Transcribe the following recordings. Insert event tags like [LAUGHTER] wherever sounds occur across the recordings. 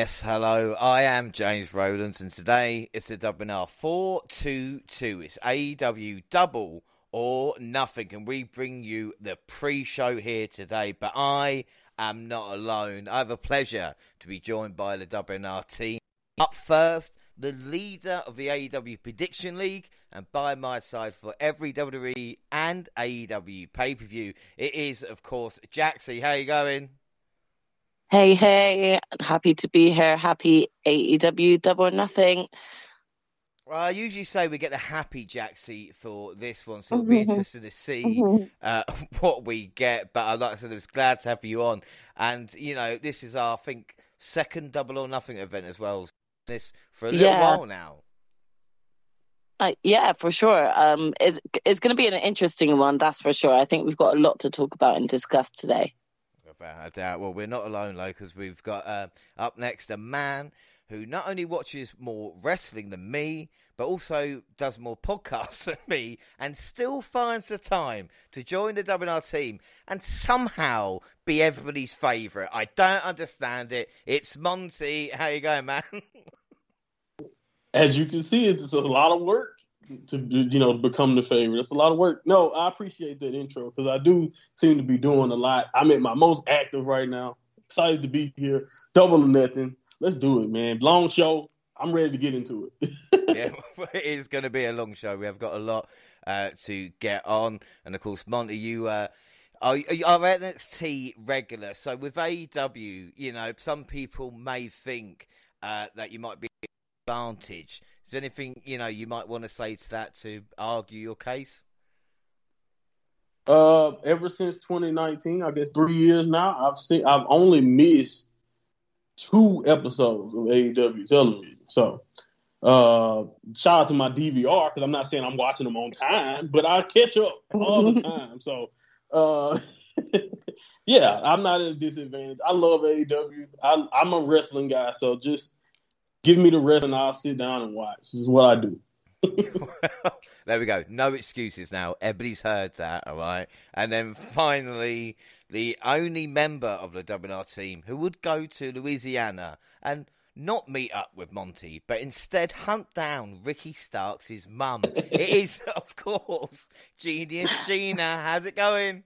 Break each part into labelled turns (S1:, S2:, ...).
S1: Yes, hello. I am James Rowlands, and today it's the WNR 422. It's AEW double or nothing, and we bring you the pre show here today. But I am not alone. I have a pleasure to be joined by the WNR team. Up first, the leader of the AEW Prediction League, and by my side for every WWE and AEW pay per view, it is, of course, Jaxie. How you going?
S2: Hey, hey, happy to be here. Happy AEW double or nothing.
S1: Well, I usually say we get the happy Jaxie for this one, so it'll be mm-hmm. interesting to see mm-hmm. uh, [LAUGHS] what we get. But I like I said, I was glad to have you on, and you know, this is our I think second double or nothing event as well. This for a little yeah. while now.
S2: Uh, yeah, for sure. Um, it's it's going to be an interesting one, that's for sure. I think we've got a lot to talk about and discuss today.
S1: Without a doubt. Well, we're not alone, though, because we've got uh, up next a man who not only watches more wrestling than me, but also does more [LAUGHS] podcasts than me, and still finds the time to join the WNR team and somehow be everybody's favourite. I don't understand it. It's Monty. How you going, man? [LAUGHS]
S3: As you can see, it's a lot of work to you know become the favorite. It's a lot of work. No, I appreciate that intro because I do seem to be doing a lot. I'm at my most active right now. Excited to be here. Double or nothing. Let's do it, man. Long show. I'm ready to get into it. [LAUGHS]
S1: yeah, [LAUGHS] it is going to be a long show. We have got a lot uh, to get on, and of course, Monty, you. Uh, are, NXT regular? So with AEW, you know, some people may think uh, that you might be advantage is there anything you know you might want to say to that to argue your case?
S3: Uh, ever since 2019, I guess three years now, I've seen I've only missed two episodes of AEW television. So, uh, shout out to my DVR because I'm not saying I'm watching them on time, but I catch up all the [LAUGHS] time. So, uh, [LAUGHS] yeah, I'm not at a disadvantage. I love AEW. I, I'm a wrestling guy, so just give me the rest and I'll sit down and watch. This is what I do. [LAUGHS]
S1: there we go. No excuses now. Everybody's heard that, all right? And then finally, the only member of the WNR team who would go to Louisiana and not meet up with Monty, but instead hunt down Ricky Starks' mum. [LAUGHS] it is, of course, Genius Gina. How's it going?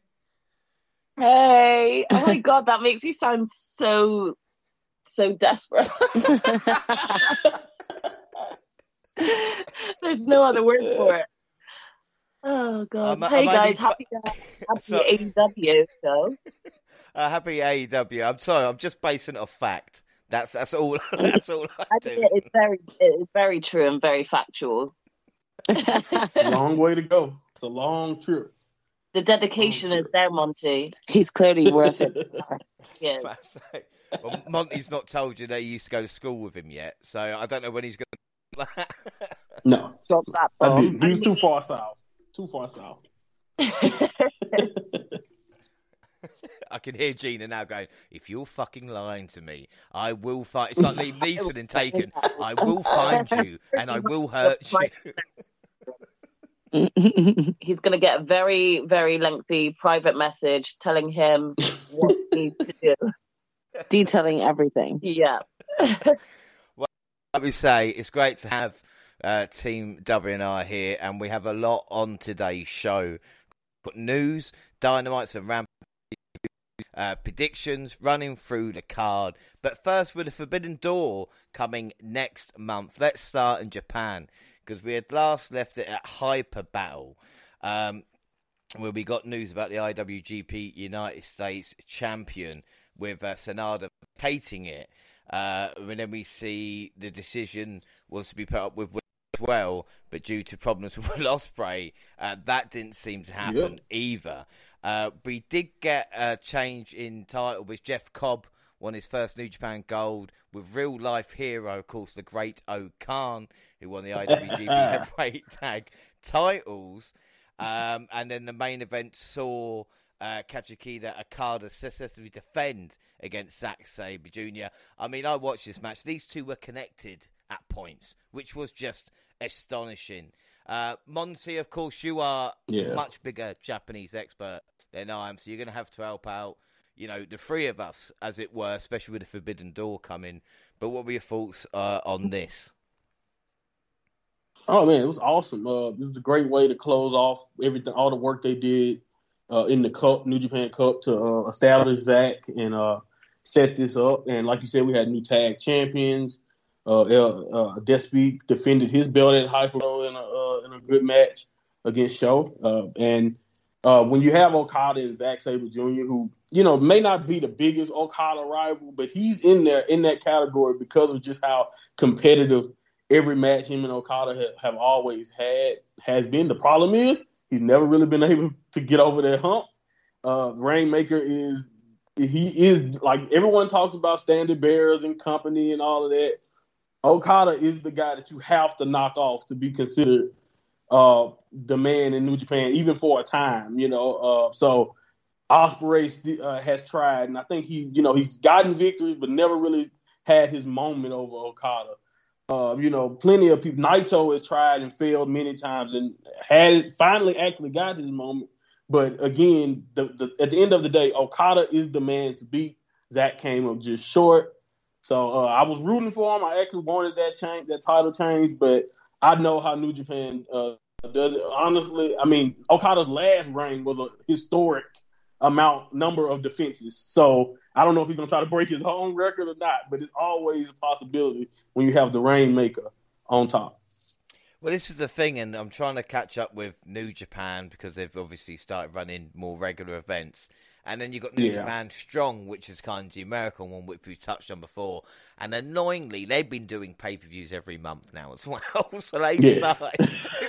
S2: Hey! Oh my god, that makes you sound so so desperate. [LAUGHS] There's no other word for it. Oh god! Um, hey guys, happy [LAUGHS] happy so... AEW [LAUGHS] show.
S1: Uh, happy AEW. I'm sorry, I'm just basing it off fact. That's that's all. That's all I, I do.
S2: It's very it's very true and very factual.
S3: long way to go. It's a long trip.
S2: The dedication is there, Monty. He's clearly worth it.
S1: yeah. Well, Monty's not told you that he used to go to school with him yet, so I don't know when he's going [LAUGHS]
S3: to. no. Stop that. I did. He was too far south. Too far south. [LAUGHS]
S1: I can hear Gina now going, if you're fucking lying to me, I will find. It's like Liam Neeson in Taken. I will find you and I will hurt [LAUGHS]
S2: you. He's going to get a very, very lengthy private message telling him what he needs to do detailing everything. Yeah. [LAUGHS]
S1: well, let me say, it's great to have uh, Team WNR here, and we have a lot on today's show. Put news, dynamites, and ramp uh, predictions running through the card. But first, with the Forbidden Door coming next month, let's start in Japan because we had last left it at Hyper Battle. Um, where we got news about the IWGP United States champion with uh, Sanada vacating it. Uh, and then we see the decision was to be put up with as well, but due to problems [LAUGHS] with Will Ospreay, uh, that didn't seem to happen either. Uh, we did get a change in title with Jeff Cobb won his first New Japan Gold with real life hero, of course, the great O-Khan, who won the [LAUGHS] IWGP Heavyweight Tag titles. Um, and then the main event saw uh, Kazuchika Okada successfully defend against Zack Sabre Jr. I mean, I watched this match. These two were connected at points, which was just astonishing. Uh, Monty, of course, you are yeah. much bigger Japanese expert than I am, so you're going to have to help out. you know, the three of us, as it were, especially with the Forbidden Door coming. But what were your thoughts uh, on this?
S3: Oh man, it was awesome. Uh, it was a great way to close off everything, all the work they did uh, in the Cup, New Japan Cup, to uh, establish Zack and uh, set this up. And like you said, we had new tag champions. Uh, uh, Despy defended his belt at Hyper in a uh, in a good match against Sho. Uh, and uh, when you have Okada and Zack Sabre Jr., who you know may not be the biggest Okada rival, but he's in there in that category because of just how competitive every match him and Okada have, have always had has been. The problem is he's never really been able to get over that hump. Uh, Rainmaker is he is like everyone talks about standard bearers and company and all of that. Okada is the guy that you have to knock off to be considered uh, the man in New Japan, even for a time. You know, uh, so Ospreay uh, has tried, and I think he, you know, he's gotten victories, but never really had his moment over Okada. Uh, you know, plenty of people. Naito has tried and failed many times, and had finally actually got his moment. But again, the, the, at the end of the day, Okada is the man to beat. Zack came up just short. So uh, I was rooting for him. I actually wanted that change, that title change, but I know how New Japan uh, does it. Honestly, I mean, Okada's last reign was a historic amount number of defenses. So I don't know if he's gonna try to break his own record or not, but it's always a possibility when you have the Rainmaker on top.
S1: Well, this is the thing, and I'm trying to catch up with New Japan because they've obviously started running more regular events. And then you've got New yeah. Japan Strong, which is kind of the American one, which we touched on before. And annoyingly, they've been doing pay per views every month now as [LAUGHS] well. so they yes. start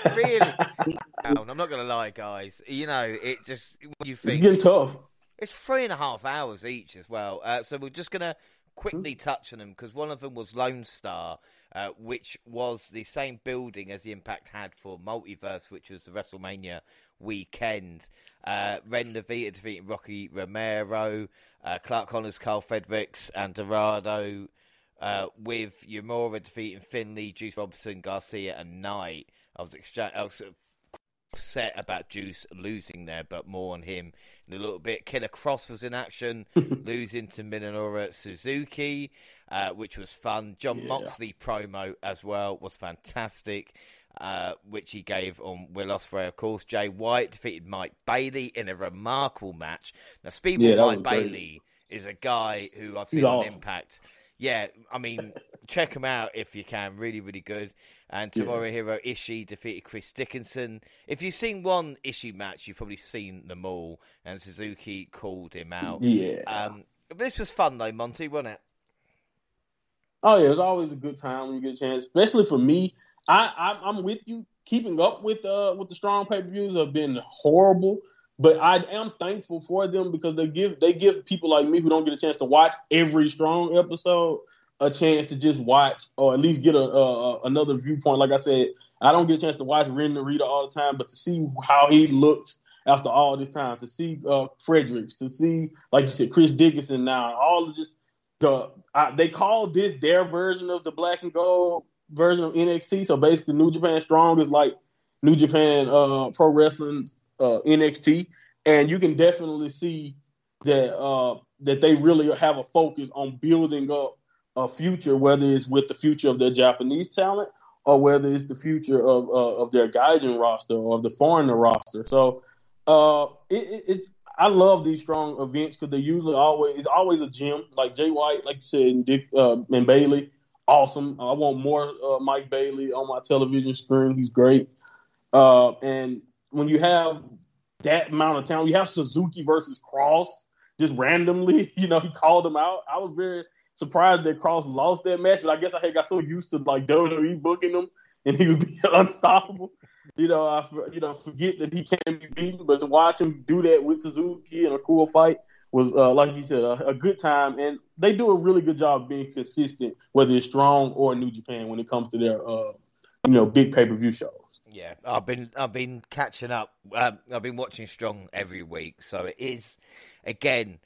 S1: [LAUGHS] really. [LAUGHS] I'm not going to lie, guys. You know, it just you think
S3: it's getting tough.
S1: It's three and a half hours each as well. Uh, so we're just going to quickly touch on them because one of them was Lone Star, uh, which was the same building as the Impact had for Multiverse, which was the WrestleMania weekend. Uh, Ren Narita defeating Rocky Romero, uh, Clark Connors, Carl Fredericks, and Dorado. Uh, with Uemura defeating Finley, Juice Robinson, Garcia, and Knight. I was, extra- I was upset about Juice losing there, but more on him in a little bit. Killer Kross was in action, [LAUGHS] losing to Minoru Suzuki, uh, which was fun. Jon yeah. Moxley promo as well was fantastic uh, which he gave on Will Ospreay, of course. Jay White defeated Mike Bailey in a remarkable match. Now, Speedball yeah, Mike Bailey is a guy who I've seen He's on awesome. Impact. Yeah, I mean, [LAUGHS] check him out if you can. Really, really good. And Tomohiro Hero Ishii defeated Chris Dickinson. If you've seen one Ishii match, you've probably seen them all. And Suzuki called him out.
S3: Yeah.
S1: Um, but this was fun though, Monty, wasn't it?
S3: Oh yeah, it was always a good time when you get a chance, especially for me. I, I am with you. Keeping up with uh with the strong pay per views have been horrible, but I am thankful for them because they give they give people like me who don't get a chance to watch every strong episode a chance to just watch or at least get a, a another viewpoint. Like I said, I don't get a chance to watch Ren Narita all the time, but to see how he looks after all this time, to see uh, Fredericks, to see like you said Chris Dickinson now, all of just the I, they call this their version of the black and gold version of NXT. So basically, New Japan Strong is like New Japan uh, Pro Wrestling uh, NXT, and you can definitely see that uh, that they really have a focus on building up a future, whether it's with the future of their Japanese talent or whether it's the future of uh, of their Gaijin roster or of the foreigner roster. So uh, it, it, it's I love these strong events because they usually always it's always a gym like Jay White, like you said, and Dick uh, and Bailey awesome. I want more uh, Mike Bailey on my television screen. He's great. Uh, and when you have that amount of talent, you have Suzuki versus Kross just randomly. [LAUGHS] You know, he called him out. I was very surprised that Kross lost that match, but I guess I had got so used to like WWE booking him [LAUGHS] and he would be [LAUGHS] unstoppable. You know, I you know forget that he can be beaten, but to watch him do that with Suzuki in a cool fight was uh, like you said a, a, good time, and they do a really good job being consistent, whether it's strong or New Japan when it comes to their uh, you know big pay per view shows.
S1: Yeah, I've been I've been catching up. Um, I've been watching Strong every week, so it is again.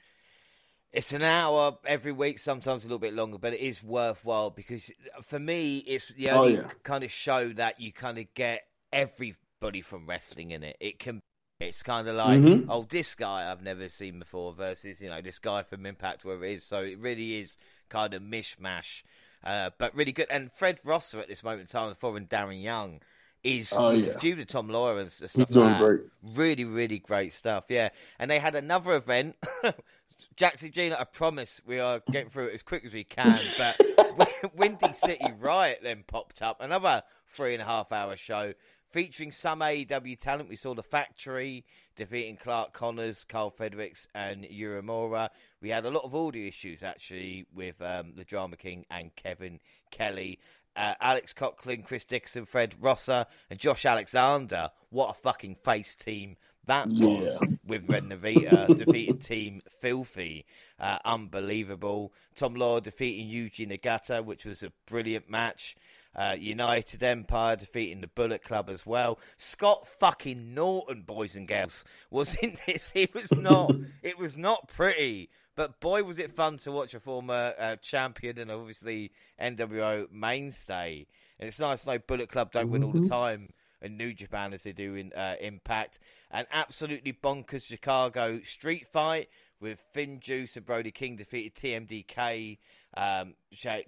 S1: It's an hour every week, sometimes a little bit longer, but it is worthwhile because for me, it's the oh, only oh, yeah. kind of show that you kind of get everybody from wrestling in it. It can It's kind of like,
S3: Mhm.
S1: oh, this guy I've never seen before versus, you know, this guy from Impact, wherever it is. So it really is kind of mishmash, uh, but really good. And Fred Rosser at this moment in time, the foreign Darren Young, is
S3: Oh, yeah.
S1: a few to Tom Lawlor and stuff
S3: He's
S1: like
S3: doing
S1: that.
S3: great.
S1: Really, really great stuff. Yeah, and they had another event. [LAUGHS] Jackson Gina, I promise we are getting through it as quick as we can. But [LAUGHS] [LAUGHS] Windy City Riot then popped up, another three and a half hour show featuring some AEW talent. We saw the Factory defeating Clark Connors, Carl Fredericks, and Uemura. We had a lot of audio issues actually with um, the Drama King and Kevin Kelly. Uh, Alex Coughlin, Chris Dickinson, Fred Rosser, and Josh Alexander. What a fucking face team that was
S3: Yeah.
S1: with Ren Narita [LAUGHS] defeating Team Filthy. Uh, unbelievable. Tom Lawlor defeating Yuji Nagata, which was a brilliant match. Uh, United Empire defeating the Bullet Club as well. Scott fucking Norton, boys and girls, was in [LAUGHS] this. It was not. it was not pretty. But boy, was it fun to watch a former uh, champion and obviously NWO mainstay. And it's nice to know Bullet Club don't win all the
S3: Mhm.
S1: time in New Japan as they do in uh, Impact. An absolutely bonkers Chicago street fight with Finn Juice and Brody King defeated TMDK, um,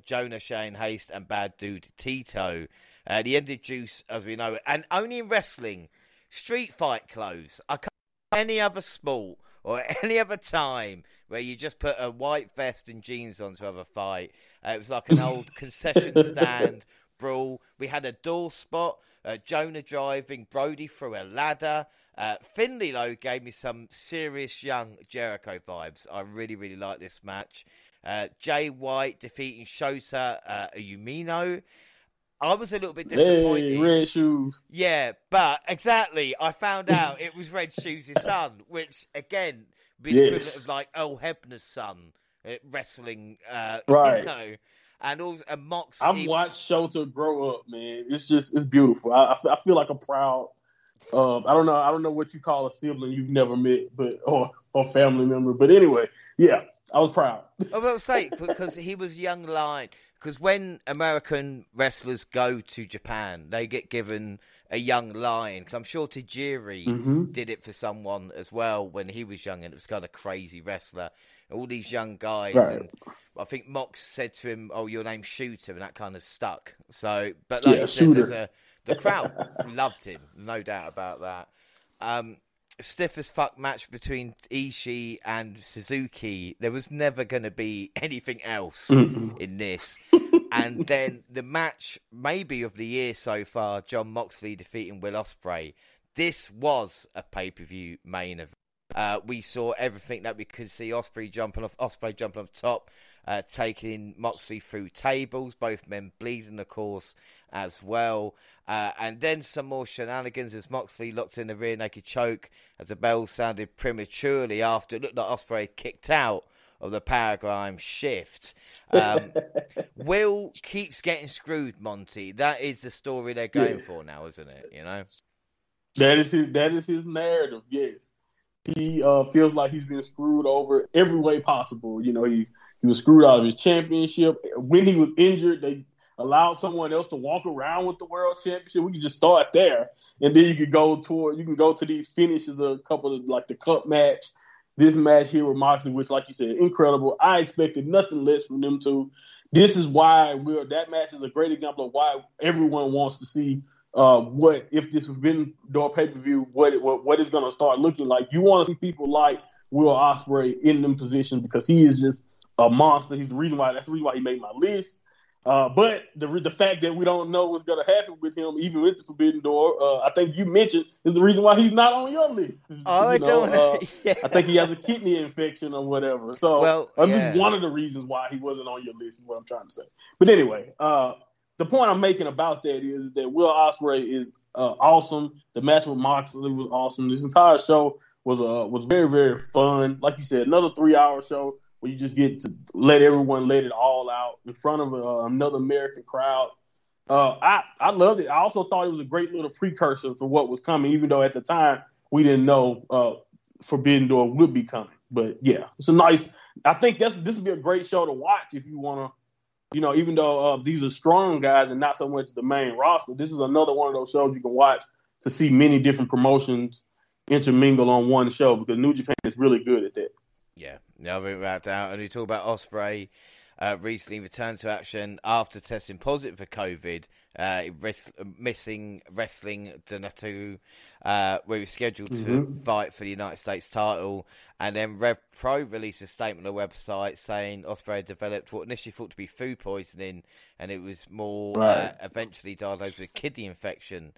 S1: Jonah Shane Haste, and Bad Dude Tito. Uh, the ended Juice, as we know, and only in wrestling, street fight clothes. I can't any other sport or [LAUGHS] any other time where you just put a white vest and jeans on to have a fight. Uh, it was like an old [LAUGHS] concession stand brawl. We had a door spot. Uh, Jonah driving Brody through a ladder. Uh, Finley though gave me some serious young Jericho vibes. I really really like this match. Uh, Jay White defeating Shota uh, Umino. I was a little bit disappointed.
S3: Hey, red shoes.
S1: Yeah, but exactly. I found out it was Red Shoes' [LAUGHS] son, which again, be
S3: Yes.
S1: of like Earl Hebner's son, wrestling. Uh,
S3: Right.
S1: You know, and also and Mox.
S3: I've
S1: he-
S3: watched Shota grow up, man. It's just it's beautiful. I, I feel like a proud. Uh, I don't know. I don't know what you call a sibling you've never met, but or or family member. But anyway, yeah, I was proud.
S1: I will say because he was young lion. Because when American wrestlers go to Japan, they get given a young lion. Because I'm sure Tajiri
S3: Mhm.
S1: did it for someone as well when he was young, and it was kind of crazy wrestler. All these young guys,
S3: Right.
S1: and I think Mox said to him, "Oh, your name's Shooter," and that kind of stuck. So, but like
S3: Yeah,
S1: said, a, the crowd loved him, no doubt about that. Um, stiff as fuck match between Ishii and Suzuki. There was never going to be [LAUGHS] anything else
S3: Mm-mm.
S1: in this. and [LAUGHS] then the match, maybe of the year so far, Jon Moxley defeating Will Ospreay. This was a pay per view main event. Uh, we saw everything that we could see. Ospreay jumping off, Ospreay jumping off top, uh, taking Moxley through tables. Both men bleeding, of course, as well. Uh, and then some more shenanigans as Moxley locked in the rear naked choke as the bell sounded prematurely after it looked like Ospreay kicked out of the paradigm shift. Um, [LAUGHS] Will keeps getting screwed, Monty. That is the story they're going
S3: Yes.
S1: for now, isn't it? You know.
S3: That is his. That is his narrative. Yes, he uh, feels like he's been screwed over every way possible. You know, he's he was screwed out of his championship when he was injured. They allowed someone else to walk around with the world championship. We can just start there, and then you can go toward. You can go to these finishes. A couple of like the cup match, this match here with Moxley, which, like you said, incredible. I expected nothing less from them two. This is why we're, that match is a great example of why everyone wants to see uh, what if this was been door pay per view, what, what what it's going to start looking like. You want to see people like Will Ospreay in them positions because he is just a monster. He's the reason why that's the reason why he made my list. Uh, but the the fact that we don't know what's going to happen with him, even with the Forbidden Door, uh, I think you mentioned is the reason why he's not on your list.
S1: Oh, I
S3: You know, uh, [LAUGHS]
S1: yeah.
S3: I think he has a kidney infection or whatever. So
S1: Well,
S3: at
S1: yeah.
S3: least one of the reasons why he wasn't on your list is what I'm trying to say. But anyway, uh, the point I'm making about that is that Will Ospreay is uh, awesome. The match with Moxley was awesome. This entire show was uh, was very very fun. Like you said, another three hour show where you just get to let everyone let it all out in front of uh, another American crowd. Uh, I I loved it. I also thought it was a great little precursor for what was coming, even though at the time we didn't know uh, Forbidden Door would be coming. But yeah, it's a nice. I think that's this would be a great show to watch if you want to. You know, even though uh, these are strong guys and not so much the main roster, this is another one of those shows you can watch to see many different promotions intermingle on one show because New Japan is really good at that.
S1: No, without doubt. And we talk about Ospreay uh, recently returned to action after testing positive for COVID, uh, missing wrestling Dontaku, uh, where he was scheduled mm-hmm. to fight for the United States title. And then Rev Pro released a statement on the website saying Ospreay developed what initially thought to be food poisoning, and it was more uh, eventually diagnosed with a kidney infection.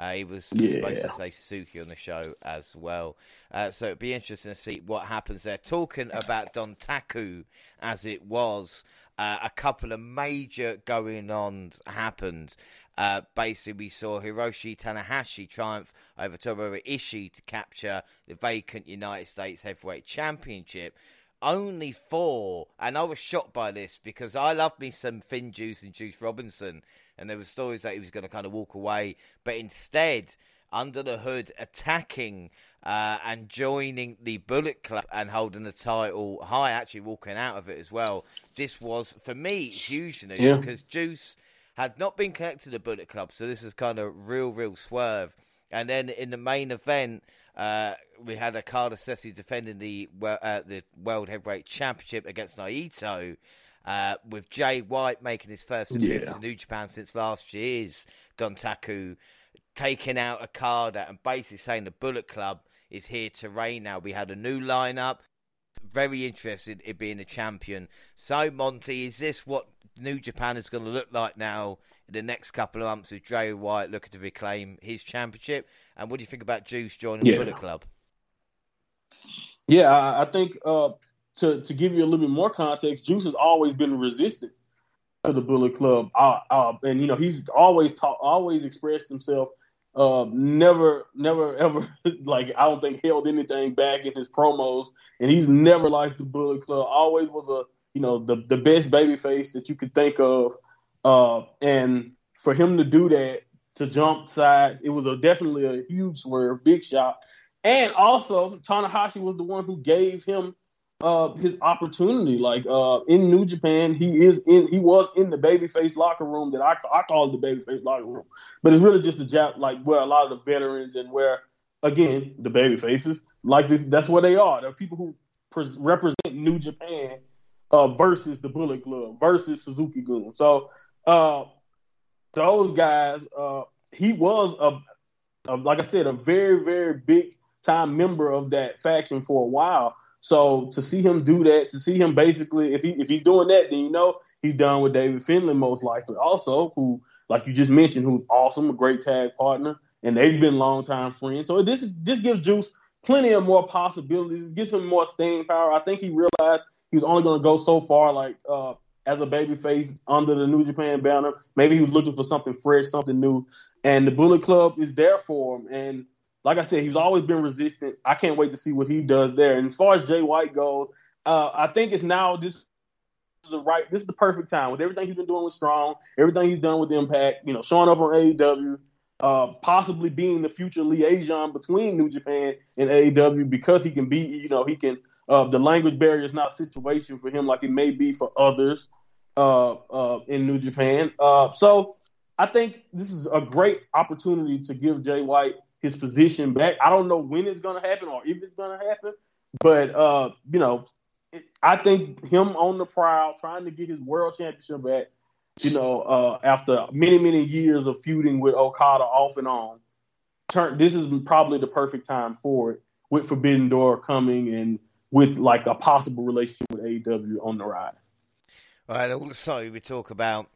S1: Uh, he was yeah. supposed to say Suzuki on the show as well. Uh, so it'd be interesting to see what happens there. Talking about Dontaku as it was, uh, a couple of major going on happened. Uh, basically, we saw Hiroshi Tanahashi triumph over Tomohiro Ishii to capture the vacant United States Heavyweight Championship. Only four, and I was shocked by this because I love me some Finn Juice and Juice Robinson, and there were stories that he was going to kind of walk away, but instead, under the hood, attacking uh, and joining the Bullet Club and holding the title high, actually walking out of it as well. This was, for me, huge news yeah. because Juice had not been connected to the Bullet Club, so this was kind of real, real swerve. And then in the main event, uh, we had a Okada Sessi defending the uh, the World Heavyweight Championship against Naito. Uh, with Jay White making his first appearance yeah. in New Japan since last year's Dontaku, taking out Okada and basically saying the Bullet Club is here to reign now. We had a new lineup. Very interested in being a champion. So, Monty, is this what New Japan is going to look like now in the next couple of months with Jay White looking to reclaim his championship? And what do you think about Juice joining yeah. the Bullet Club?
S3: Yeah, I think uh, to to give you a little bit more context, Juice has always been resistant to the Bullet Club, uh, uh, and you know he's always taught, always expressed himself. Uh, never, never, ever [LAUGHS] like I don't think held anything back in his promos, and he's never liked the Bullet Club. Always was a you know the the best baby face that you could think of, uh, and for him to do that to jump sides, it was a definitely a huge swerve, big shot. And also, Tanahashi was the one who gave him uh, his opportunity. Like uh, in New Japan, he is in he was in the babyface locker room that I I call the babyface locker room, but it's really just the Jap like where a lot of the veterans and where again the baby faces like this. That's where they are. They're people who pre- represent New Japan uh, versus the Bullet Club versus Suzuki-gun. So uh, those guys, uh, he was a, a like I said, a very very big time member of that faction for a while. So to see him do that, to see him basically, if he if he's doing that, then you know he's done with David Finlay most likely. Also, who like you just mentioned, who's awesome, a great tag partner, and they've been longtime friends. So this this gives Juice plenty of more possibilities. It gives him more staying power. I think he realized he was only going to go so far, like uh, as a babyface under the New Japan banner. Maybe he was looking for something fresh, something new, and the Bullet Club is there for him. And like I said, he's always been resistant. I can't wait to see what he does there. And as far as Jay White goes, uh, I think it's now this is the right. This is the perfect time with everything he's been doing with Strong, everything he's done with Impact. You know, showing up on AEW, uh, possibly being the future liaison between New Japan and AEW because he can be. You know, he can. Uh, the language barrier is not a situation for him like it may be for others uh, uh, in New Japan. Uh, so I think this is a great opportunity to give Jay White his position back. I don't know when it's going to happen or if it's going to happen, but uh, you know, I think him on the prowl, trying to get his world championship back. You know, uh, after many many years of feuding with Okada off and on, turn this is probably the perfect time for it. With Forbidden Door coming and with like a possible relationship with AEW on the rise.
S1: All right. Also, we talk about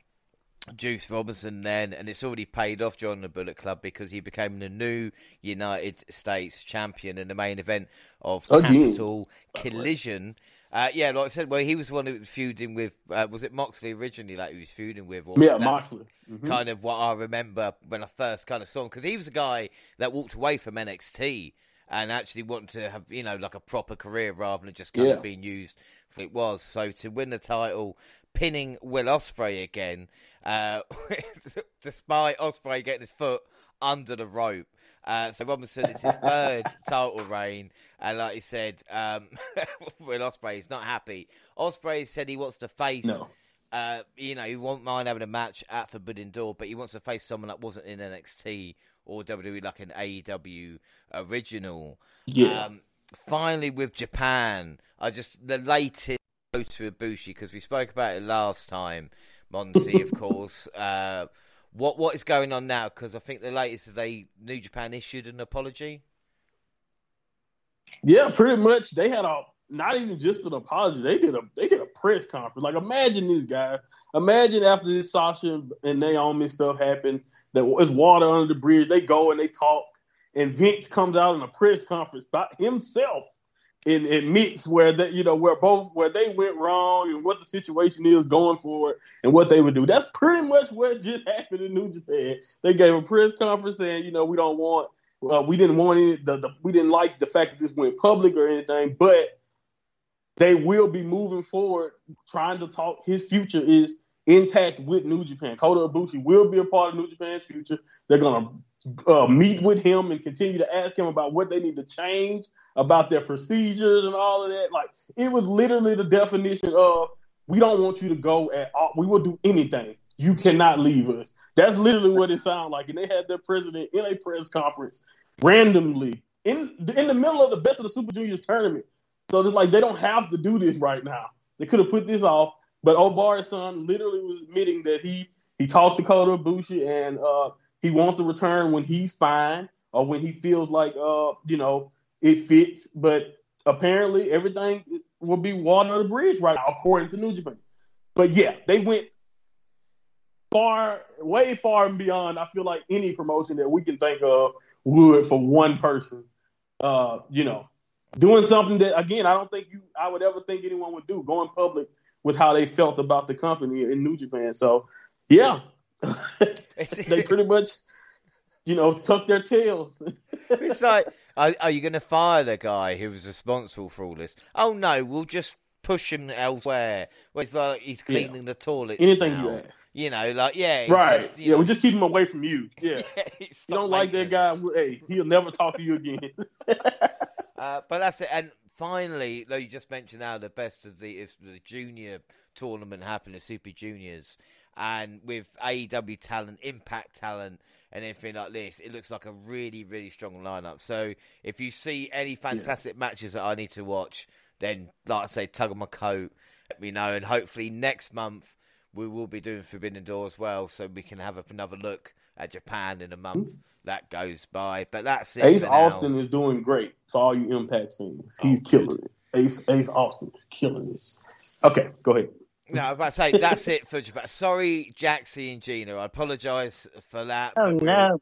S1: Juice Robinson then, and it's already paid off joining the Bullet Club because he became the new United States champion in the main event of oh, Capital Collision. Uh, yeah, like I said, well, he was the one who was feuding with. Uh, was it Moxley originally? Like he was feuding with?
S3: Or yeah, Moxley.
S1: Mm-hmm. Kind of what I remember when I first kind of saw him because he was a guy that walked away from NXT and actually wanted to have you know like a proper career rather than just kind yeah. of being used for it was. So to win the title, pinning Will Ospreay again, uh, [LAUGHS] despite Ospreay getting his foot under the rope. Uh, so Robinson is his third [LAUGHS] title reign, and like he said, um, [LAUGHS] Will Ospreay is not happy. Ospreay said he wants to face
S3: no.
S1: uh, you know, he won't mind having a match at Forbidden Door, but he wants to face someone that wasn't in NXT or WWE, like an AEW original.
S3: Yeah.
S1: Um, finally, with Japan, I just the latest go to Ibushi because we spoke about it last time. Monty, of course. [LAUGHS] Uh, what what is going on now? Because I think the latest they New Japan issued an apology.
S3: Yeah, pretty much. They had a not even just an apology. They did a they did a press conference. Like imagine this guy. Imagine after this Sasha and Naomi stuff happened, that was water under the bridge. They go and they talk, and Vince comes out in a press conference by himself and admits where that you know where both where they went wrong and what the situation is going forward and what they would do. That's pretty much what just [LAUGHS] happened in New Japan. They gave a press conference saying, you know, we don't want, uh, we didn't want any, the, the we didn't like the fact that this went public or anything, but they will be moving forward, trying to talk. His future is intact with New Japan. Kota Ibushi will be a part of New Japan's future. They're gonna uh, meet with him and continue to ask him about what they need to change about their procedures and all of that. Like it was literally the definition of we don't want you to go at all. We will do anything. You cannot leave us. That's literally what it sounded like. And they had their president in a press conference randomly in in the middle of the best of the Super Juniors tournament. So it's like they don't have to do this right now. They could have put this off. But Obara's son literally was admitting that he he talked to Kota Ibushi and uh, he wants to return when he's fine or when he feels like uh, you know it fits. But apparently everything will be water under the bridge right now, according to New Japan. But yeah, they went far, way far and beyond. I feel like any promotion that we can think of would for one person. Uh, you know, doing something that again, I don't think you, I would ever think anyone would do. Going public with how they felt about the company in New Japan. So, yeah, they [LAUGHS] pretty much, you know, tuck their tails. [LAUGHS]
S1: it's like, are, are you going to fire the guy who was responsible for all this? Oh no, we'll just push him elsewhere. Where it's like he's cleaning yeah. the toilets.
S3: Anything
S1: now.
S3: you ask.
S1: You know, like yeah,
S3: right.
S1: Just,
S3: yeah,
S1: know,
S3: we just keep him away from you. [LAUGHS] Yeah,
S1: yeah
S3: you don't like that guy. Hey, he'll never talk to you again. [LAUGHS]
S1: uh, but that's it. And finally, though you just mentioned now the best of the the junior tournament happened, the Super Juniors, and with AEW talent, Impact talent, and everything like this, it looks like a really really strong lineup. So if you see any fantastic yeah. matches that I need to watch, then like I say, tug on my coat, let me know, and hopefully next month we will be doing Forbidden Door as well, so we can have another look at Japan in a month. That goes by, but that's it.
S3: Ace Austin is doing great for all you Impact fans. He's oh, killing it. Ace Ace Austin is killing this. Okay, go ahead.
S1: No, I was about to say that's it for Japan. Sorry, Jaxie and Gina. I apologise for that.
S2: Oh no,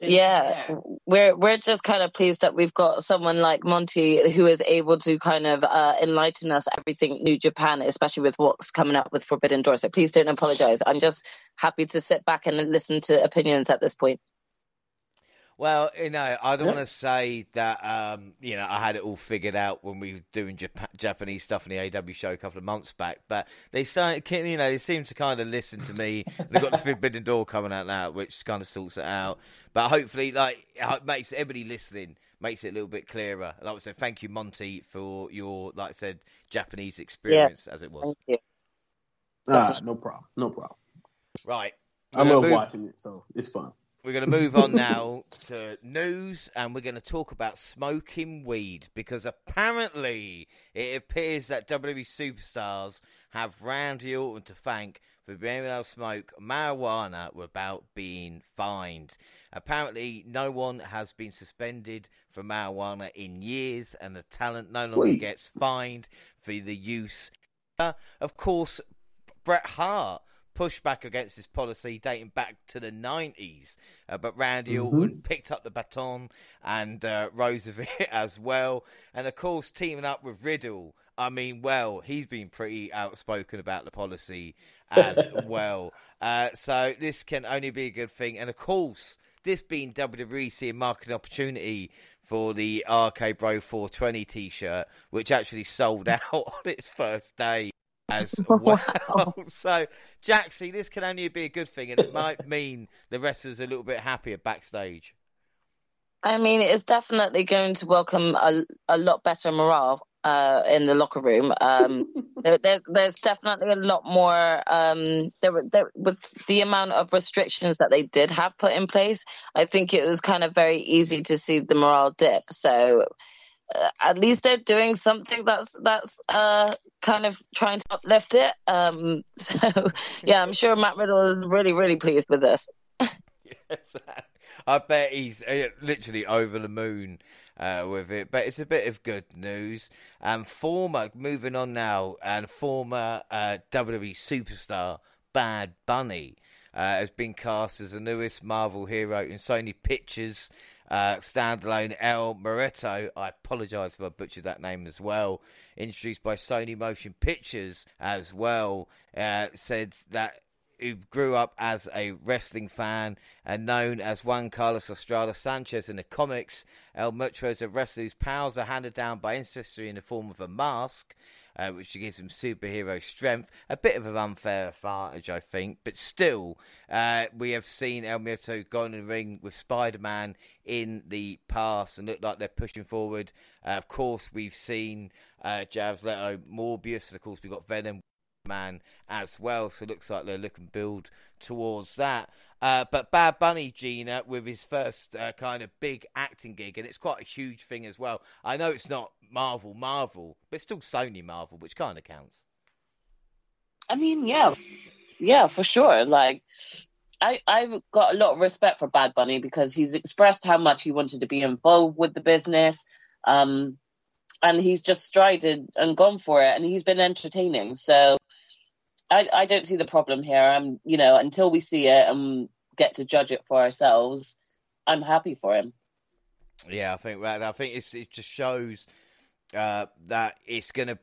S2: yeah, we're we're just kind of pleased that we've got someone like Monty who is able to kind of uh, enlighten us everything New Japan, especially with what's coming up with Forbidden Door. So please don't apologize. I'm just happy to sit back and listen to opinions at this point.
S1: Well, you know, I don't want to say that, um, you know, I had it all figured out when we were doing Jap- Japanese stuff in the AW show a couple of months back, but they say, you know, they seem to kind of listen to me. They've got the Forbidden Door coming out now, which kind of sorts it out. But hopefully, like, it makes everybody listening makes it a little bit clearer. Like I said, thank you, Monty, for your, like I said, Japanese experience
S2: yeah.
S1: as it was.
S2: Thank
S3: you. Ah, no problem. No problem.
S1: Right.
S3: I love move... watching it, so it's fun.
S1: We're going to move on [LAUGHS] now to news and we're going to talk about smoking weed because apparently it appears that WWE superstars have Randy Orton to thank for being able to smoke marijuana without being fined. Apparently, no one has been suspended for marijuana in years and the talent no
S3: Sweet.
S1: longer gets fined for the use. Uh, of course, Bret Hart pushed back against this policy dating back to the 90s. Uh, but Randy mm-hmm. Orton picked up the baton and uh, rose [LAUGHS] it as well. And of course, teaming up with Riddle. I mean, well, he's been pretty outspoken about the policy as [LAUGHS] well. Uh, so this can only be a good thing. And of course, this being WWE seeing marketing opportunity for the RK Bro 420 t-shirt, which actually sold [LAUGHS] out on its first day as [LAUGHS] well. Wow. [LAUGHS] so, Jaxie, this can only be a good thing, and it might mean the wrestlers are a little bit happier backstage.
S2: I mean, it's definitely going to welcome a, a lot better morale. uh, in the locker room. Um, [LAUGHS] there, there, there's definitely a lot more. Um, there, there, with the amount of restrictions that they did have put in place, I think it was kind of very easy to see the morale dip. So. At least they're doing something that's that's uh, kind of trying to uplift it. Um, [LAUGHS] so yeah, I'm sure Matt Riddle is really really pleased with this.
S1: yes, [LAUGHS] I bet he's uh, literally over the moon uh, with it. But it's a bit of good news. And um, former, moving on now, and former uh, WWE superstar Bad Bunny uh, has been cast as the newest Marvel hero in Sony Pictures. Uh, standalone El Moreto. I apologise if I butchered that name as well, introduced by Sony Motion Pictures as well, uh, said that who grew up as a wrestling fan and known as Juan Carlos Estrada Sanchez in the comics. El Muerto is a wrestler whose powers are handed down by ancestry in the form of a mask, uh, which gives him superhero strength. A bit of an unfair advantage, I think, but still, uh, we have seen El Muerto go in the ring with Spider Man in the past and look like they're pushing forward. Uh, of course, we've seen uh, Jared Leto, Morbius, and of course, we've got Venom man as well. So it looks like they're looking build towards that. Uh, but Bad Bunny Gina with his first uh, kind of big acting gig, and it's quite a huge thing as well. I know it's not Marvel, Marvel, but still Sony Marvel, which kind of counts.
S2: I mean, yeah, yeah, for sure. Like, I I've got a lot of respect for Bad Bunny because he's expressed how much he wanted to be involved with the business. Um, and he's just strided and gone for it, and he's been entertaining. So I, I don't see the problem here. I'm, you know, until we see it and get to judge it for ourselves, I'm happy for him.
S1: Yeah, I think that. I think it just shows uh, that it's going to,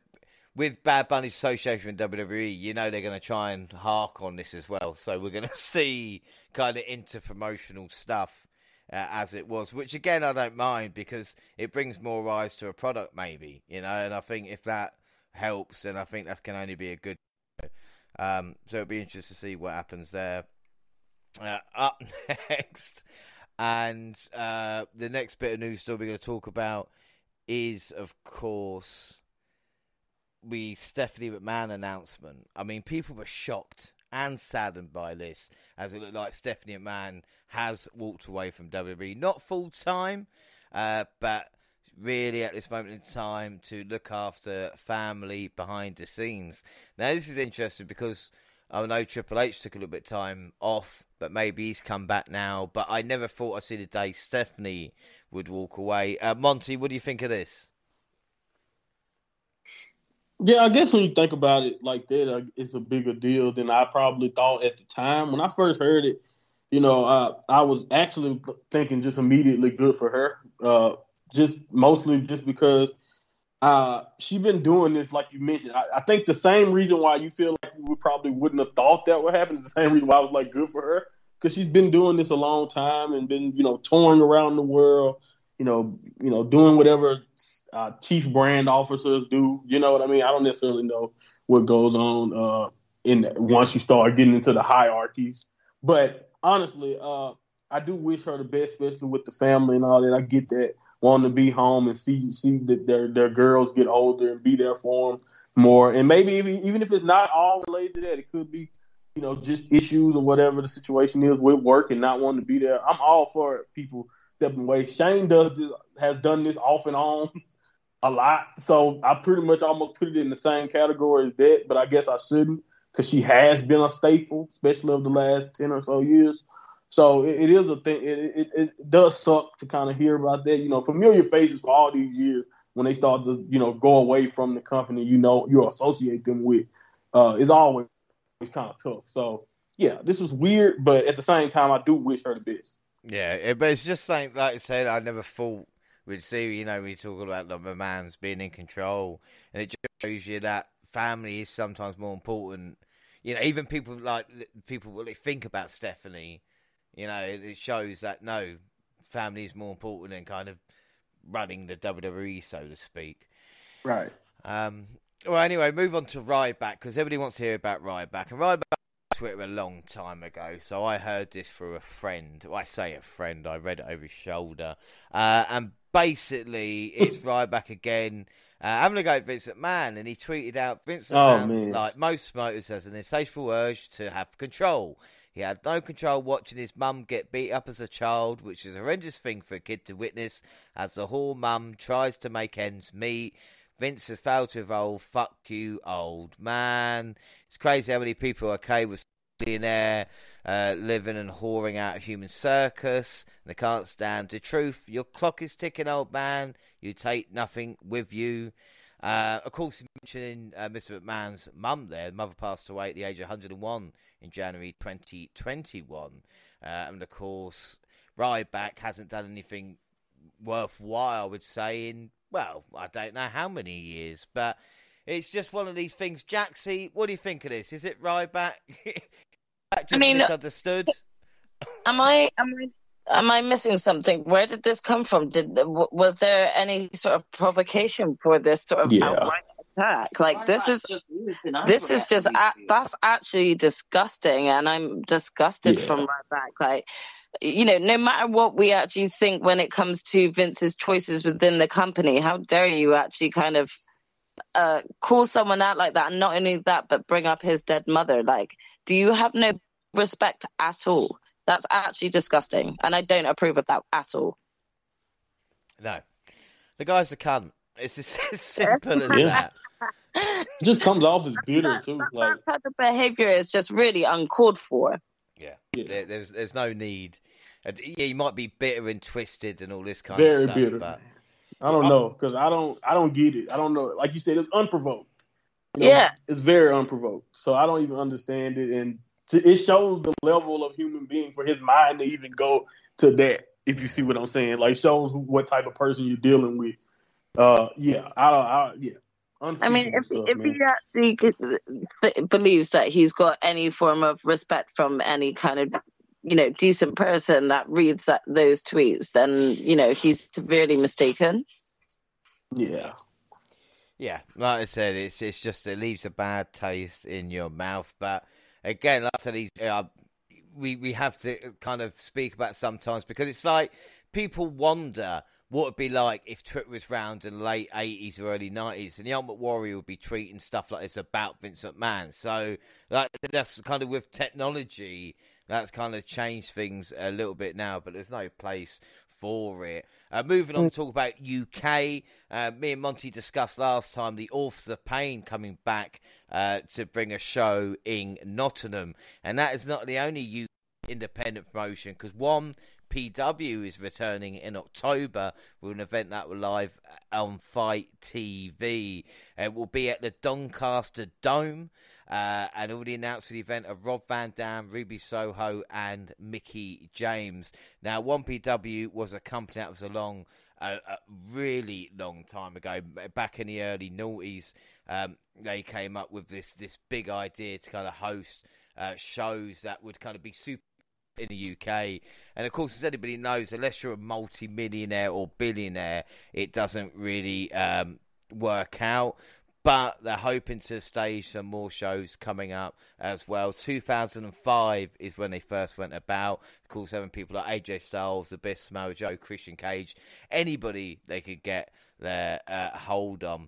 S1: with Bad Bunny's association with WWE, you know they're going to try and hark on this as well. So we're going [LAUGHS] to see kind of inter promotional stuff uh, as it was, which again I don't mind because it brings more eyes to a product, maybe you know. And I think if that helps, then I think that can only be a good. Um, so it'll be interesting to see what happens there. Uh, up [LAUGHS] next, and uh, the next bit of news story we're going to talk about is, of course, the Stephanie McMahon announcement. I mean, people were shocked and saddened by this, as it looked like Stephanie McMahon has walked away from WWE. Not full time, uh, but really at this moment in time to look after family behind the scenes. Now, this is interesting because I know Triple H took a little bit of time off, but maybe he's come back now. But I never thought I'd see the day Stephanie would walk away. Uh, Monty, what do you think of this?
S3: Yeah, I guess when you think about it like that, uh, it's a bigger deal than I probably thought at the time. When I first heard it, you know, uh, I was actually thinking just immediately good for her. Uh, just mostly just because uh, she's been doing this, like you mentioned. I, I, think the same reason why you feel like you probably wouldn't have thought that would happen is the same reason why I was like good for her because she's been doing this a long time and been, you know, touring around the world, you know, you know, doing whatever uh, chief brand officers do. You know what I mean? I don't necessarily know what goes on uh, in once you start getting into the hierarchies. But honestly, uh, I do wish her the best, especially with the family and all that. I get that wanting to be home and see see their their girls get older and be there for them more. And maybe even, even if it's not all related to that, it could be you know just issues or whatever the situation is with work and not wanting to be there. I'm all for people stepping away. Shane does this, has done this off and on [LAUGHS] a lot. So I pretty much almost put it in the same category as that, but I guess I shouldn't because she has been a staple, especially over the last 10 or so years. So it, it is a thing. It, it, it does suck to kind of hear about that. You know, familiar faces for all these years when they start to, you know, go away from the company, you know, you associate them with, uh, is always kind of tough. So yeah, this was weird, but at the same time, I do wish her the best.
S1: Yeah, but it's just like I said. I never thought we'd see. You know, we talk about the man's being in control, and it just shows you that family is sometimes more important. You know, even people like people really think about Stephanie. You know, it shows that no, family is more important than kind of running the WWE, so to speak.
S3: Right.
S1: Um, well, anyway, move on to Ryback because everybody wants to hear about Ryback, and Ryback Twitter a long time ago, so I heard this through a friend. Well, I say a friend, I read it over his shoulder. Uh, and basically, it's [LAUGHS] Ryback again Uh, I'm gonna go with Vince McMahon, and he tweeted out Vincent
S3: Oh,
S1: McMahon,
S3: man.
S1: like most promoters, has an insatiable urge to have control. He had no control watching his mum get beat up as a child, which is a horrendous thing for a kid to witness as the whole mum tries to make ends meet. Vince has failed to evolve. Fuck you, old man. It's crazy how many people are okay with billionaire uh, living and whoring out a human circus. They can't stand the truth. Your clock is ticking, old man. You take nothing with you. Uh, of course, mentioning uh, Mr. McMahon's mum there. The mother passed away at the age of 101 in January 2021. Uh, and of course, Ryback hasn't done anything worthwhile, I would say, in, well, I don't know how many years, but it's just one of these things. Jaxie, what do you think of this? Is it Ryback? [LAUGHS] just
S2: mean-
S1: misunderstood?
S2: Am I am I am I missing something? Where did this come from? Did was there any sort of provocation for this sort of
S3: Yeah.
S2: outright attack? Like this is this is just a, that's actually disgusting, and I'm disgusted
S3: Yeah.
S2: from my back. Like you know, no matter what we actually think when it comes to Vince's choices within the company, how dare you actually kind of uh, call someone out like that, and not only that, but bring up his dead mother? Like, do you have no respect at all? That's actually disgusting, and I don't approve of that at all.
S1: No. The guy's a cunt. It's as, [LAUGHS] as simple as
S3: Yeah.
S1: that.
S3: It just comes off as bitter too.
S2: That,
S3: Like
S2: that type of behavior is just really uncalled for.
S1: Yeah.
S3: Yeah.
S1: There, there's there's no need. Yeah, you might be bitter and twisted and all this kind
S3: very
S1: of stuff,
S3: bitter.
S1: but
S3: I don't know because I don't I don't get it. I don't know. Like you said, it's unprovoked. You know,
S2: Yeah.
S3: it's very unprovoked. So I don't even understand it, and t- it shows the level of human being for his mind to even go to that. If you see what I'm saying, like shows what type of person you're dealing with. Uh, yeah, I don't. I, yeah.
S2: I mean, if
S3: Unspeakable
S2: if
S3: stuff,
S2: he actually g- th- believes that he's got any form of respect from any kind of you know decent person that reads that, those tweets, then you know he's severely mistaken.
S3: yeah,
S1: yeah, like I said, it's it's just it leaves a bad taste in your mouth. But again, like I said, he's, uh, we we have to kind of speak about sometimes because it's like people wonder what it'd be like if Twitter was round in the late eighties or early nineties, and the Ultimate Warrior would be tweeting stuff like this about Vince McMahon. So like that's kind of with technology, that's kind of changed things a little bit now. But there's no place for it. Uh, moving on to talk about UK. Uh, me and Monty discussed last time the Authors of Pain coming back uh, to bring a show in Nottingham, and that is not the only UK independent promotion because one. PW is returning in October with an event that will live on Fight TV. It will be at the Doncaster Dome, uh, and already announced for the event are Rob Van Dam, Ruby Soho, and Mickie James. Now, 1PW was a company that was along a, a really long time ago, back in the early noughties. Um, they came up with this this big idea to kind of host uh, shows that would kind of be super in the UK. And of course, as anybody knows, unless you're a multi-millionaire or billionaire, it doesn't really um, work out. But they're hoping to stage some more shows coming up as well. 2005 is when they first went about. Of course, people like AJ Styles, Abyss, Samoa Joe, Christian Cage, anybody they could get their uh, hold on.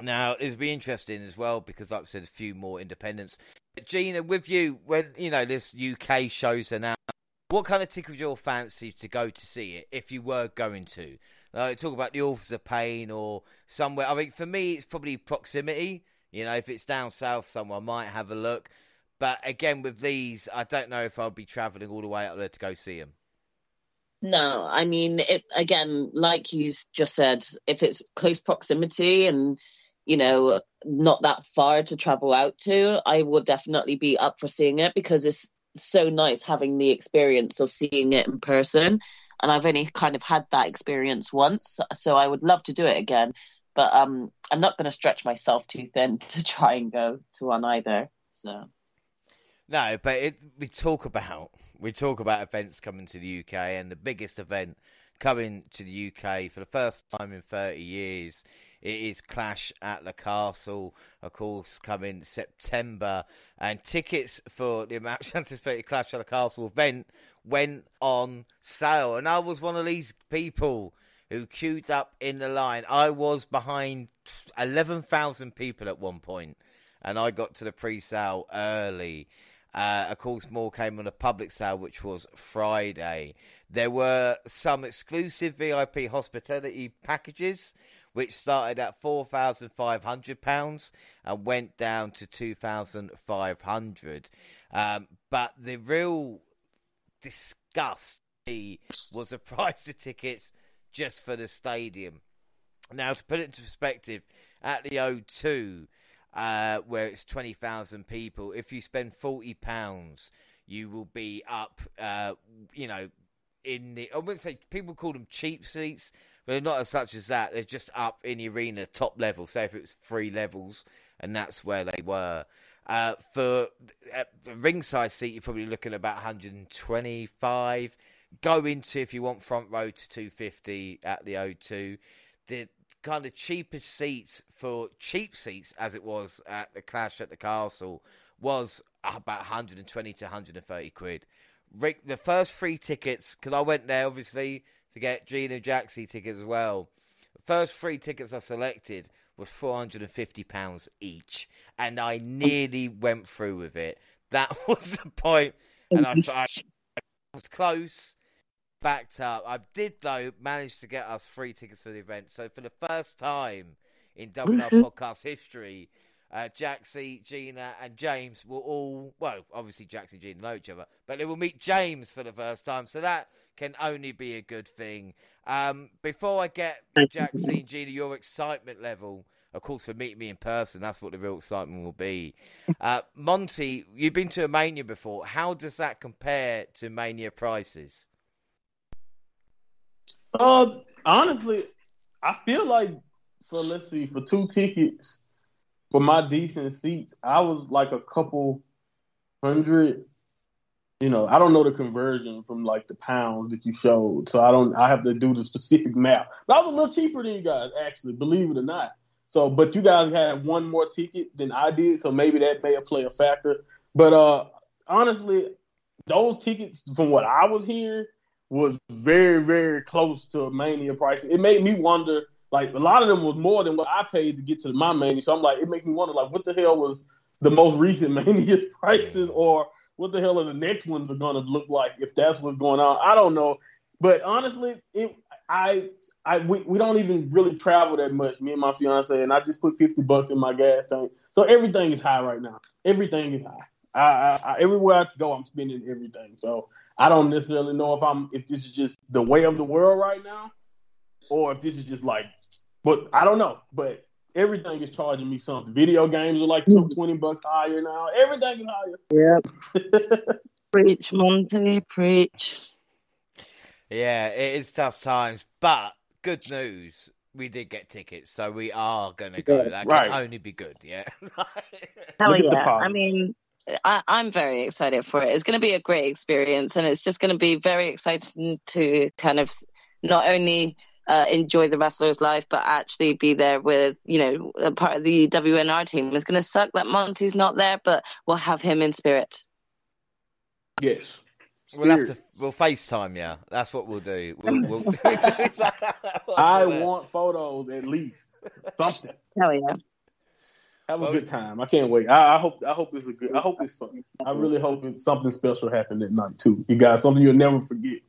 S1: Now, it'll be interesting as well because, like I said, a few more independents. Gina, with you, when you know this UK shows are now, what kind of tickles your fancy to go to see it if you were going to? Uh, talk about the Authors of Pain or somewhere. I think for me, it's probably proximity. You know, if it's down south someone might have a look. But again, with these, I don't know if I'll be travelling all the way up there to go see them.
S2: No, I mean, it, again, like you just said, if it's close proximity and, you know, not that far to travel out to, I would definitely be up for seeing it because it's so nice having the experience of seeing it in person. And I've only kind of had that experience once, so I would love to do it again. But um, I'm not going to stretch myself too thin [LAUGHS] to try and go to one either. So.
S1: No, but it, we talk about we talk about events coming to the UK, and the biggest event coming to the UK for the first time in thirty years. It is Clash at the Castle, of course, coming September, and tickets for the much [LAUGHS] anticipated Clash at the Castle event went on sale. And I was one of these people who queued up in the line. I was behind 11,000 people at one point, and I got to the pre sale early. Uh, of course, more came on a public sale, which was Friday. There were some exclusive VIP hospitality packages, which started at four thousand five hundred pounds and went down to two thousand five hundred. Um, but the real disgust was the [LAUGHS] price of tickets just for the stadium. Now, to put it into perspective, at the O2, uh, where it's 20,000 people, if you spend £40, you will be up, uh, you know, in the. I wouldn't say people call them cheap seats, but they're not as such as that. They're just up in the arena, top level. Say if it was three levels, and that's where they were. Uh, for uh, the ringside seat, you're probably looking at about 125. Go into if you want front row to 250 at the O2. The kind of cheapest seats for cheap seats, as it was at the Clash at the Castle, was about 120 to 130 quid. Rick, the first three tickets, because I went there obviously to get Gina Jaxie tickets as well. The first three tickets I selected was four hundred and fifty pounds each, and I nearly went through with it. That [LAUGHS] was the point, and I, I was close, backed up. I did though manage to get us free tickets for the event. So for the first time in WNR podcast history, uh, Jaxie, Gina, and James will all, well, obviously Jaxie and Gina know each other, but they will meet James for the first time. So that can only be a good thing. Um, before I get Jaxie and Gina, your excitement level, of course, for meeting me in person, that's what the real excitement will be. [LAUGHS] Uh, Monty, you've been to a Mania before. How does that compare to Mania prices?
S3: Uh, honestly, I feel like so. Let's see, for two tickets, for my decent seats, I was like a couple hundred. You know, I don't know the conversion from like the pounds that you showed, so I don't. I have to do the specific math. But I was a little cheaper than you guys, actually, believe it or not. So, but you guys had one more ticket than I did, so maybe that may have played a factor. But uh honestly, those tickets, from what I was hearing, was very, very close to Mania prices. It made me wonder like a lot of them was more than what I paid to get to my mania. So I'm like, it makes me wonder like what the hell was the most recent [LAUGHS] mania's prices or what the hell are the next ones are gonna look like if that's what's going on. I don't know. But honestly, it I I we, we don't even really travel that much, me and my fiance, and I just put fifty bucks in my gas tank. So everything is high right now. Everything is high. I, I, I everywhere I go, I'm spending everything. So I don't necessarily know if I'm if this is just the way of the world right now, or if this is just like, but I don't know. But everything is charging me something. Video games are like two, 20 bucks higher now. Everything is higher.
S2: Yep. [LAUGHS] preach, Monty, preach.
S1: Yeah, it is tough times, but good news. We did get tickets, so we are going to go. That
S3: Right.
S1: can only be good, yeah. [LAUGHS]
S2: Hell
S3: Look at the
S2: yeah. I mean, I, I'm very excited for it. It's going to be a great experience, and it's just going to be very exciting to kind of not only uh, enjoy the wrestler's life, but actually be there with, you know, a part of the WNR team. It's going to suck that Monty's not there, but we'll have him in spirit.
S3: Yes.
S1: we'll have to we'll FaceTime, yeah. That's what we'll do. We'll, [LAUGHS] we'll, [LAUGHS]
S3: I want photos at least. Something.
S2: Hell yeah.
S3: Have a
S1: Well,
S3: good time. I can't wait. I, I hope. I hope it's a good. I hope it's fun. I really hope it's something special happened that night too. You guys, something you'll never forget.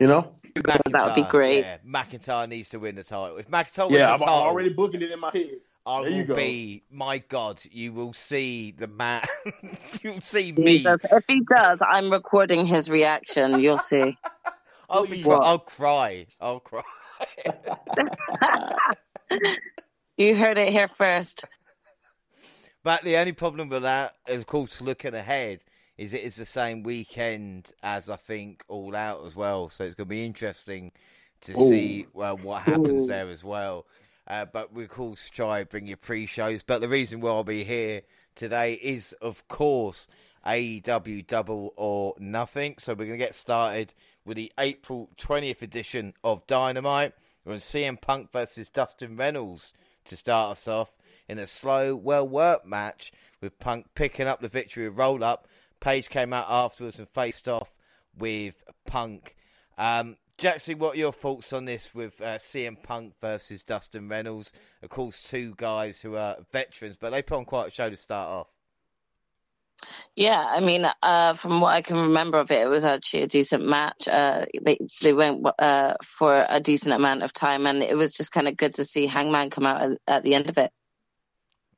S3: You know?
S2: That would be great.
S1: Yeah, McIntyre needs to win the title. If McIntyre wins
S3: Yeah,
S1: the
S3: I'm, I'm
S1: title,
S3: already booking it in my head.
S1: I
S3: there you
S1: will
S3: go.
S1: be. My God, you will see the man. [LAUGHS] You'll see me.
S2: Jesus. If he does, I'm recording his reaction. You'll see. [LAUGHS]
S1: I'll be. Cry- I'll cry. I'll cry. [LAUGHS]
S2: You heard it here first.
S1: But the only problem with that, of course, looking ahead, is it is the same weekend as I think All Out as well. So it's going to be interesting to
S3: Ooh.
S1: see well, what happens
S2: Ooh.
S1: there as well. Uh, but we of course try bring you pre-shows. But the reason why I'll be here today is, of course, AEW Double or Nothing. So we're going to get started with the April 20th edition of Dynamite. We're on CM Punk versus Dustin Rhodes to start us off in a slow, well worked match with Punk picking up the victory with roll up. Page came out afterwards and faced off with Punk. Um, Jackson, what are your thoughts on this with uh, CM Punk versus Dustin Rhodes? Of course, two guys who are veterans, but they put on quite a show to start off.
S2: Yeah, I mean, uh, from what I can remember of it, it was actually a decent match. Uh, they they went uh, for a decent amount of time, and it was just kind of good to see Hangman come out at, at, the end of it.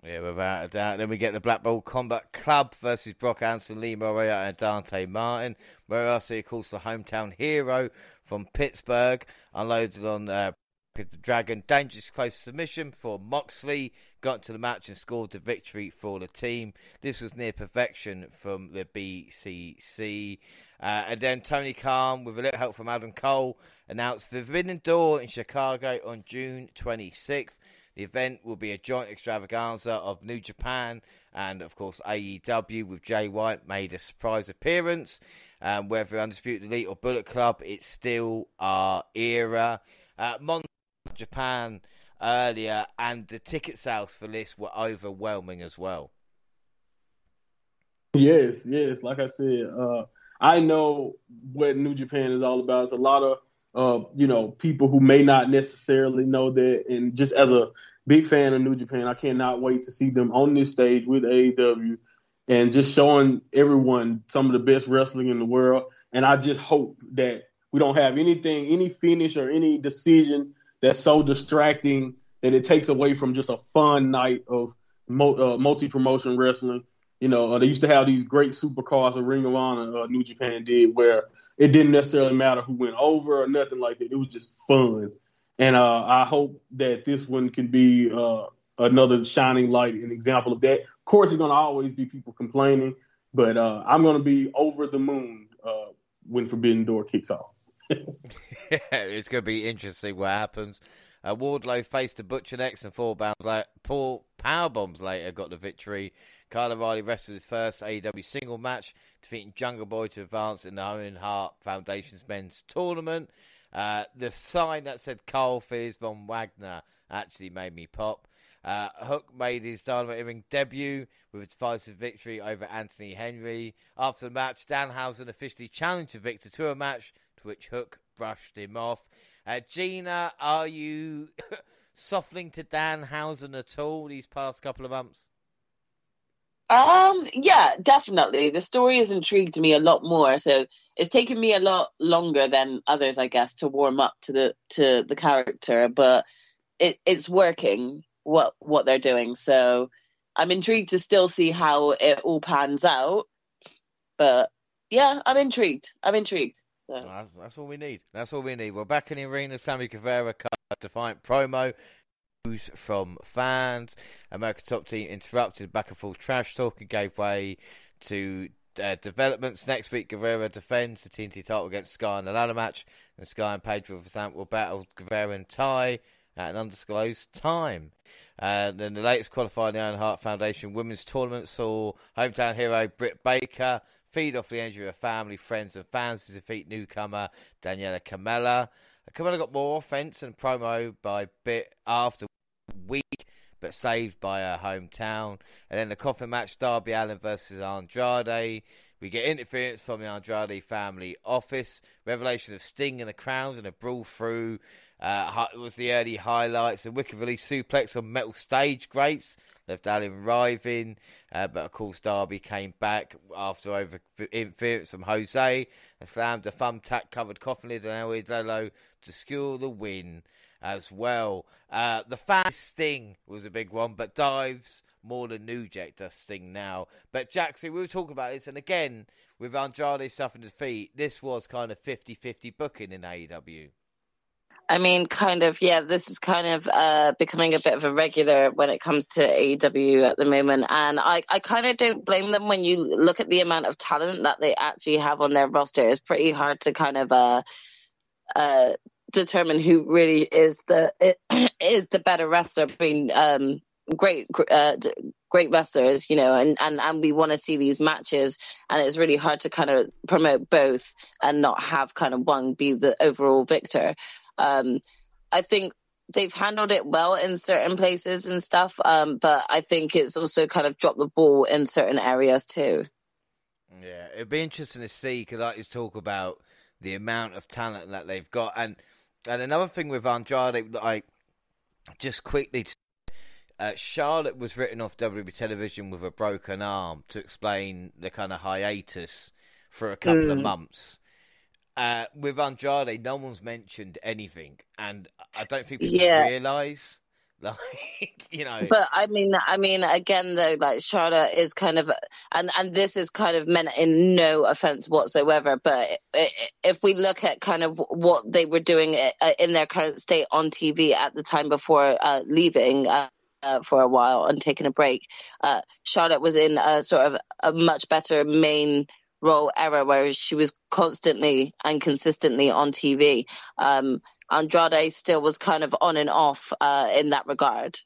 S1: Yeah, without a doubt. Then we get the Blackpool Combat Club versus Brock Anderson, Lee Moriarty, and Dante Martin. Moriarty, of course, the hometown hero from Pittsburgh, unloaded on uh, the Dragon. Dangerous close submission for Moxley. Got to the match and scored the victory for the team. This was near perfection from the BCC. Uh, and then Tony Khan, with a little help from Adam Cole, announced the Forbidden Door in Chicago on June 26th. The event will be a joint extravaganza of New Japan and, of course, AEW with Jay White made a surprise appearance. Um, whether Undisputed Elite or Bullet Club, it's still our era. Uh, Mon Japan earlier, and the ticket sales for this were overwhelming as well.
S3: Yes, yes. Like I said, uh, I know what New Japan is all about. It's a lot of uh, you know people who may not necessarily know that, and just as a big fan of New Japan, I cannot wait to see them on this stage with AEW and just showing everyone some of the best wrestling in the world. And I just hope that we don't have anything, any finish or any decision that's so distracting that it takes away from just a fun night of uh, multi promotion wrestling. You know, uh, they used to have these great supercars of Ring of Honor, uh, New Japan did, where it didn't necessarily matter who went over or nothing like that. It was just fun. And uh, I hope that this one can be uh, another shining light, an example of that. Of course, there's going to always be people complaining, but uh, I'm going to be over the moon uh, when Forbidden Door kicks off.
S1: yeah, [LAUGHS] [LAUGHS] it's going to be interesting what happens. Uh, Wardlow faced the Butcher next and four bombs like poor power bombs later got the victory. Kyle O'Reilly wrestled his first AEW single match, defeating Jungle Boy to advance in the Owen Hart Foundation's men's tournament. Uh, the sign that said Carl Fears von Wagner actually made me pop. Uh, Hook made his Dynamite Ring debut with a decisive victory over Anthony Henry. After the match, Danhausen officially challenged Victor to a match, to which Hook brushed him off. Uh, Gina, are you [COUGHS] softening to Danhausen at all these past couple of months?
S2: Um, yeah, definitely. The story has intrigued me a lot more. So it's taken me a lot longer than others, I guess, to warm up to the to the character, but it, it's working what what they're doing. So I'm intrigued to still see how it all pans out. But yeah, I'm intrigued. I'm intrigued. So
S1: that's, that's all we need. That's all we need. We're back in the arena. Sammy Guevara cut defiant promo. From fans. American Top Team interrupted back and forth trash talk and gave way to uh, developments. Next week, Guevara defends the TNT title against Sky in the ladder match, and Sky and Page will battle Guevara and Tay at an undisclosed time. Uh, then the latest qualifying the Owen Hart Foundation Women's Tournament saw hometown hero Britt Baker feed off the energy of family, friends, and fans to defeat newcomer Daniela Kamela. Kamela got more offense and promo by bit after week, but saved by her hometown. And then the coffin match Darby Allin versus Andrade. We get interference from the Andrade family office. Revelation of Sting and the Crowns and a brawl through uh, was the early highlights. A wicked release suplex on metal stage grates left Allin writhing, uh, but of course Darby came back after over interference from Jose and slammed a thumbtack covered coffin lid on El Idolo to secure the win as well. Uh, the fast Sting was a big one, but dives more than New Jack does Sting now. But Jackson, we were talking about this, and again with Andrade suffering defeat, this was kind of 50-50 booking in AEW.
S2: I mean, kind of, yeah, this is kind of uh, becoming a bit of a regular when it comes to AEW at the moment. And I, I kind of don't blame them when you look at the amount of talent that they actually have on their roster. It's pretty hard to kind of uh, uh, determine who really is the [CLEARS THROAT] is the better wrestler between um, great uh, great wrestlers, you know, and, and, and we want to see these matches. And it's really hard to kind of promote both and not have kind of one be the overall victor. Um, I think they've handled it well in certain places and stuff, um, but I think it's also kind of dropped the ball in certain areas too.
S1: Yeah, it'd be interesting to see because like you talk about the amount of talent that they've got. And and another thing with Andrade, like just quickly, uh, Charlotte was written off WWE television with a broken arm to explain the kind of hiatus for a couple mm. of months. Uh, with Andrade, no one's mentioned anything, and I don't think people yeah. realise [LAUGHS] like you know
S2: but i mean i mean again though like charlotte is kind of and and this is kind of meant in no offense whatsoever but if we look at kind of what they were doing uh, in their current state on tv at the time before uh, leaving uh, uh, for a while and taking a break uh, charlotte was in a sort of a much better main role era where she was constantly and consistently on tv um, Andrade still was kind of on and off uh, in that regard.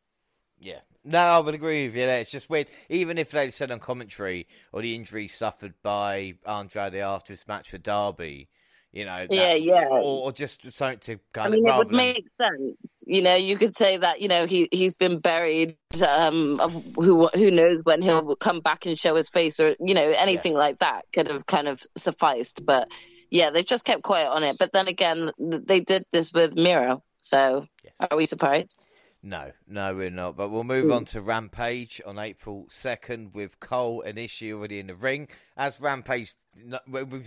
S1: Yeah. No, I would agree with you there. It's just weird. Even if they said on commentary or the injury suffered by Andrade after his match with Darby, you know, that,
S2: yeah, yeah,
S1: or, or, just something to kind
S2: I mean,
S1: of.
S2: it would
S1: than...
S2: make sense. You know, you could say that you know he he's been buried. Um, who who knows when he'll come back and show his face, or you know anything yeah. like that could have kind of sufficed. But yeah, they've just kept quiet on it. But then again, they did this with Miro, so yes. are we surprised?
S1: No, no, we're not. But we'll move on to Rampage on April 2nd with Cole and Ishii already in the ring. As Rampage,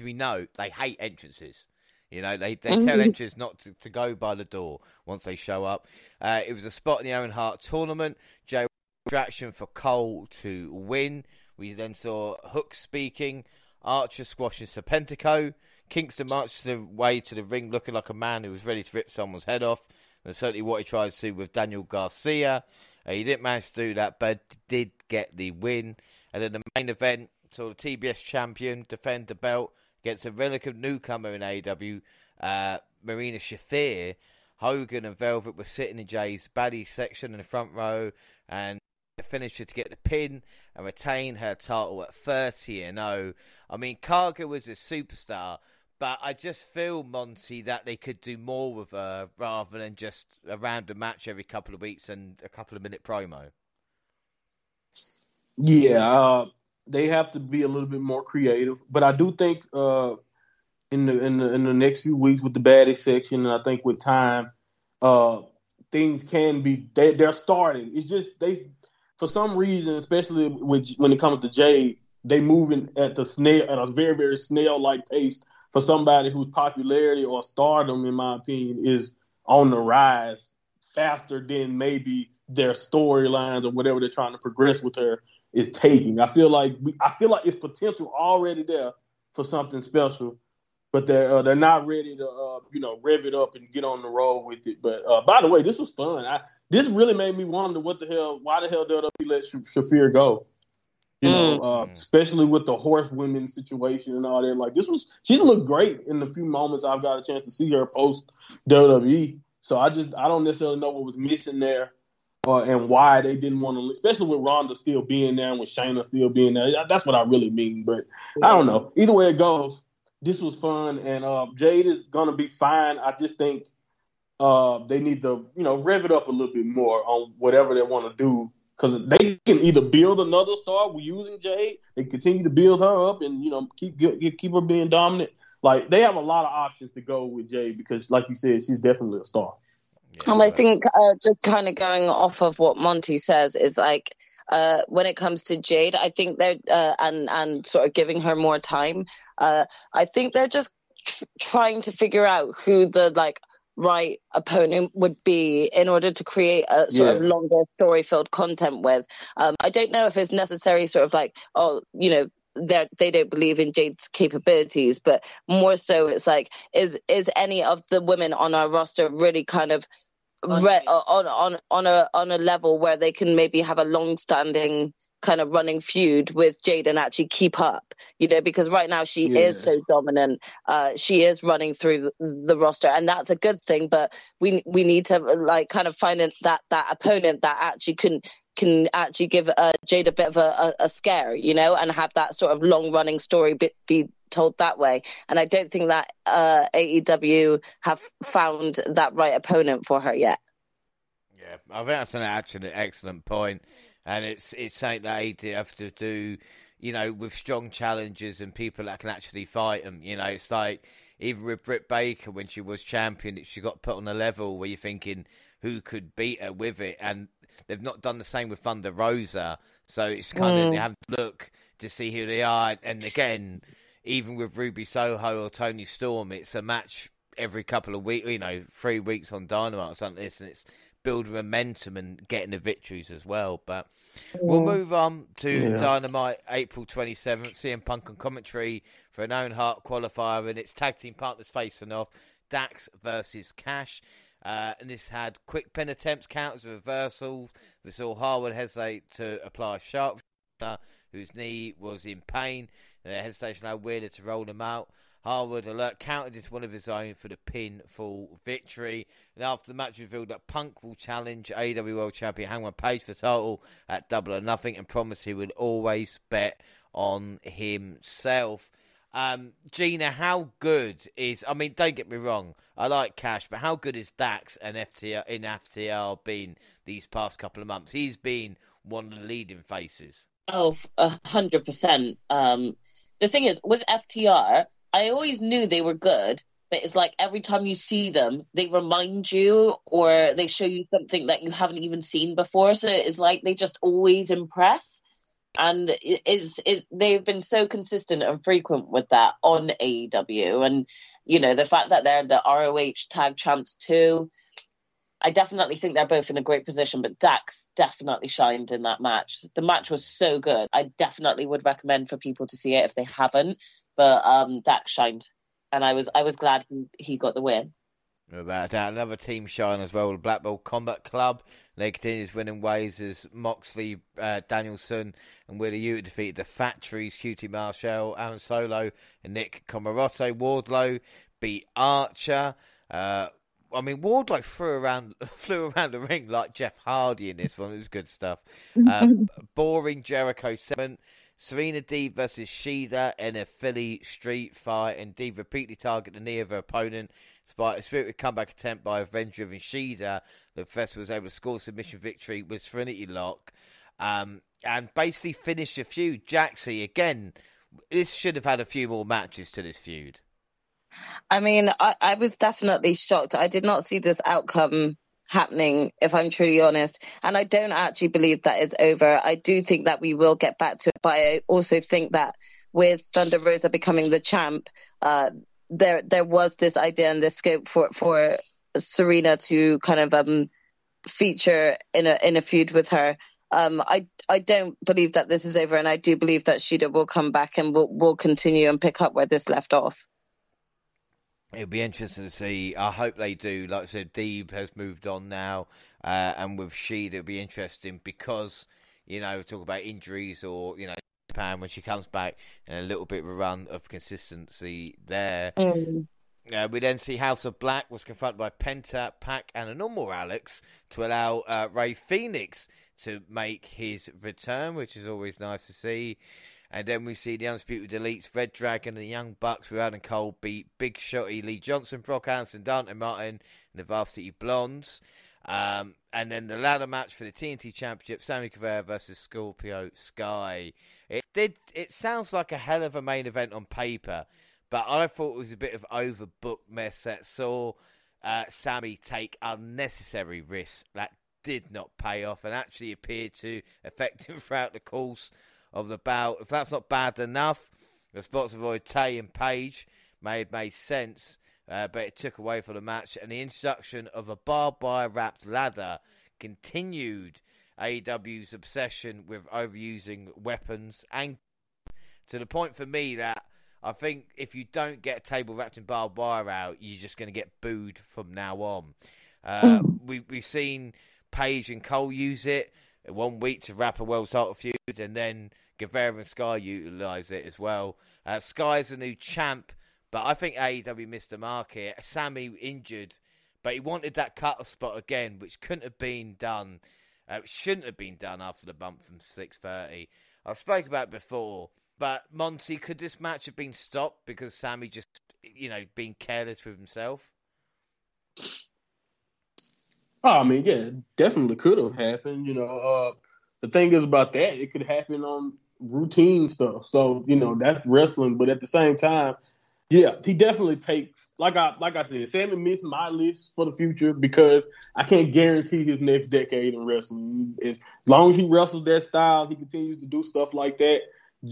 S1: we know, they hate entrances. You know, they, they tell entrants not to, to go by the door once they show up. Uh, it was a spot in the Owen Hart tournament. Jay distraction for Cole to win. We then saw Hook speaking, Archer squashing Serpentico. Kingston marched the way to the ring looking like a man who was ready to rip someone's head off. And certainly what he tried to do with Daniel Garcia. Uh, he didn't manage to do that, but did get the win. And then the main event saw the TBS champion defend the belt against a relative newcomer in AW, uh, Marina Shafir. Hogan and Velvet were sitting in Jade's baddie section in the front row, and the finisher to get the pin and retain her title at 30 and 0. I mean, Karga was a superstar, but I just feel Monty that they could do more with her rather than just a random match every couple of weeks and a couple of minute promo.
S3: Yeah, uh, they have to be a little bit more creative, but I do think uh, in the in the in the next few weeks with the baddie section, and I think with time, uh, things can be they, they're starting. It's just they for some reason, especially with when it comes to Jade, they moving at the snail at a very very snail like pace for somebody whose popularity or stardom, in my opinion, is on the rise faster than maybe their storylines or whatever they're trying to progress with her is taking. I feel like we, I feel like it's potential already there for something special, but they're uh, they're not ready to uh, you know rev it up and get on the road with it. But uh, by the way, this was fun. I, this really made me wonder what the hell, why the hell did WWE let Shafir go? You know, mm. uh, especially with the horse women situation and all that. Like this was, she's looked great in the few moments I've got a chance to see her post WWE. So I just, I don't necessarily know what was missing there, uh, and why they didn't want to, especially with Ronda still being there and with Shayna still being there. That's what I really mean. But I don't know. Either way it goes, this was fun, and uh, Jade is gonna be fine. I just think uh, they need to, you know, rev it up a little bit more on whatever they want to do because they can either build another star using Jade, they continue to build her up, and you know keep keep her being dominant. Like they have a lot of options to go with Jade because, like you said, she's definitely a star.
S2: And I think uh, just kind of going off of what Monty says is like uh, when it comes to Jade, I think they're uh, and and sort of giving her more time. Uh, I think they're just trying to figure out who the like right opponent would be in order to create a sort yeah. of longer story filled content with. Um, I don't know if it's necessary, sort of like, oh, you know, they don't believe in Jade's capabilities, but more so it's like, is is any of the women on our roster really kind of re- on on on a on a level where they can maybe have a long standing kind of running feud with Jade and actually keep up, you know, because right now she yeah. is so dominant. Uh, she is running through the, the, roster, and that's a good thing. But we we need to like kind of find that that opponent that actually can can actually give uh, Jade a bit of a, a, a, scare, you know, and have that sort of long running story be, be told that way. And I don't think that uh, AEW have found that right opponent for her yet.
S1: Yeah, I think that's an actually excellent point and it's it's something that they have to do, you know, with strong challenges and people that can actually fight them. You know, it's like even with Britt Baker when she was champion, she got put on a level where you're thinking who could beat her with it, and they've not done the same with Thunder Rosa. So it's kind mm. of you have to look to see who they are, and again, even with Ruby Soho or Toni Storm, it's a match every couple of weeks, you know, three weeks on Dynamite or something. and it's building momentum and getting the victories as well. But we'll move on to yes. Dynamite April 27th. CM Punk on commentary for an Owen Hart qualifier, and its tag team partners facing off Dax versus Cash. Uh, and this had quick pin attempts, counters, reversals. We saw Harwood hesitate to apply a sharp, whose knee was in pain. The hesitation allowed Wheeler to roll him out. Harwood alert counted into one of his own for the pinfall victory. And after the match revealed that Punk will challenge AEW World Champion Hangman Page for the title at Double or Nothing and promised he would always bet on himself. Um, Gina, how good is? I mean, don't get me wrong, I like Cash, but how good is Dax and FTR in FTR been these past couple of months? He's been one of the leading faces.
S2: Oh, a hundred percent. Um, the thing is, with FTR, I always knew they were good, but it's like every time you see them, they remind you or they show you something that you haven't even seen before. So it's like they just always impress. And it's, it, they've been so consistent and frequent with that on AEW. And, you know, the fact that they're the ROH tag champs too, I definitely think they're both in a great position, but Dax definitely shined in that match. The match was so good. I definitely would recommend for people to see it if they haven't but um, Dax shined, and I was I was glad he, got the win.
S1: About that, another team shine as well. The Blackpool Combat Club. They continues winning ways as Moxley, uh, Danielson, and Wheeler Yuta defeated the Factories, QT Marshall, Aaron Solo, and Nick Comoroto. Wardlow beat Archer. Uh, I mean, Wardlow flew around, [LAUGHS] flew around the ring like Jeff Hardy in this one. It was good stuff. Uh, [LAUGHS] boring Jericho seven. Serena Deeb versus Shida in a Philly street fight, and Deeb repeatedly targeted the knee of her opponent. Despite a spirited comeback attempt by Avenger and Shida, the professor was able to score submission victory with Serenity Lock um, and basically finish the feud. Jaxie, again, this should have had a few more matches to this feud.
S2: I mean, I, I was definitely shocked. I did not see this outcome happening, if I'm truly honest. And I don't actually believe that it's over. I do think that we will get back to it, but I also think that with Thunder Rosa becoming the champ, uh, there there was this idea and this scope for for Serena to kind of um, feature in a in a feud with her. Um, I I don't believe that this is over, and I do believe that Shida will come back and will will continue and pick up where this left off.
S1: It'll be interesting to see. I hope they do. Like I said, Deeb has moved on now, uh, and with Sheed, it'll be interesting because you know talk about injuries or you know Japan when she comes back and a little bit of a run of consistency there. Mm. Uh, we then see House of Black was confronted by Penta, PAC, and a normal Alex to allow uh, Rey Fenix to make his return, which is always nice to see. And then we see the Undisputed Elites, Red Dragon, and the Young Bucks with Adam Cole beat Big Shotty, Lee Johnson, Brock Anderson, Dante Martin, and the Varsity Blondes. Um, and then the ladder match for the TNT Championship, Sammy Guevara versus Scorpio Sky. It did. It sounds like a hell of a main event on paper, but I thought it was a bit of overbooked mess that saw uh, Sammy take unnecessary risks that did not pay off and actually appeared to affect him [LAUGHS] throughout the course of the bout. If that's not bad enough, the spots of Roy Tay and Page made made sense, uh, but it took away from the match. And the introduction of a barbed wire wrapped ladder continued AEW's obsession with overusing weapons, and to the point for me that I think if you don't get a table wrapped in barbed wire out, you're just going to get booed from now on. Uh, [COUGHS] we, we've seen Page and Cole use it one week to wrap a world title feud, and then Guevara and Sky utilize it as well. Uh, Sky's a new champ, but I think AEW missed the mark here. Sammy injured, but he wanted that cut spot again, which couldn't have been done. Uh, shouldn't have been done after the bump from 6:30. I spoke about before, but Monty, could this match have been stopped because Sammy just, you know, being careless with himself?
S3: Oh, I mean, yeah, definitely could have happened. You know, uh, the thing is about that, it could happen on routine stuff. So, you know, that's wrestling. But at the same time, Yeah, he definitely takes like I like I said, Sammy missed my list for the future because I can't guarantee his next decade in wrestling. As long as he wrestles that style, he continues to do stuff like that,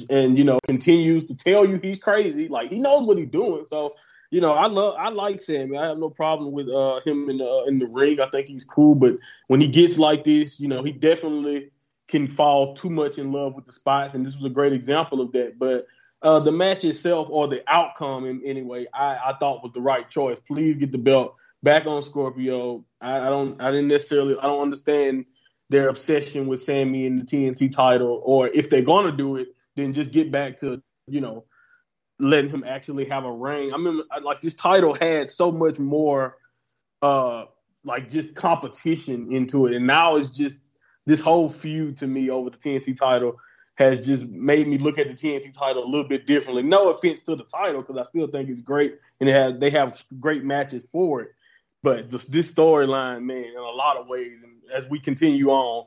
S3: and you know continues to tell you he's crazy. Like he knows what he's doing. So you know, I love I like Sammy. I have no problem with uh, him in the in the ring. I think he's cool, but when he gets like this, you know, he definitely can fall too much in love with the spots, and this was a great example of that. But uh, the match itself or the outcome in anyway, I, I thought was the right choice. Please get the belt back on Scorpio. I, I don't I didn't necessarily I don't understand their obsession with Sammy and the TNT title, or if they're gonna do it, then just get back to you know letting him actually have a reign. I mean, like this title had so much more, uh, like just competition into it, and now it's just this whole feud to me over the TNT title has just made me look at the TNT title a little bit differently. No offense to the title, because I still think it's great and has, they have great matches for it. But this, this storyline, man, in a lot of ways, and as we continue on,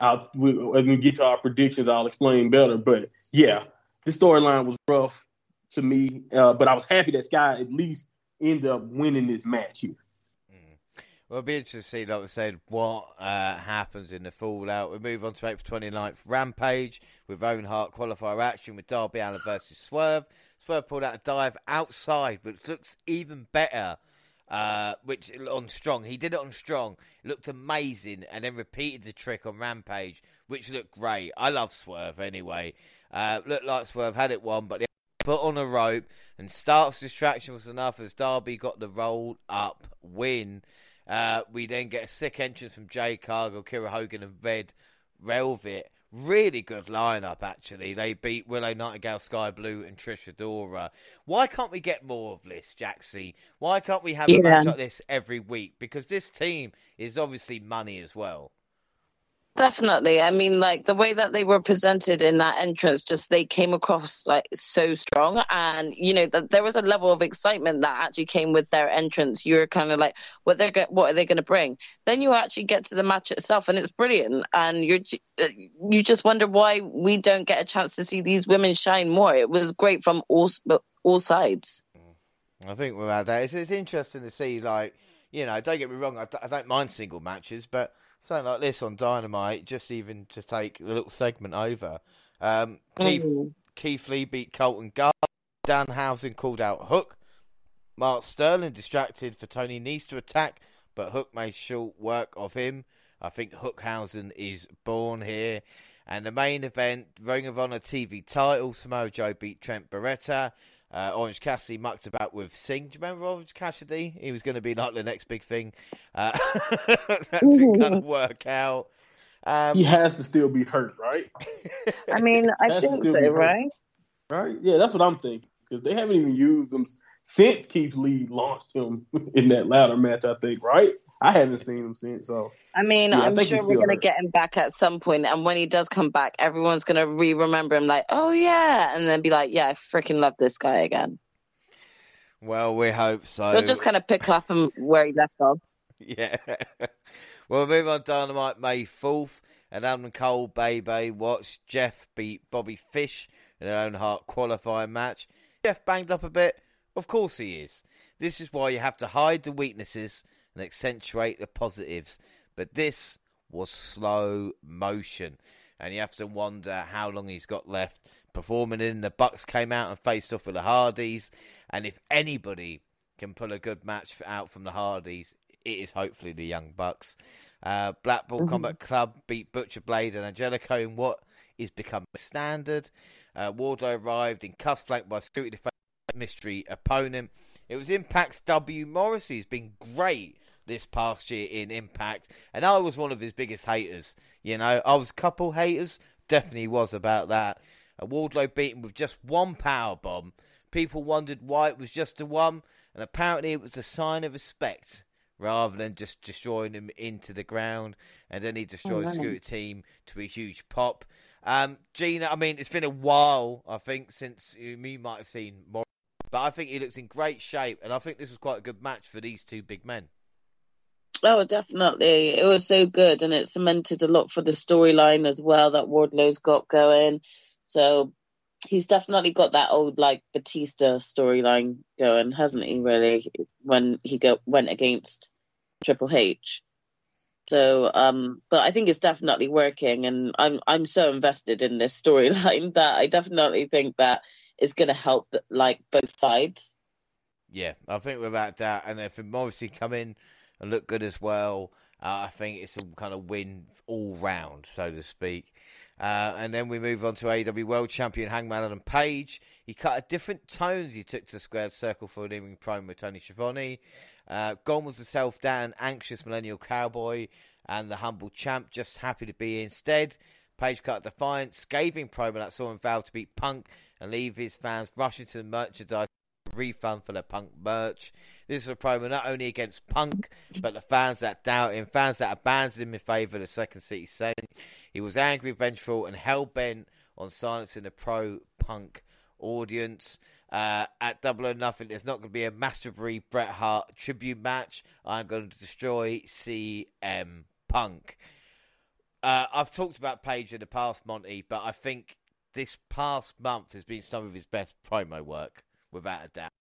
S3: I'll, we, as we get to our predictions, I'll explain better. But yeah, this storyline was rough to me, uh, but I was happy that Sky at least ended up winning this match here.
S1: Well, it'll be interesting to see, like we said, what uh, happens in the fallout. We move on to April 29th, Rampage, with Owen Hart qualifier action with Darby Allin versus Swerve. Swerve pulled out a dive outside, which looks even better. Uh, which on Strong, he did it on Strong. It looked amazing, and then repeated the trick on Rampage, which looked great. I love Swerve anyway. Uh, looked like Swerve had it won, but the foot on a rope and starts distraction was enough as Darby got the rolled up win. Uh, we then get a sick entrance from Jade Cargill, Kiera Hogan, and Red Velvet. Really good lineup, actually. They beat Willow Nightingale, Skye Blue, and Trish Adora. Why can't we get more of this, Jaxie? Why can't we have yeah. a match like this every week? Because this team is obviously money as well.
S2: Definitely. I mean, like the way that they were presented in that entrance, just they came across like so strong. And, you know, that there was a level of excitement that actually came with their entrance. You're kind of like, what they're what are they going to bring? Then you actually get to the match itself and it's brilliant. And you're, uh, you just wonder why we don't get a chance to see these women shine more. It was great from all, all sides.
S1: I think without that, it's, it's interesting to see, like, you know, don't get me wrong, I don't mind single matches, but something like this on Dynamite, just even to take a little segment over. Um, Keith, mm. Keith Lee beat Colton Gunn. Danhausen called out Hook. Mark Sterling distracted for Tony Nese to attack, but Hook made short work of him. I think Hookhausen is born here. And the main event, Ring of Honor TV title, Samoa Joe beat Trent Beretta. Uh, Orange Cassidy mucked about with Singh. Do you remember Orange Cassidy? He was going to be like the next big thing. Uh, [LAUGHS] that didn't kind of work out.
S3: Um, he has to still be hurt, right?
S2: I mean, I think so, right?
S3: Right? Yeah, that's what I'm thinking. Because they haven't even used him since Keith Lee launched him [LAUGHS] in that ladder match, I think, right? I haven't seen him since. So
S2: I mean, yeah, I'm I sure we're gonna get him back at some point, and when he does come back, everyone's gonna re-remember him, like, oh yeah, and then be like, yeah, I freaking love this guy again.
S1: Well, we hope so.
S2: We'll just kind of pick up him where he left off. [LAUGHS]
S1: Yeah. well, move on. Dynamite May fourth, and Adam Cole, Baby Watch, Jeff beat Bobby Fish in their Owen Hart qualifying match. Jeff banged up a bit. Of course he is. This is why you have to hide the weaknesses and accentuate the positives. But this was slow motion, and you have to wonder how long he's got left performing in. The Bucks came out and faced off with the Hardys, and if anybody can pull a good match out from the Hardys, it is hopefully the Young Bucks. Uh, Blackpool mm-hmm. Combat Club beat Butcher Blade and Angelico in what is becoming standard. Uh, Wardlow arrived in cuffs flanked by security mystery opponent. It was Impact's W. Morrissey has been great this past year in Impact, and I was one of his biggest haters. You know, I was a couple haters, definitely was about that. A Wardlow beaten with just one power bomb. People wondered why it was just a one, and apparently it was a sign of respect rather than just destroying him into the ground. And then he destroyed oh, Scooter Team to a huge pop. Um, Gina, I mean, it's been a while, I think, since you might have seen more, but I think he looks in great shape, and I think this was quite a good match for these two big men.
S2: Oh, definitely. It was so good, and it cemented a lot for the storyline as well that Wardlow's got going. So, he's definitely got that old like Batista storyline going, hasn't he? Really, when he go went against Triple H. So, um, but I think it's definitely working, and I'm I'm so invested in this storyline [LAUGHS] that I definitely think that it's going to help like both sides.
S1: Yeah, I think without that, and if Morrissey come in and look good as well, uh, I think it's a kind of win all round, so to speak. Uh, and then we move on to AEW World Champion Hangman Adam Page. He cut a different tone he took to the squared circle for an evening promo with Tony Schiavone. Uh, gone was the self down, anxious millennial cowboy and the humble champ, just happy to be instead. Page cut a defiant, scathing promo that saw him vow to beat Punk and leave his fans rushing to the merchandise refund for the Punk merch. This is a promo not only against Punk, but the fans that doubt him, fans that abandoned him in favour of the second city Saint. He was angry, vengeful, and hell bent on silencing the pro Punk audience. Uh, at Double or Nothing, there's not going to be a Mastery Bret Hart tribute match. I'm going to destroy CM Punk. Uh, I've talked about Page in the past, Monty, but I think this past month has been some of his best promo work, without a doubt.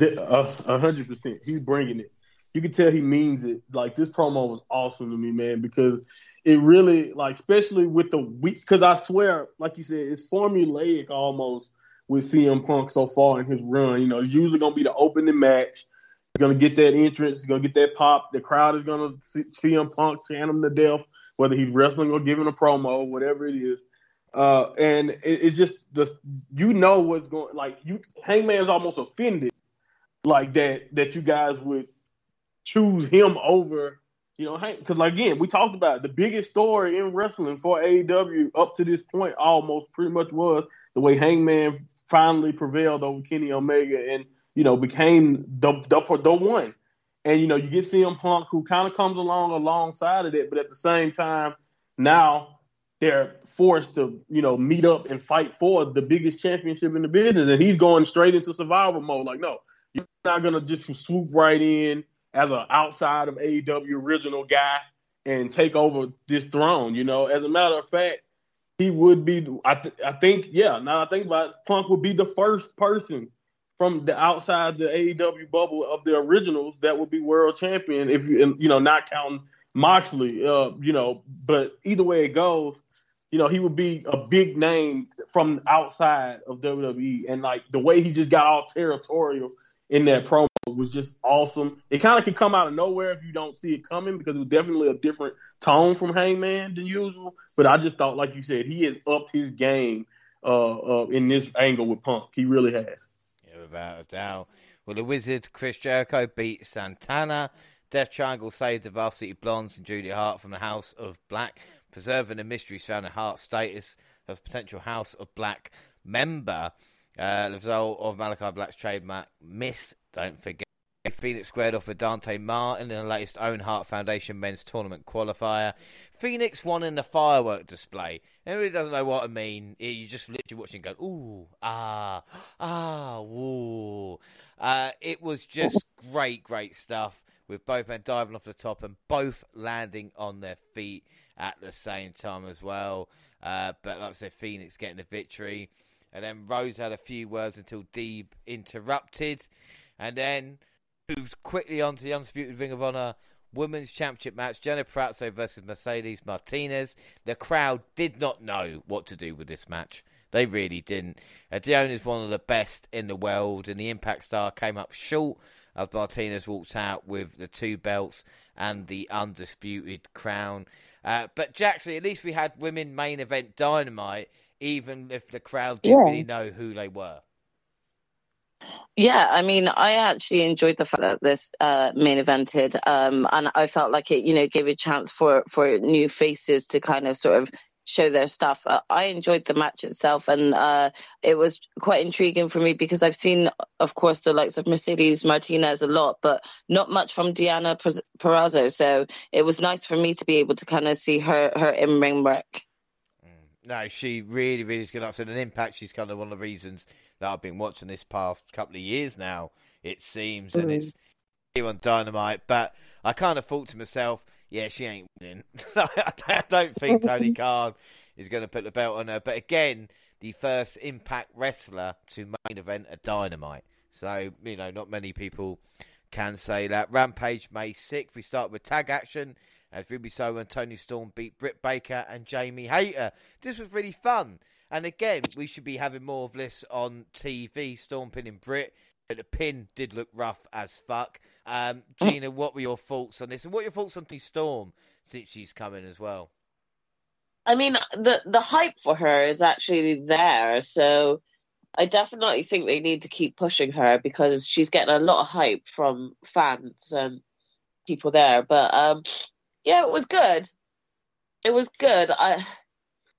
S3: A hundred percent. He's bringing it. You can tell he means it. Like this promo was awesome to me, man, because it really, like, especially with the week. Because I swear, like you said, it's formulaic almost with CM Punk so far in his run. You know, it's usually to be the opening match. He's to get that entrance. He's to get that pop. The crowd is to see CM Punk chant him to death, whether he's wrestling or giving a promo, whatever it is. Uh, and it, it's just the you know what's going like you Hangman's almost offended like that that you guys would choose him over you know because like, again we talked about it. the biggest story in wrestling for AEW up to this point almost pretty much was the way Hangman finally prevailed over Kenny Omega and you know became the the, the one. And you know you get CM Punk who kind of comes along alongside of it, but at the same time now they're forced to you know meet up and fight for the biggest championship in the business, and he's going straight into survival mode. Like no, you're not gonna just swoop right in as an outside of AEW original guy and take over this throne. You know, as a matter of fact, he would be. I, th- I think, yeah. Now I think about it, Punk would be the first person from the outside the AEW bubble of the originals that would be world champion. If you, you know, not counting Moxley, uh, you know. But either way it goes, you know, he would be a big name from outside of WWE. And like the way he just got all territorial in that promo was just awesome. It kind of can come out of nowhere if you don't see it coming because it was definitely a different tone from Hangman than usual. But I just thought, like you said, he has upped his game uh, uh, in this angle with Punk. He really has.
S1: Without a doubt. Well, the Wizard, Chris Jericho, beat Santana. Death Triangle saved the Varsity Blondes and Julia Hart from the House of Black preserving the mystery surrounding Hart's status as potential House of Black member. Uh, the result of Malachi Black's trademark miss, don't forget. Fenix squared off with Dante Martin in the latest Owen Hart Foundation men's tournament qualifier. Fenix won in the firework display. Everybody doesn't know what I mean. You just literally watching go, ooh, ah, [GASPS] ah, woo. Uh, it was just [LAUGHS] great, great stuff with both men diving off the top and both landing on their feet at the same time as well. Uh, but like I said, Fenix getting the victory. And then Rose had a few words until Deeb interrupted. And then moved quickly on to the Undisputed Ring of Honor Women's Championship match. Deonna Purrazzo versus Mercedes Martinez. The crowd did not know what to do with this match. They really didn't. Uh, Dion is one of the best in the world, and the Impact Star came up short as Martinez walked out with the two belts and the Undisputed Crown. Uh, but Jackson, at least we had women main event dynamite, even if the crowd didn't yeah. really know who they were.
S2: Yeah, I mean, I actually enjoyed the fact that this uh, main evented, um, and I felt like it, you know, gave a chance for for new faces to kind of sort of show their stuff. Uh, I enjoyed the match itself, and uh, it was quite intriguing for me because I've seen, of course, the likes of Mercedes Martinez a lot, but not much from Deonna Purrazzo. So it was nice for me to be able to kind of see her her in ring work.
S1: Mm. No, she really, really is good. I an impact. She's kind of one of the reasons that I've been watching this past couple of years now. It seems, mm-hmm. and it's here on Dynamite. But I kind of thought to myself, yeah, she ain't winning. [LAUGHS] I don't think Tony [LAUGHS] Khan is going to put the belt on her. But again, the first Impact wrestler to main event a Dynamite. So you know, not many people can say that. Rampage May 6th. We start with tag action as Ruby Soho and Toni Storm beat Britt Baker and Jamie Hayter. This was really fun. And again, we should be having more of this on TV. Storm pinning Britt. But the pin did look rough as fuck. Um, [LAUGHS] Gina, what were your thoughts on this? And what are your thoughts on Toni Storm since she's coming as well?
S2: I mean, the the hype for her is actually there. So I definitely think they need to keep pushing her because she's getting a lot of hype from fans and people there. But um, yeah, it was good. It was good. I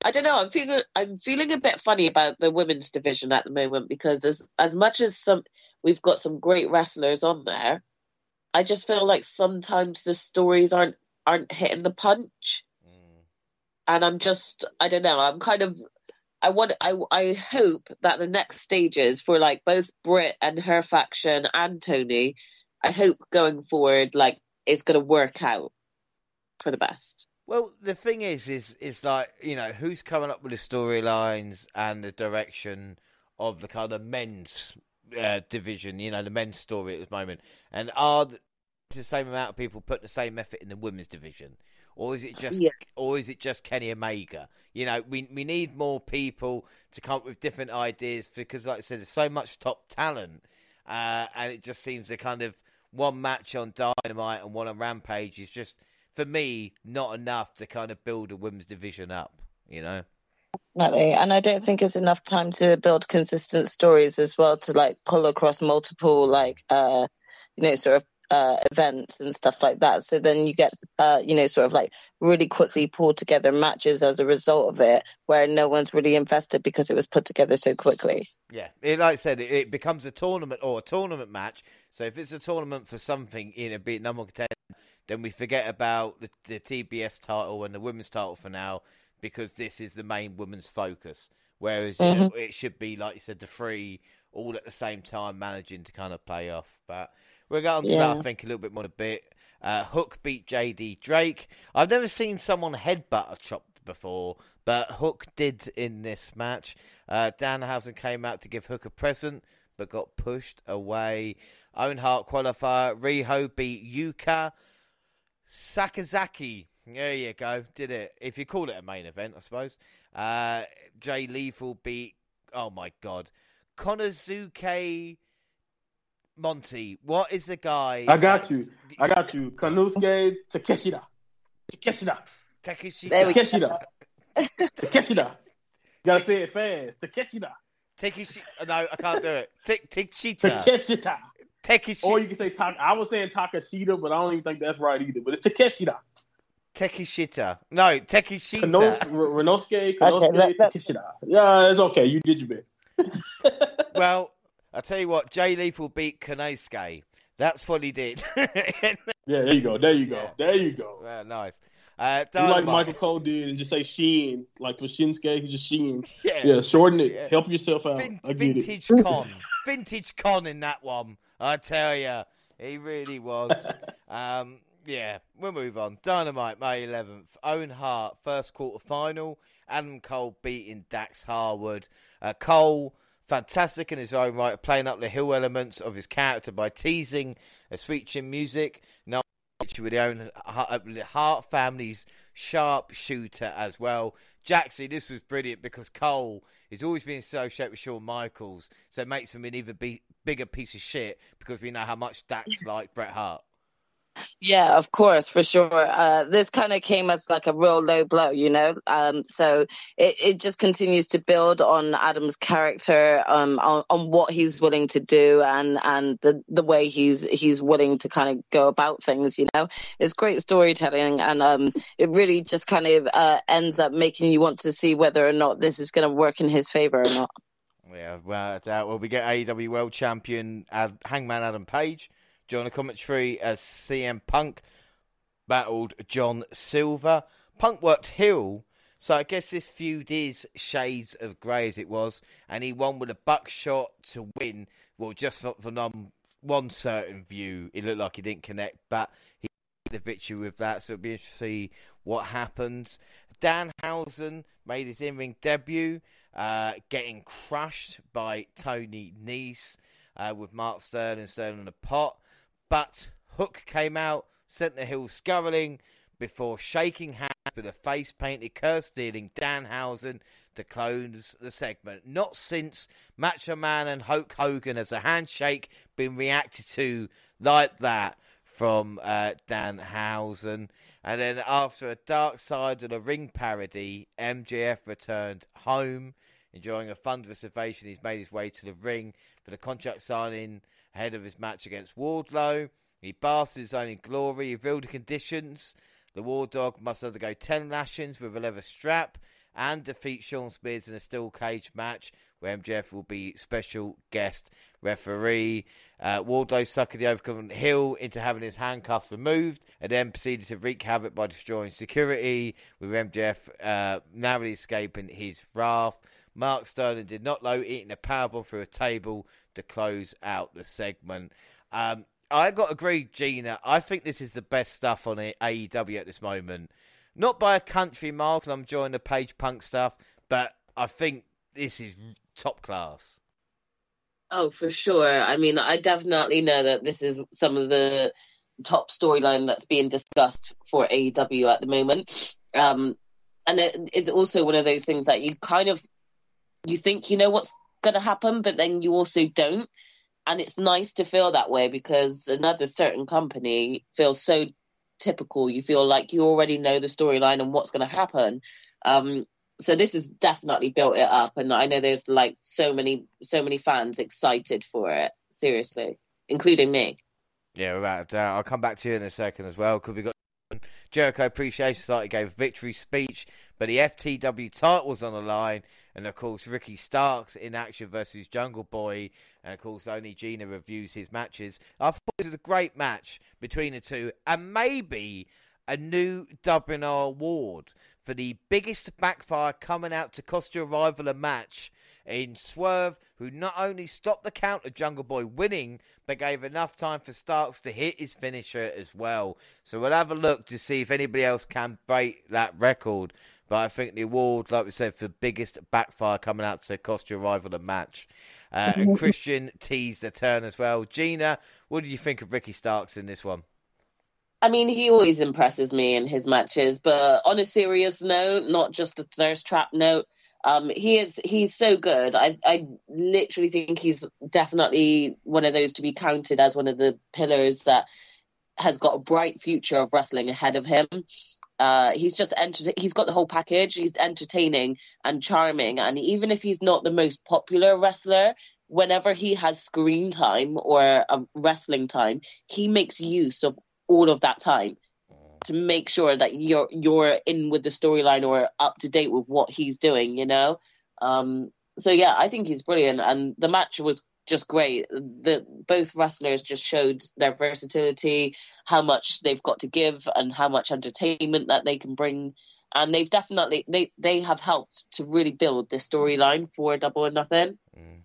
S2: I don't know. I'm feeling I'm feeling a bit funny about the women's division at the moment because as as much as some we've got some great wrestlers on there, I just feel like sometimes the stories aren't aren't hitting the punch. Mm. And I'm just I don't know. I'm kind of I want I I hope that the next stages for like both Britt and her faction and Toni, I hope going forward like it's going to work out for the best.
S1: Well, the thing is, is is like you know who's coming up with the storylines and the direction of the kind of men's uh, division. You know, the men's story at the moment, and are the same amount of people put the same effort in the women's division? or is it just yeah. or is it just Kenny Omega? You know, we we need more people to come up with different ideas because, like I said, there's so much top talent, uh, and it just seems the kind of one match on Dynamite and one on Rampage is just for me not enough to kind of build a women's division up. You know.
S2: Definitely. And I don't think it's enough time to build consistent stories as well to like pull across multiple like uh you know sort of uh, events and stuff like that. So then you get, uh, you know, sort of like really quickly pulled together matches as a result of it, where no one's really invested because it was put together so quickly.
S1: Yeah, it, like I said, it, it, becomes a tournament or a tournament match. So if it's a tournament for something in a bit number ten, then we forget about the, the TBS title and the women's title for now because this is the main women's focus. Whereas mm-hmm. know, it should be, like you said, the three all at the same time managing to kind of play off. But We'll get on to yeah. that, I think, a little bit more in a bit. Uh, Hook beat JD Drake. I've never seen someone headbutt a chop before, but Hook did in this match. Uh, Danhausen came out to give Hook a present, but got pushed away. Owen Hart qualifier. Riho beat Yuka. Sakazaki. There you go. Did it. If you call it a main event, I suppose. Uh, Jay Lethal beat. Oh my god. Konosuke Monty, what is the guy?
S3: I got you. I got you. Konosuke Takeshita. Takeshita.
S1: Takeshita.
S3: Takeshita. Takeshita. You gotta say it fast. Takeshita.
S1: Takeshita. No, I can't do it. Takeshita.
S3: Takeshita.
S1: Takeshita.
S3: Or you can say Tak. I was saying Takeshita, but I don't even think that's right either. But it's Takeshita.
S1: Takeshita. No, Takeshita.
S3: Renosuke, Konosuke, Takeshita. Yeah, it's okay. You did your best. [LAUGHS]
S1: well, I tell you what, Jay Lethal beat Konosuke. That's what he did. [LAUGHS]
S3: yeah, there you go. There you go. Yeah. There you go.
S1: Yeah, nice. Uh,
S3: like Michael Cole did, and just say Sheen, like for Shinsuke, he just Sheen. [LAUGHS] Yeah, yeah shorten it. Yeah. Help yourself out. Vin-
S1: vintage
S3: it.
S1: con, vintage con in that one. I tell you, he really was. [LAUGHS] um, yeah, we'll move on. Dynamite, May 11th. Owen Hart, first quarter final. Adam Cole beating Dax Harwood. Uh, Cole fantastic in his own right, playing up the hill elements of his character by teasing a switching music. Now, with the Owen Hart family's sharp shooter as well. Jackson, this was brilliant because Cole has always been associated with Shawn Michaels, so it makes him an even be- bigger piece of shit because we know how much Dax [LAUGHS] like Bret Hart.
S2: Yeah, of course, for sure. Uh, this kind of came as like a real low blow, you know. Um, so it, it just continues to build on Adam's character, um, on, on what he's willing to do, and and the the way he's he's willing to kind of go about things. You know, it's great storytelling, and um, it really just kind of uh, ends up making you want to see whether or not this is going to work in his favor or not.
S1: Yeah, well, will we get AEW World Champion Hangman Adam Page Join the commentary as CM Punk battled John Silver. Punk worked heel, so I guess this feud is shades of grey as it was, and he won with a buckshot to win. Well, just for, for one certain view, it looked like he didn't connect, but he the victory with that, so it'll be interesting to see what happens. Danhausen made his in-ring debut. uh, getting crushed by Tony Nese uh, with Mark Sterling Sterling in the pot. But Hook came out, sent the hill scurrying before shaking hands with a face painted curse stealing Danhausen to close the segment. Not since Macho Man and Hulk Hogan as a handshake been reacted to like that from uh, Danhausen. And then after a Dark Side of the Ring parody, MJF returned home. Enjoying a thunderous ovation, he's made his way to the ring for the contract signing ahead of his match against Wardlow. He basks his own in glory, revealed the conditions. The War Dog must undergo 10 lashings with a leather strap and defeat Shawn Spears in a steel cage match where MJF will be special guest referee. Uh, Wardlow suckered the overcoming Hill into having his handcuffs removed and then proceeded to wreak havoc by destroying security, with MJF uh, narrowly escaping his wrath. Mark Sterling did not low, eating a powerbomb through a table to close out the segment. Um, I got to agree, Gina. I think this is the best stuff on AEW at this moment. Not by a country mile, because I'm enjoying the Page Punk stuff, but I think this is top class.
S4: Oh, for sure. I mean, I definitely know that this is some of the top storyline that's being discussed for AEW at the moment. Um, and it's also one of those things that you kind of you think you know what's going to happen, but then you also don't. And it's nice to feel that way because another certain company feels so typical. You feel like you already know the storyline and what's going to happen. Um, so this has definitely built it up, and I know there's like so many, so many fans excited for it. Seriously, including me.
S1: Yeah, without doubt. I'll come back to you in a second as well because we got Jericho Appreciation Society gave a victory speech, but the FTW title was on the line, and of course Ricky Starks in action versus Jungle Boy, and of course only Gina reviews his matches. I thought it was a great match between the two, and maybe a new WNR award for the biggest backfire coming out to cost your rival a match in Swerve, who not only stopped the count of Jungle Boy winning, but gave enough time for Starks to hit his finisher as well. So we'll have a look to see if anybody else can break that record. But I think the award, like we said, for biggest backfire coming out to cost your rival a match. Uh, and [LAUGHS] Christian teased a turn as well. Gina, what do you think of Ricky Starks in this one?
S4: I mean, he always impresses me in his matches, but on a serious note, not just a thirst trap note, um, he is he's so good. I I literally think he's definitely one of those to be counted as one of the pillars that has got a bright future of wrestling ahead of him. Uh, he's just enter- he's got the whole package. He's entertaining and charming, and even if he's not the most popular wrestler, whenever he has screen time or a wrestling time, he makes use of all of that time to make sure that you're you're in with the storyline or up to date with what he's doing, you know. Um, so yeah, I think he's brilliant, and the match was just great. The both wrestlers just showed their versatility, how much they've got to give, and how much entertainment that they can bring. And they've definitely they they have helped to really build this storyline for Double or Nothing.
S1: Mm.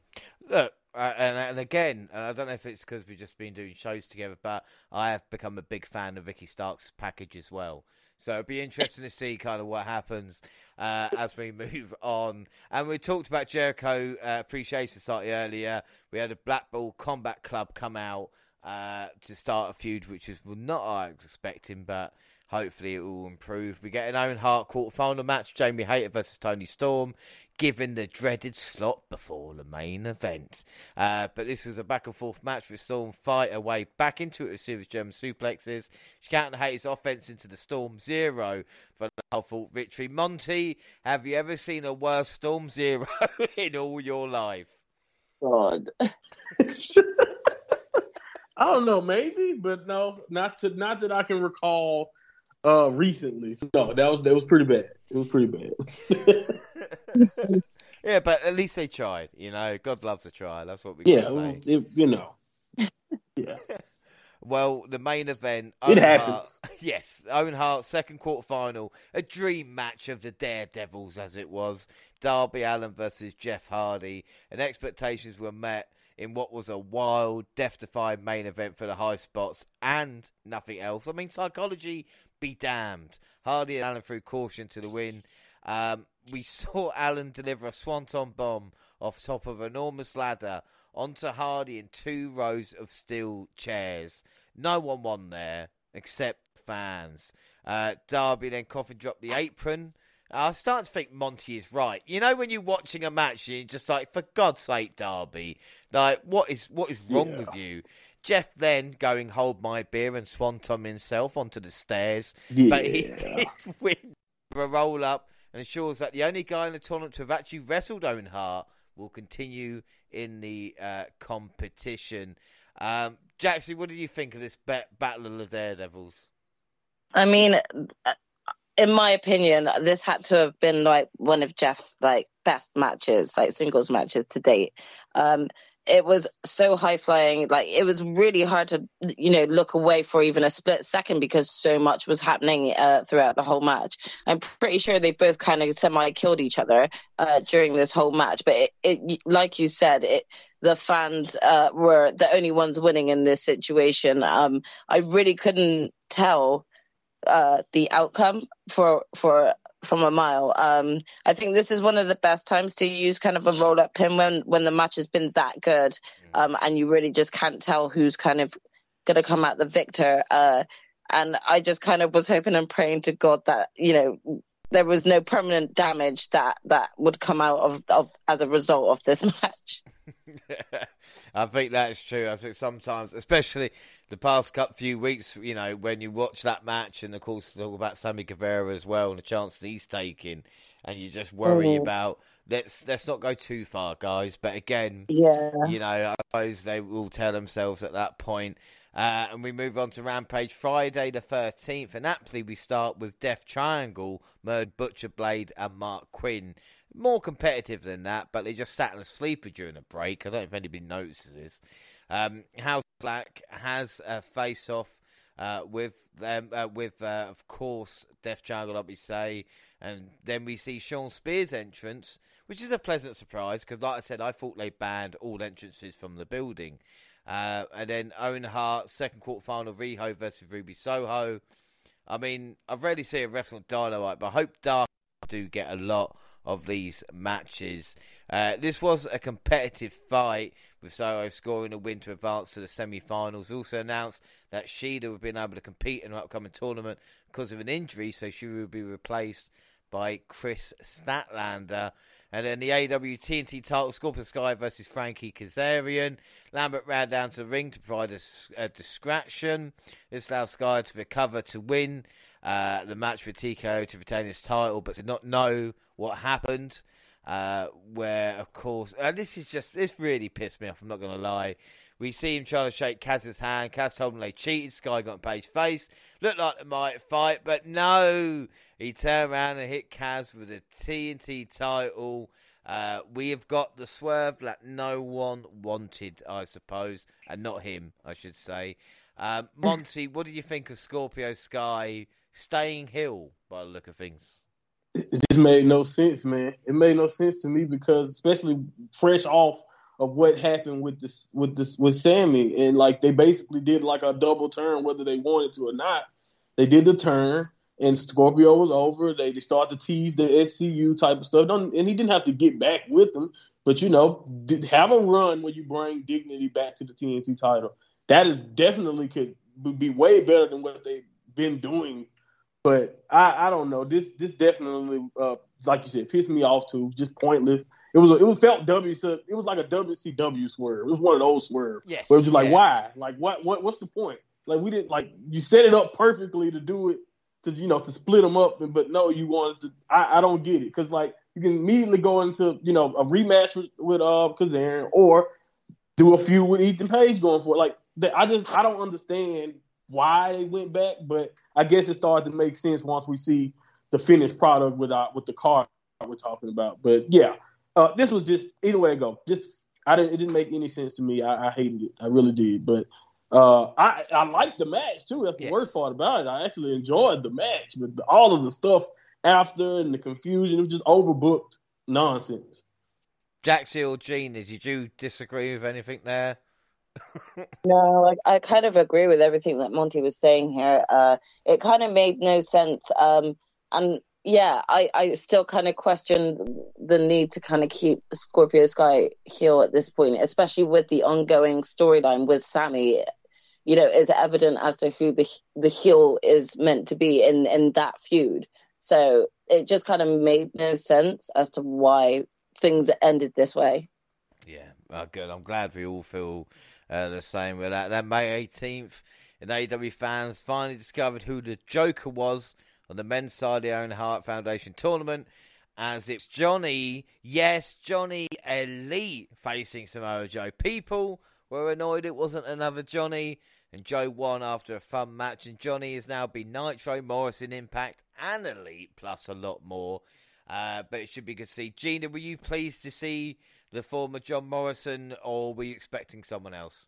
S1: Look, uh, and, and again, I don't know if it's because we've just been doing shows together, but I have become a big fan of Ricky Stark's package as well. So it'd be interesting to see kind of what happens uh, as we [LAUGHS] move on. And we talked about Jericho uh, Appreciation Society earlier. We had a Blackpool Combat Club come out uh, to start a feud, which is not I was expecting, but hopefully it will improve. We get an Owen Hart quarterfinal match, Jamie Hayter versus Toni Storm given the dreaded slot before the main event. Uh, but this was a back and forth match with Storm fight her way back into it with serious German suplexes. She countered Hayter's offense into the Storm Zero for a helpful victory. Monty, have you ever seen a worse Storm Zero [LAUGHS] in all your life?
S4: God. [LAUGHS]
S3: I don't know, maybe, but no, not to not that I can recall uh recently. So no, that was that was pretty bad. It was pretty bad. [LAUGHS]
S1: yeah, but at least they tried. You know, God loves a try. That's what we.
S3: Yeah, it, it, you know. Yeah. [LAUGHS]
S1: Well, the main event.
S3: Owen it happens.
S1: Hart, [LAUGHS] yes, Owen Hart, second quarter final, a dream match of the Daredevils, as it was. Darby Allin versus Jeff Hardy, and expectations were met in what was a wild, death-defying main event for the high spots and nothing else. I mean, psychology be damned. Hardy and Allin threw caution to the win. Um, we [LAUGHS] saw Allin deliver a swanton bomb off top of an enormous ladder onto Hardy in two rows of steel chairs. No one won there except fans. Uh, Darby then coffin dropped the apron. I'm starting to think Monty is right. You know, when you're watching a match, and you're just like, for God's sake, Darby, like, what is what is wrong
S3: Yeah.
S1: with you? Jeff then going hold my beer and swanton himself onto the stairs,
S3: Yeah.
S1: but he [LAUGHS] did win for a roll up and ensures that the only guy in the tournament to have actually wrestled Owen Hart will continue in the uh, competition. Um, Jackson, what do you think of this bet- battle of the Daredevils?
S2: I mean, in my opinion, this had to have been like one of Jeff's like best matches, like singles matches to date. Um, it was so high flying, like it was really hard to, you know, look away for even a split second because so much was happening uh, throughout the whole match. I'm pretty sure they both kind of semi killed each other uh, during this whole match, but it, it like you said, it the fans uh, were the only ones winning in this situation. Um, I really couldn't tell uh, the outcome for for from a mile. Um, I think this is one of the best times to use kind of a roll up pin when when the match has been that good, um, and you really just can't tell who's kind of going to come out the victor. Uh, and I just kind of was hoping and praying to God that you know there was no permanent damage that that would come out of, of as a result of this [LAUGHS] match. [LAUGHS]
S1: I think that's true. I think sometimes, especially the past couple few weeks, you know, when you watch that match, and of course talk about Sammy Guevara as well, and the chance that he's taking, and you just worry
S2: Mhm.
S1: about let's let's not go too far, guys. But again,
S2: Yeah.
S1: you know, I suppose they will tell themselves at that point. Uh, and we move on to Rampage Friday the 13th. And aptly, we start with Death Triangle, Murd, Butcher Blade, and Marq Quen. More competitive than that, but they just sat in a sleeper during the break. I don't know if anybody notices this. Um, House Black has a face off uh, with them, uh, with uh, of course Death Triangle, like we say, and then we see Shawn Spears' entrance, which is a pleasant surprise because, like I said, I thought they banned all entrances from the building. Uh, and then Owen Hart, second quarter final, Riho versus Ruby Soho. I mean, I've rarely seen a wrestling Dynamite, but I hope Dark do get a lot of these matches. Uh, this was a competitive fight with Soho scoring a win to advance to the semi-finals. Also announced that Shida would be able to compete in an upcoming tournament because of an injury, so she will be replaced by Kris Statlander. And then the AW TNT title, Scorpio Sky versus Frankie Kazarian. Lambert ran down to the ring to provide a, a distraction. This allowed Sky to recover to win uh, the match for TKO to retain his title, but did not know what happened. Uh, where, of course, and this is just, this really pissed me off, I'm not going to lie. We see him trying to shake Kaz's hand. Kaz told him they cheated. Sky got in Page's face. Looked like they might fight, but no. He turned around and hit Kaz with a TNT title. Uh, we have got the swerve that no one wanted, I suppose, and not him, I should say. Um, Monty, what do you think of Scorpio Sky staying heel by the look of things?
S3: It just made no sense, man. It made no sense to me because, especially fresh off of what happened with this, with this, with Sammy, and like they basically did like a double turn, whether they wanted to or not. They did the turn, and Scorpio was over. They they started to tease the SCU type of stuff, Don't, and he didn't have to get back with them, but you know, have a run when you bring dignity back to the TNT title. That is definitely could be way better than what they've been doing but I, I don't know. This this definitely, uh, like you said, pissed me off too. Just pointless. It was a, it was felt W. It was like a WCW swerve. It was one of those swerves.
S1: Yes.
S3: Where it was just like,
S1: yeah.
S3: why? Like what? What? What's the point? Like we didn't like you set it up perfectly to do it to you know to split them up, but no, you wanted to. I, I don't get it because like you can immediately go into you know a rematch with with uh Kazarian or do a few with Ethan Page going for it. Like I just I don't understand why they went back, but I guess it started to make sense once we see the finished product with uh, with the car we're talking about. But yeah, uh, this was just either way it go. Just I didn't it didn't make any sense to me. I, I hated it. I really did. But uh, I I liked the match too. That's the
S1: Yes.
S3: worst part about it. I actually enjoyed the match, but the, all of the stuff after and the confusion it was just overbooked nonsense.
S1: Jack Seal, Gene, did you disagree with anything there?
S2: No, like I kind of agree with everything that Monty was saying here. Uh, it kind of made no sense. Um, and yeah, I, I still kind of question the need to kind of keep Scorpio Sky heel at this point, especially with the ongoing storyline with Sammy. You know, is evident as to who the the heel is meant to be in in that feud. So it just kind of made no sense as to why things ended this way.
S1: Yeah, well, good. I'm glad we all feel uh, the same with that. Then May 18th, and AEW fans finally discovered who the Joker was on the men's side of the Owen Hart Foundation tournament. As it's Johnny, yes, Johnny Elite facing Samoa Joe. People were annoyed it wasn't another Johnny, and Joe won after a fun match. And Johnny has now been Nitro, Morrison, Impact, and Elite, plus a lot more. Uh, but it should be good to see. Gina, were you pleased to see the former John Morrison, or were you expecting someone else?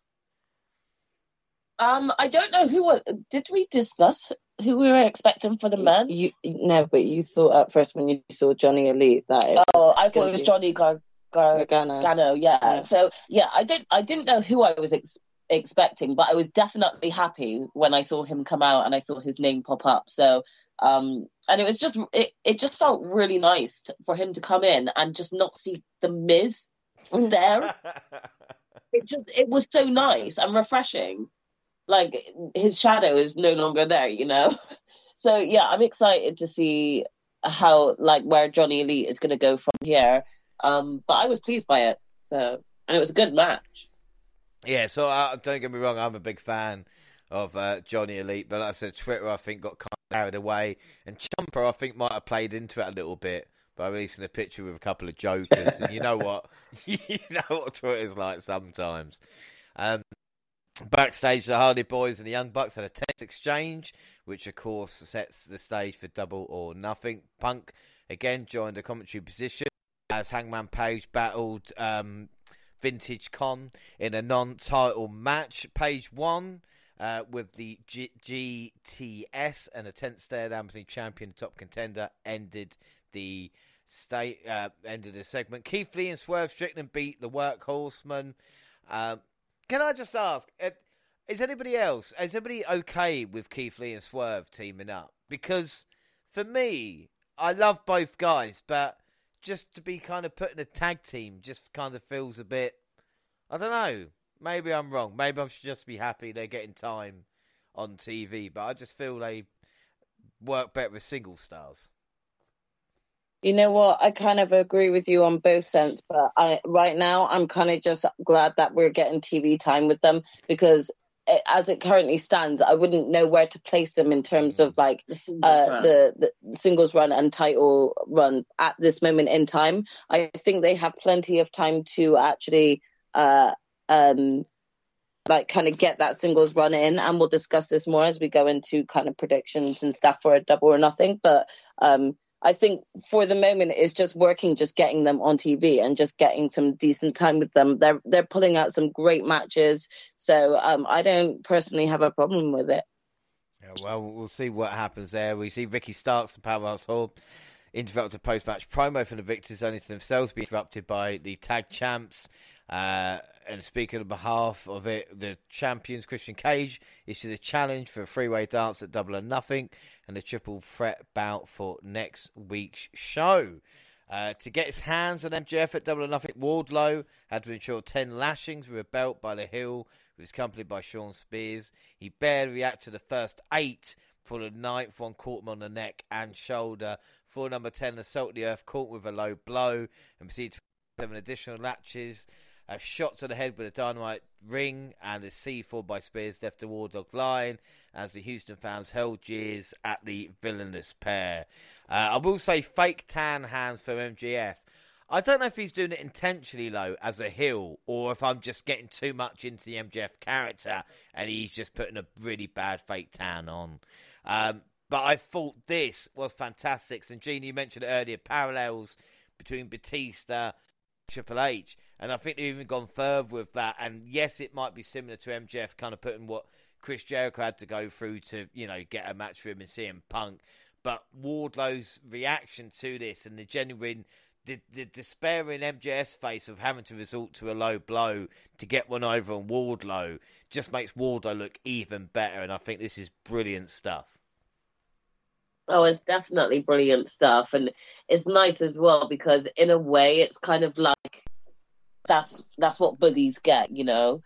S4: Um, I don't know who was. Did we discuss who we were expecting for the men?
S2: You no, but you thought at first when you saw Johnny Elite that.
S4: oh, I thought it was Johnny Gar- Gar-
S2: Gargano.
S4: Gargano. Yeah. yeah. So yeah, I didn't. I didn't know who I was ex- expecting, but I was definitely happy when I saw him come out and I saw his name pop up. So um, and it was just it, it just felt really nice to, for him to come in and just not see the Miz there. [LAUGHS] it just it was so nice and refreshing. Like his shadow is no longer there, you know. [LAUGHS] So yeah, I'm excited to see how like where Johnny Elite is going to go from here. Um, but I was pleased by it. So and it was a good match.
S1: Yeah, so uh, don't get me wrong, I'm a big fan of uh, Johnny Elite, but like I said, Twitter I think got kind of carried away, and Ciampa I think might have played into it a little bit by releasing a picture with a couple of jokers. and you know [LAUGHS] what, [LAUGHS] you know what Twitter's like sometimes. Um, backstage, the Hardy Boys and the Young Bucks had a tense exchange, which of course sets the stage for Double or Nothing. Punk again joined the commentary position as Hangman Page battled. Um, Vintage Con in a non-title match. Page won. uh, with the G- GTS and a 10th state Anthony champion top contender ended the state uh, of the segment. Keith Lee and Swerve Strickland beat the Workhorsemen. Um, can I just ask, uh, is anybody else, is anybody okay with Keith Lee and Swerve teaming up? Because for me, I love both guys, but just to be kind of put in a tag team just kind of feels a bit. I don't know. Maybe I'm wrong. Maybe I should just be happy they're getting time on TV, but I just feel they work better with single stars.
S2: You know what? I kind of agree with you on both sense, but I right now I'm kind of just glad that we're getting TV time with them because it, as it currently stands, I wouldn't know where to place them in terms of like
S4: The singles
S2: uh,
S4: run.
S2: the, the singles run and title run at this moment in time. I think they have plenty of time to actually uh, um, like kind of get that singles run in, and we'll discuss this more as we go into kind of predictions and stuff for a double or nothing. But um, I think for the moment it's just working, just getting them on TV and just getting some decent time with them. They're they're pulling out some great matches, so um, I don't personally have a problem with it.
S1: Yeah, well, we'll see what happens there. We see Ricky Starks and Powerhouse Hall interrupt a post match promo from the victors, only to themselves be interrupted by the tag champs. Uh, and speaking on behalf of it, the champions Christian Cage issued a challenge for a three-way dance at Double or Nothing and a triple threat bout for next week's show. Uh, to get his hands on MJF at Double or Nothing, Wardlow had to ensure 10 lashings with a belt by the heel, who was accompanied by Shawn Spears. He barely reacted to the first eight for the ninth one, caught him on the neck and shoulder. For number 10, assaulted the earth, caught with a low blow, and proceeded to seven additional latches. A shot to the head with a dynamite ring and a C4 by Spears left the War Dog line as the Houston fans held jeers at the villainous pair. Uh, I will say fake tan hands from MJF. I don't know if he's doing it intentionally, though, as a heel, or if I'm just getting too much into the MJF character and he's just putting a really bad fake tan on. Um, but I thought this was fantastic. And Gene, you mentioned earlier parallels between Batista Triple H. And I think they've even gone further with that. And yes, it might be similar to MJF, kind of putting what Chris Jericho had to go through to, you know, get a match for him and CM Punk. But Wardlow's reaction to this and the genuine, the, the despair in MJF's face of having to resort to a low blow to get one over on Wardlow just makes Wardlow look even better. And I think this is brilliant stuff.
S4: Oh, it's definitely brilliant stuff, and it's nice as well because in a way, it's kind of like that's that's what bullies get, you know.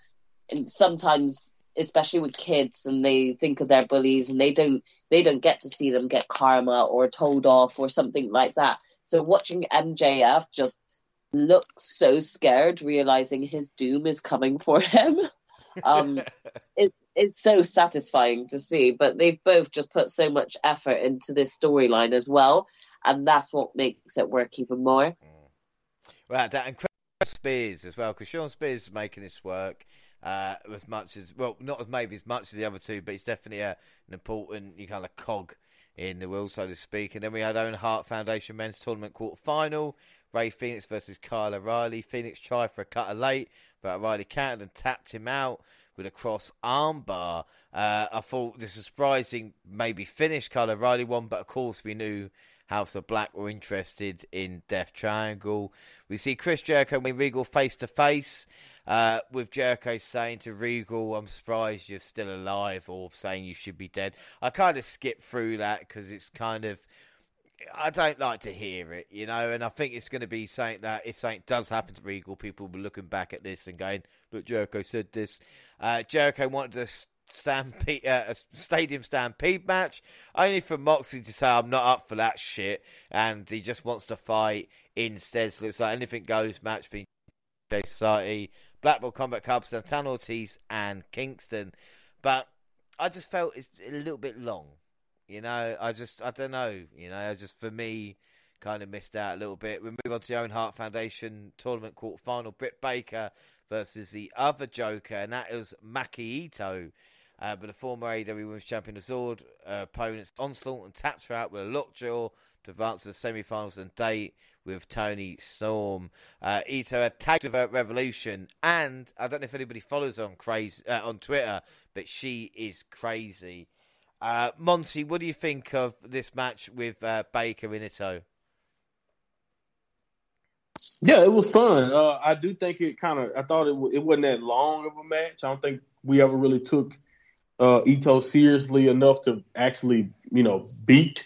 S4: And sometimes, especially with kids, and they think of their bullies, and they don't they don't get to see them get karma or told off or something like that. So watching MJF just look so scared, realizing his doom is coming for him. [LAUGHS] um, it, it's so satisfying to see. But they've both just put so much effort into this storyline as well, and that's what makes it work even more. Mm.
S1: Right, that and Spears as well, because shawn Spears is making this work. Uh, as much as well, not as maybe as much as the other two, but he's definitely a, an important you kind of cog in the wheel, so to speak. And then we had Owen Hart Foundation Men's Tournament quarter final. Rey Fenix versus Kyle O'Reilly. Fenix tried for a cutter late, but O'Reilly countered and tapped him out with a cross armbar. Uh, I thought this was surprising, maybe finish Kyle O'Reilly one, but of course we knew House of Black were interested in Death Triangle. We see Chris Jericho and Regal face to face. Uh, with Jericho saying to Regal, I'm surprised you're still alive, or saying you should be dead. I kind of skip through that because it's kind of. I don't like to hear it, you know, and I think it's going to be something that if something does happen to Regal, people will be looking back at this and going, "Look, Jericho said this." Uh, Jericho wanted a stampede, uh, a stadium stampede match, only for Moxley to say, "I'm not up for that shit," and he just wants to fight instead. So it's like anything goes match between Society Blackpool Combat Club, Santana Ortiz, and Kingston. But I just felt it's a little bit long. You know, I just, I don't know. You know, just for me, kind of missed out a little bit. We move on to the Owen Hart Foundation tournament quarter final. Britt Baker versus the other Joker, and that is Maki Itoh. Uh, but the former AEW Women's Champion of uh, opponents Onslaught and taps out with a lockjaw to advance to the semi-finals and date with Toni Storm. Uh, Itoh had tagged Revolution, and I don't know if anybody follows on crazy uh, on Twitter, but she is crazy. Uh, Monty, what do you think of this match with uh, Baker and Itoh?
S3: Yeah, it was fun. Uh, I do think it kind of. I thought it it wasn't that long of a match. I don't think we ever really took uh, Itoh seriously enough to actually, you know, beat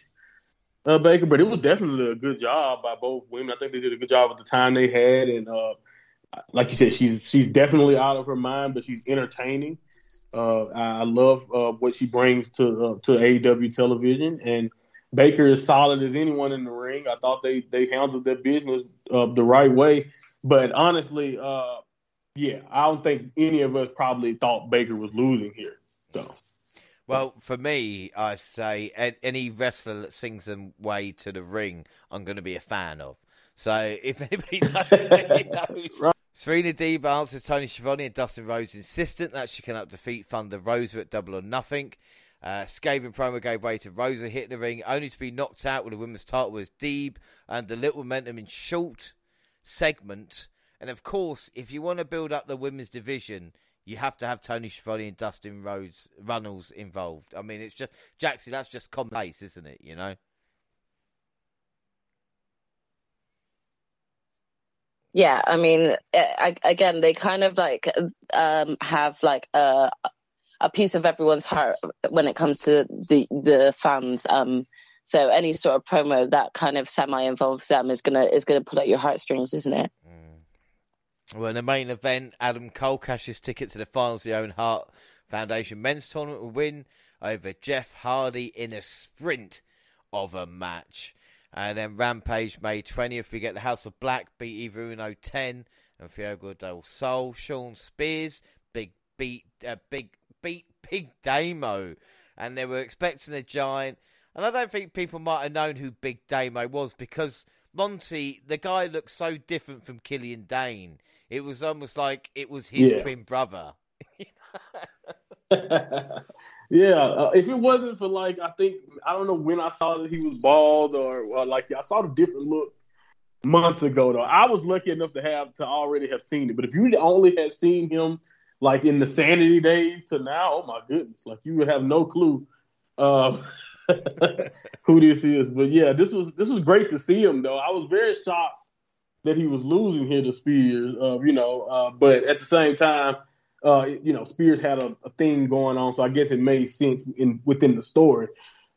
S3: uh, Baker, but it was definitely a good job by both women. I think they did a good job with the time they had, and uh, like you said, she's she's definitely out of her mind, but she's entertaining. Uh, I, love uh, what she brings to uh, to AEW television, and Baker is solid as anyone in the ring. I thought they they handled their business uh, the right way, but honestly, yeah, I don't think any of us probably thought Baker was losing here. So.
S1: Well, for me, I say any wrestler that sings them way to the ring, I'm going to be a fan of. So if [LAUGHS] anybody knows, anybody [LAUGHS] knows. Right. Serena Deeb answers Tony Schiavone and Dustin Rhodes insistent that she cannot defeat Thunder Rosa at Double or Nothing. Uh, scathing promo gave way to Rosa hitting the ring, only to be knocked out with the women's title was Deeb and a little momentum in short segment. And of course, if you want to build up the women's division, you have to have Tony Schiavone and Dustin Rhodes Runnels involved. I mean, it's just Jackson. That's just common place, isn't it? You know.
S2: Yeah, I mean, I, again, they kind of like um, have like a a piece of everyone's heart when it comes to the the fans. Um, so any sort of promo that kind of semi involves them is gonna is gonna pull at your heartstrings, isn't it?
S1: Well, in the main event, Adam Cole cashes ticket to the finals of the Owen Hart Foundation men's tournament will win over Jeff Hardy in a sprint of a match. And then Rampage May 20th, we get the House of Black beat Evil Uno 10 and Fuego del Sol. Shawn Spears, big beat, uh, big beat Big Damo. And they were expecting a giant. And I don't think people might have known who Big Damo was because Monty, the guy looks so different from Killian Dain. It was almost like it was his yeah. twin brother. [LAUGHS] [LAUGHS]
S3: yeah, uh, if it wasn't for like, I think I don't know when I saw that he was bald or, or like I saw the different look months ago. Though I was lucky enough to have to already have seen it. But if you only had seen him like in the sanity days to now, oh my goodness, like you would have no clue uh, [LAUGHS] who this is. But yeah, this was this was great to see him though. I was very shocked that he was losing here to Spears, uh, you know, uh, but at the same time, uh, you know, Spears had a, a, thing going on, so I guess it made sense in within the story.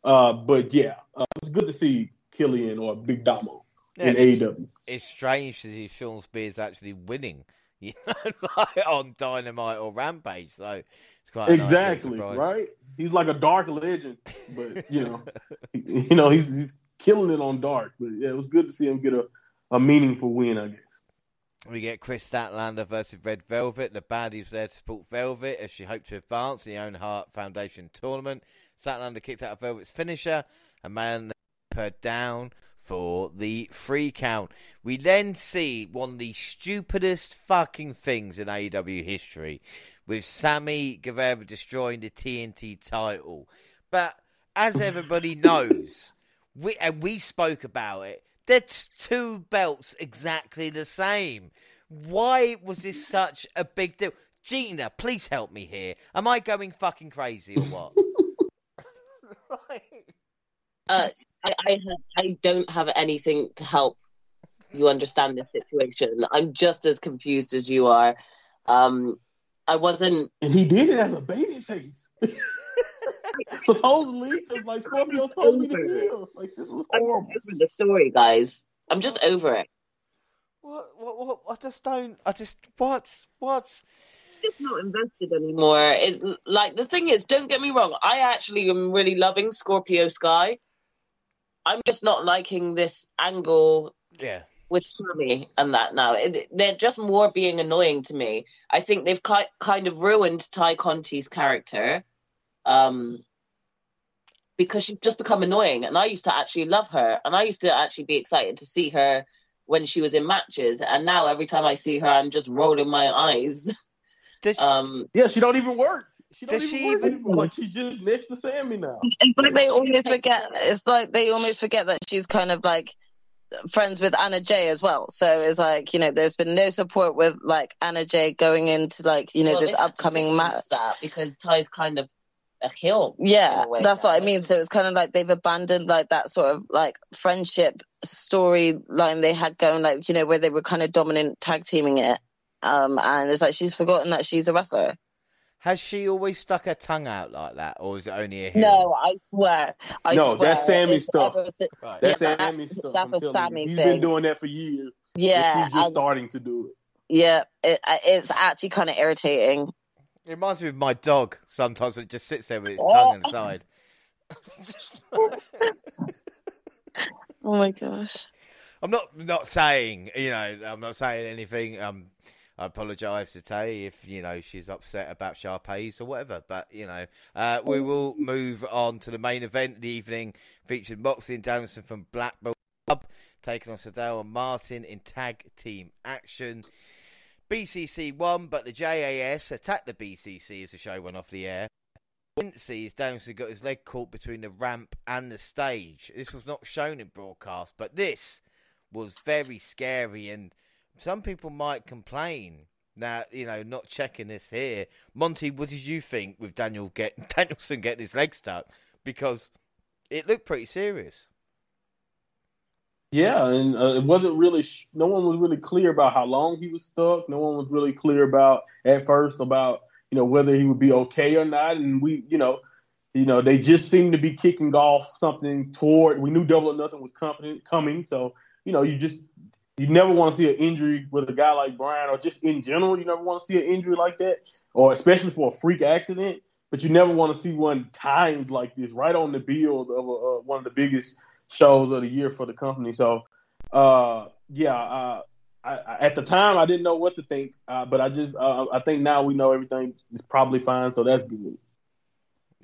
S3: Uh, but yeah, uh, it's good to see Killian or Big Damo
S1: Yeah,
S3: in
S1: it's,
S3: AEW.
S1: it's strange to see Shawn Spears actually winning, [LAUGHS] you know, like [LAUGHS] on Dynamite or Rampage. So it's quite a nice
S3: exactly right. He's like a dark legend, but you know, [LAUGHS] you know he's he's killing it on dark. But yeah, it was good to see him get a, a meaningful win. I guess.
S1: We get Kris Statlander versus Red Velvet. The baddies there to support Velvet as she hoped to advance in the Owen Hart Foundation tournament. Statlander kicked out of Velvet's finisher, and man her down for the free count. We then see one of the stupidest fucking things in AEW history with Sammy Guevara destroying the TNT title. But as everybody [LAUGHS] knows, we and we spoke about it. That's two belts exactly the same. Why was this [LAUGHS] such a big deal? Gina, please help me here. Am I going fucking crazy or what? right. [LAUGHS]
S4: Uh, I, I, have, I don't have anything to help you understand the situation. I'm just as confused as you are. Um, I wasn't.
S3: And he did it as a baby face. [LAUGHS] Supposedly, because like Scorpio's supposed to be the heel. Like this was
S4: I'm
S3: horrible.
S4: the story, guys. I'm just over it.
S1: What, what, what, I just don't. I just. What? What?
S4: just not invested anymore. It's like the thing is, don't get me wrong. I actually am really loving Scorpio Sky. I'm just not liking this angle
S1: Yeah.
S4: with Sammy and that now. It, they're just more being annoying to me. I think they've ki- kind of ruined Tay Conti's character. Um, because she's just become annoying, and I used to actually love her, and I used to actually be excited to see her when she was in matches, and now every time I see her, I'm just rolling my eyes.
S1: Does, [LAUGHS]
S4: Um,
S3: Yeah, she don't even work. She don't
S1: Does
S3: even
S1: she
S3: work
S1: even-
S3: anymore. Like she's just next to Sammy now.
S2: It's like they almost forget. It's like they almost forget that she's kind of like friends with Anna Jay as well. So it's like you know, there's been no support with like Anna Jay going into like you know
S4: well,
S2: this
S4: they had to
S2: upcoming match.
S4: that because Tay's kind of a heel.
S2: Yeah,
S4: a way
S2: that's what I mean. So it's kind of like they've abandoned like that sort of like friendship storyline they had going, like you know, where they were kind of dominant tag teaming it. Um, and it's like she's forgotten that she's a wrestler.
S1: has she always stuck her tongue out like that, or is it only a heel?
S2: No, I swear. I
S3: No,
S2: swear.
S3: that's Sammy stuff.
S2: ever
S1: Right.
S3: That's
S2: Yeah,
S3: Sammy
S2: that's-
S3: stuff.
S2: that's
S3: I'm
S2: a Sammy
S3: you. He's
S2: thing.
S3: been doing that for years.
S2: Yeah,
S3: she's just
S2: and-
S3: starting to do it.
S2: yeah. It, it's actually kind of irritating.
S1: It reminds me of my dog sometimes when it just sits there with its
S2: Oh.
S1: tongue inside. [LAUGHS]
S2: Oh my gosh.
S1: I'm not not saying you know I'm not saying anything. Um, I apologise to Tay if you know she's upset about Sharpays or whatever. But you know, uh, we will move on to the main event. of The evening featured Moxley and Danielson from Black Belt Club taking on Sydal and Martin in tag team action. BCC won, but the JAS attacked the BCC as the show went off the air. Quincy is Danielson got his leg caught between the ramp and the stage. This was not shown in broadcast, but this was very scary, and some people might complain now, you know, not checking this here. Monty, what did you think with Daniel get [LAUGHS] Danielson getting his leg stuck? Because it looked pretty serious.
S3: Yeah, and uh, it wasn't really. Sh- no one was really clear about how long he was stuck. No one was really clear about at first about you know whether he would be okay or not. And we, you know, you know, they just seemed to be kicking off something toward. We knew Double or Nothing was coming, coming. So you know, you just you never want to see an injury with a guy like Bryan, or just in general, you never want to see an injury like that, or especially for a freak accident. But you never want to see one timed like this, right on the build of a, uh, one of the biggest shows of the year for the company. So, uh, yeah, uh, I, I, at the time I didn't know what to think, uh, but I just uh, I think now we know everything is probably fine, so that's good.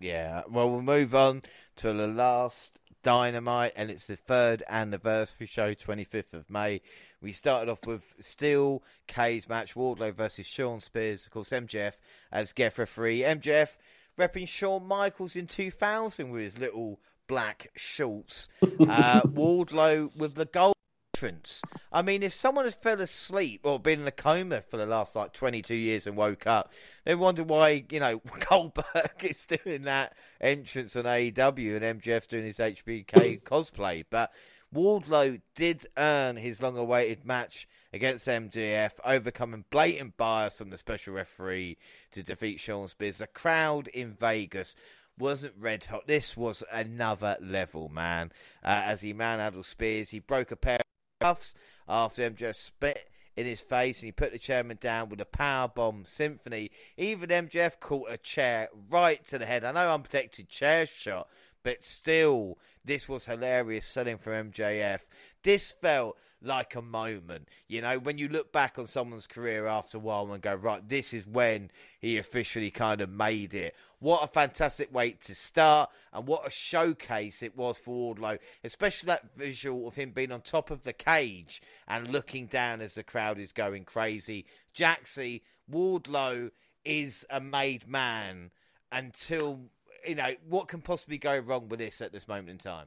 S1: Yeah, well, we'll move on to the last Dynamite, and it's the third anniversary show, 25th of May. We started off with Steel Cage match, Wardlow versus Shawn Spears, of course, MJF as guest referee. MJF repping Shawn Michaels in 2000 with his little black shorts. Uh, [LAUGHS] Wardlow with the gold entrance. I mean, if someone had fell asleep or been in a coma for the last like 22 years and woke up, they wonder why, you know, [LAUGHS] Goldberg is doing that entrance on AEW and MJF's doing his HBK cosplay. But Wardlow did earn his long awaited match against MJF, overcoming blatant bias from the special referee to defeat Shawn Spears. The crowd in Vegas wasn't red hot. This was another level, man. Uh, as he manhandled Spears, he broke a pair of cuffs after him just spit in his face and he put the chairman down with a power bomb symphony. Even MJF caught a chair right to the head. I know unprotected chair shot, but still, this was hilarious selling for MJF. This felt like a moment. You know, when you look back on someone's career after a while and go, right, this is when he officially kind of made it. What a fantastic way to start, and what a showcase it was for Wardlow, especially that visual of him being on top of the cage and looking down as the crowd is going crazy. Jaxie, Wardlow is a made man until, you know, what can possibly go wrong with this at this moment in time?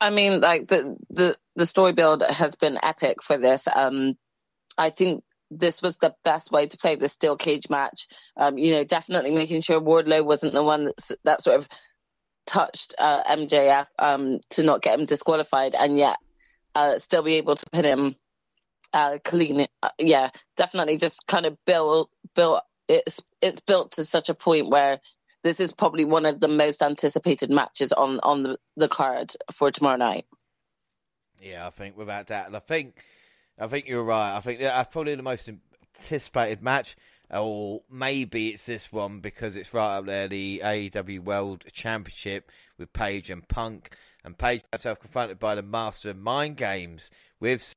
S2: I mean, like the the the story build has been epic for this. Um, I think this was the best way to play the steel cage match. Um, you know, definitely making sure Wardlow wasn't the one that that sort of touched uh, MJF um, to not get him disqualified, and yet uh, still be able to put him uh, clean. Uh, yeah, definitely just kind of build build. It's it's built to such a point where this is probably one of the most anticipated matches on on the, the card for tomorrow night.
S1: Yeah, I think without that, and I think I think you're right. I think that's probably the most anticipated match, or maybe it's this one because it's right up there, the AEW World Championship with Page and Punk, and Page herself confronted by the Master of Mind Games with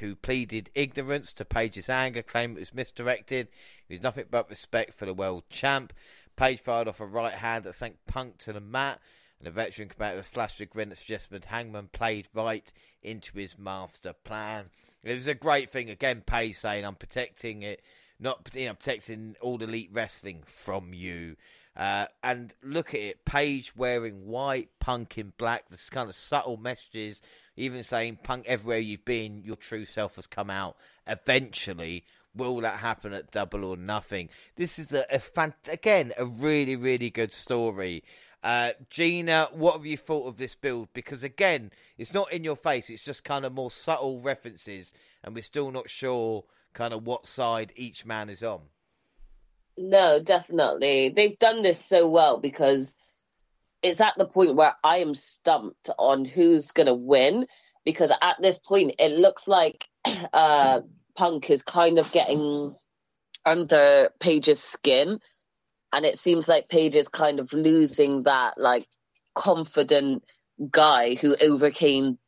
S1: who pleaded ignorance to Page's anger, claiming it was misdirected. It was nothing but respect for the world champ. Page fired off a right hand that sent Punk to the mat, and the veteran combatant flashed a grin that suggested Hangman played right into his master plan. It was a great thing. Again, Page saying, I'm protecting it, not you know, protecting all the elite wrestling from you. Uh, and look at it, Page wearing white, Punk in black, this kind of subtle messages, even saying, Punk, everywhere you've been, your true self has come out eventually Will that happen at Double or Nothing? This is a, a fan- again a really really good story. Uh, Gina, what have you thought of this build? Because again, it's not in your face; it's just kind of more subtle references, and we're still not sure kind of what side each man is on.
S4: No, definitely, they've done this so well because it's at the point where I am stumped on who's going to win. Because at this point, it looks like [CLEARS THROAT] uh, Punk is kind of getting under Page's skin. And it seems like Page is kind of losing that like confident guy who overcame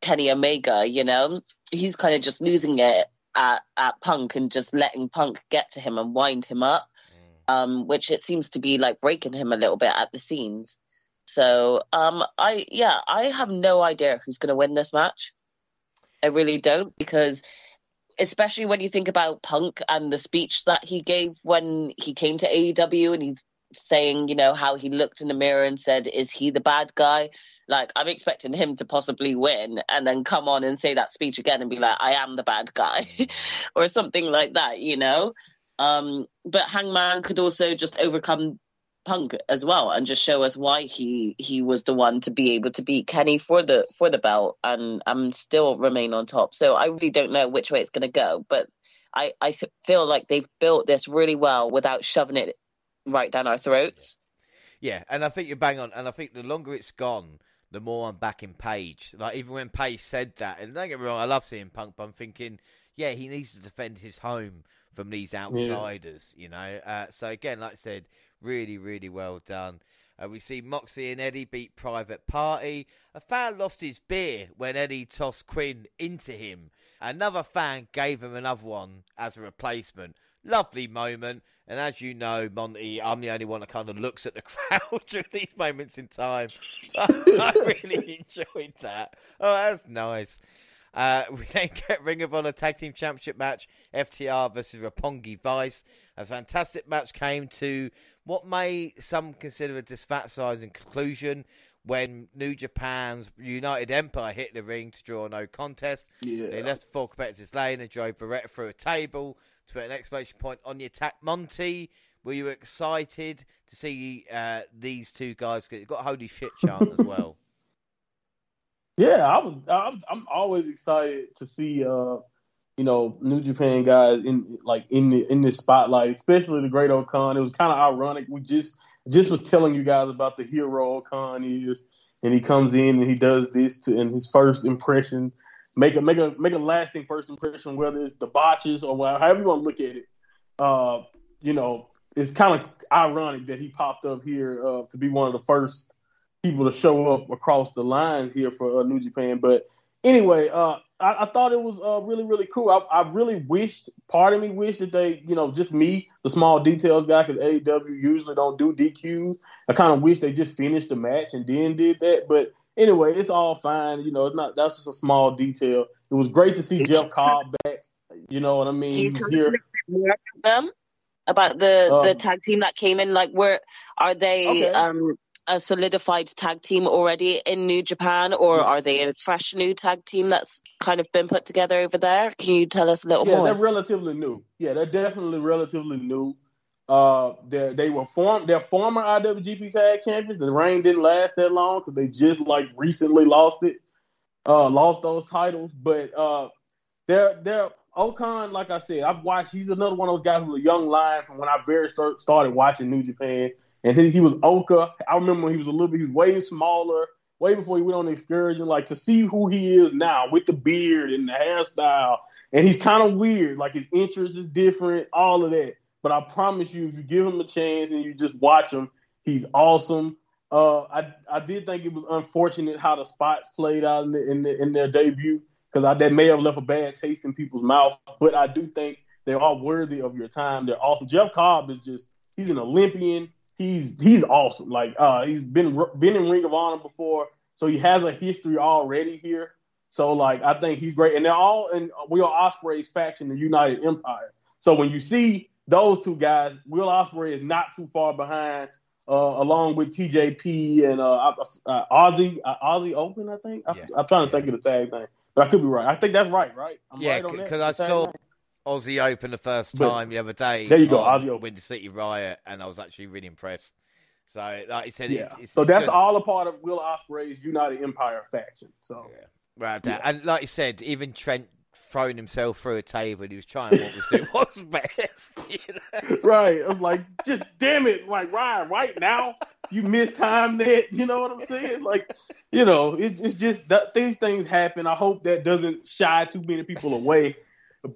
S4: Kenny Omega, you know? He's kind of just losing it at, at Punk and just letting Punk get to him and wind him up. Mm. Um, which it seems to be like breaking him a little bit at the seams. So, um, I yeah, I have no idea who's going to win this match. I really don't because especially when you think about Punk and the speech that he gave when he came to AEW and he's saying, you know, how he looked in the mirror and said, Is he the bad guy? Like, I'm expecting him to possibly win and then come on and say that speech again and be like, I am the bad guy [LAUGHS] or something like that, you know? Um, but Hangman could also just overcome Punk as well and just show us why he he was the one to be able to beat Kenny for the for the belt and and still remain on top. So I really don't know which way it's going to go, but I I feel like they've built this really well without shoving it right down our throats.
S1: Yeah, and I think you're bang on. And I think the longer it's gone, the more I'm back in Page. Like even when Page said that, and don't get me wrong, I love seeing Punk, but I'm thinking, yeah, he needs to defend his home from these outsiders. Yeah. You know, uh, so again, like I said, Really, really well done. Uh, we see Moxie and Eddie beat Private Party. A fan lost his beer when Eddie tossed Quen into him. Another fan gave him another one as a replacement. Lovely moment. And as you know, Monty, I'm the only one that kind of looks at the [LAUGHS] crowd during these moments in time. [LAUGHS] I really enjoyed that. Oh, that's nice. Uh, [LAUGHS] we then get Ring of Honor Tag Team Championship match, FTR versus Roppongi Vice. A fantastic match came to what may some consider a dissatisfying conclusion when New Japan's United Empire hit the ring to draw no contest. Yeah. They left the four competitors lane and drove Beretta through a table to put an exclamation point on the attack. Monty, were you excited to see uh, these two guys? Cause got holy shit chant as well.
S3: Yeah, I was. I'm, I'm always excited to see uh, you know, New Japan guys in like in the in this spotlight, especially the Great-O-Khan. It was kind of ironic. We just just was telling you guys about the hero O-Khan is, and he comes in and he does this to in his first impression, make a make a make a lasting first impression, whether it's the botches or whatever, however you want to look at it. Uh, you know, it's kind of ironic that he popped up here uh, to be one of the first people to show up across the lines here for uh, New Japan. But anyway, uh, I, I, thought it was uh, really, really cool. I, I, really wished, part of me wished that they, you know, just me, the small details guy, because AEW usually don't do DQs. I kind of wish they just finished the match and then did that. But anyway, it's all fine. You know, it's not. That's just a small detail. It was great to see Jeff Cobb back. You know what I mean?
S4: He was here. Them about the um, the tag team that came in. Like, where are they? Okay. Um, a solidified tag team already in New Japan, or are they a fresh new tag team that's kind of been put together over there? Can you tell us a little
S3: yeah,
S4: more?
S3: they're relatively new. Yeah, they're definitely relatively new. Uh, they they were form they're former IWGP Tag Champions. The reign didn't last that long because they just like recently lost it, uh, lost those titles. But uh, they're they're O-Khan, like I said, I've watched. He's another one of those guys with a young lion from when I very start, started watching New Japan. And then he was Oka. I remember when he was a little bit, he was way smaller, way before he went on the excursion. Like to see who he is now with the beard and the hairstyle, and he's kind of weird. Like his interest is different, all of that. But I promise you, if you give him a chance and you just watch him, he's awesome. Uh, I I did think it was unfortunate how the spots played out in the, in, the, in their debut because that may have left a bad taste in people's mouths. But I do think they are worthy of your time. They're awesome. Jeff Cobb is just he's an Olympian he's he's awesome. Like uh, he's been been in Ring of Honor before, so he has a history already here. So like I think he's great, and they're all in Will Ospreay's faction, the United Empire. So when you see those two guys, Will Ospreay is not too far behind, uh, along with TJP and uh, uh, Aussie uh, Aussie Open. I think I, am trying to think of the tag name, but I could be right. I think that's right, right?
S1: I'm yeah, because right I saw. Name? Aussie Open the first time but, the other day.
S3: There you go, Aussie Open.
S1: City Riot, and I was actually really impressed. So, like I said,
S3: yeah.
S1: It's, it's,
S3: so
S1: it's
S3: that's
S1: good.
S3: all a part of Will Ospreay's United Empire faction. So,
S1: yeah. right, yeah. and like you said, even Trent throwing himself through a table, he was trying what was doing [LAUGHS] was best. [LAUGHS] You
S3: know? Right, I was like, just damn it, like Ryan, right now you missed time that. [LAUGHS] You know what I'm saying? Like, you know, it's, it's just that these things happen. I hope that doesn't shy too many people away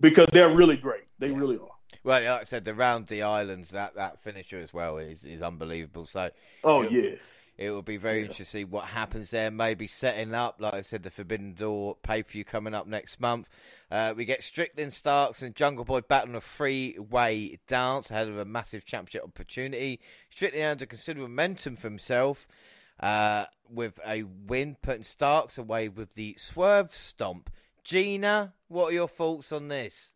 S3: because they're really great. They yeah. really are.
S1: Well, like I said, the round the islands that that finisher as well is is unbelievable. So,
S3: oh yes,
S1: it will be very yeah. interesting to see what happens there. Maybe setting up, like I said, the Forbidden Door pay per view coming up next month. Uh, we get Strickland Starks and Jungle Boy battling a three way dance ahead of a massive championship opportunity. Strickland under considerable momentum for himself. Uh, with a win, putting Starks away with the swerve stomp. Gina, what are your thoughts on this?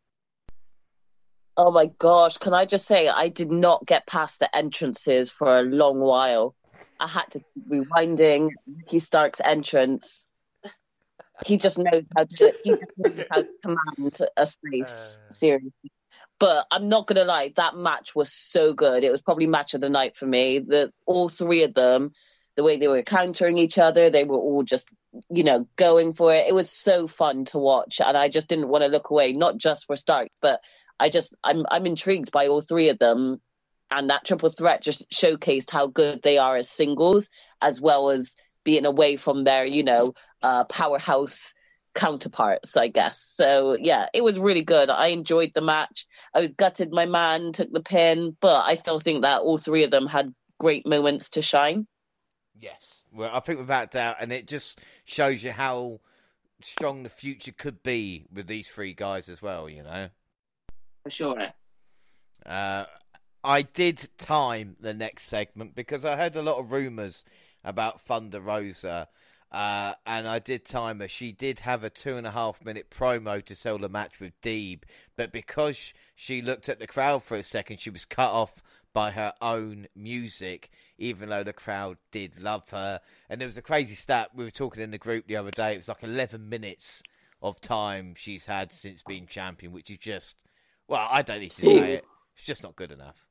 S4: Oh my gosh, can I just say I did not get past the entrances for a long while. I had to keep rewinding Ricky Stark's entrance. He just knows how to he just knows how to command a space, uh... seriously. But I'm not gonna lie, that match was so good. It was probably match of the night for me. The all three of them, the way they were countering each other, they were all just you know, going for it. It was so fun to watch, and I just didn't want to look away, not just for Stark, but I just I'm I'm intrigued by all three of them, and that triple threat just showcased how good they are as singles, as well as being away from their you know uh, powerhouse counterparts, I guess. So yeah, it was really good. I enjoyed the match. I was gutted my man took the pin, but I still think that all three of them had great moments to shine.
S1: Yes. Well, I think without doubt, and it just shows you how strong the future could be with these three guys as well. You know.
S4: For sure.
S1: Uh, I did time the next segment because I heard a lot of rumours about Thunder Rosa. Uh, and I did time her. She did have a two and a half minute promo to sell the match with Deeb, but because she looked at the crowd for a second, she was cut off by her own music, even though the crowd did love her. And there was a crazy stat we were talking in the group the other day. It was like 11 minutes of time she's had since being champion, which is just, well, I don't need to say it. It's just not good enough.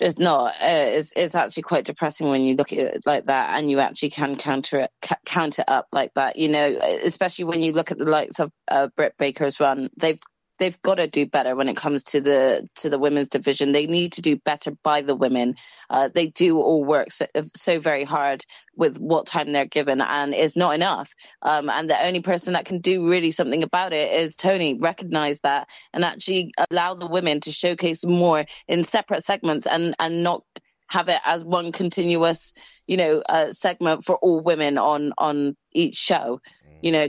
S4: It's not. Uh, it's it's actually quite depressing when you look at it like that, and you actually can counter it, ca- counter up like that. You know, especially when you look at the likes of uh, Britt Baker's run. They've
S2: they've got to do better when it comes to the to the women's division. They need to do better by the women. Uh, they do all work so, so, very hard with what time they're given, and it's not enough. Um, and the only person that can do really something about it is Tony. Recognize that and actually allow the women to showcase more in separate segments and and not have it as one continuous, you know, uh, segment for all women on on each show you know,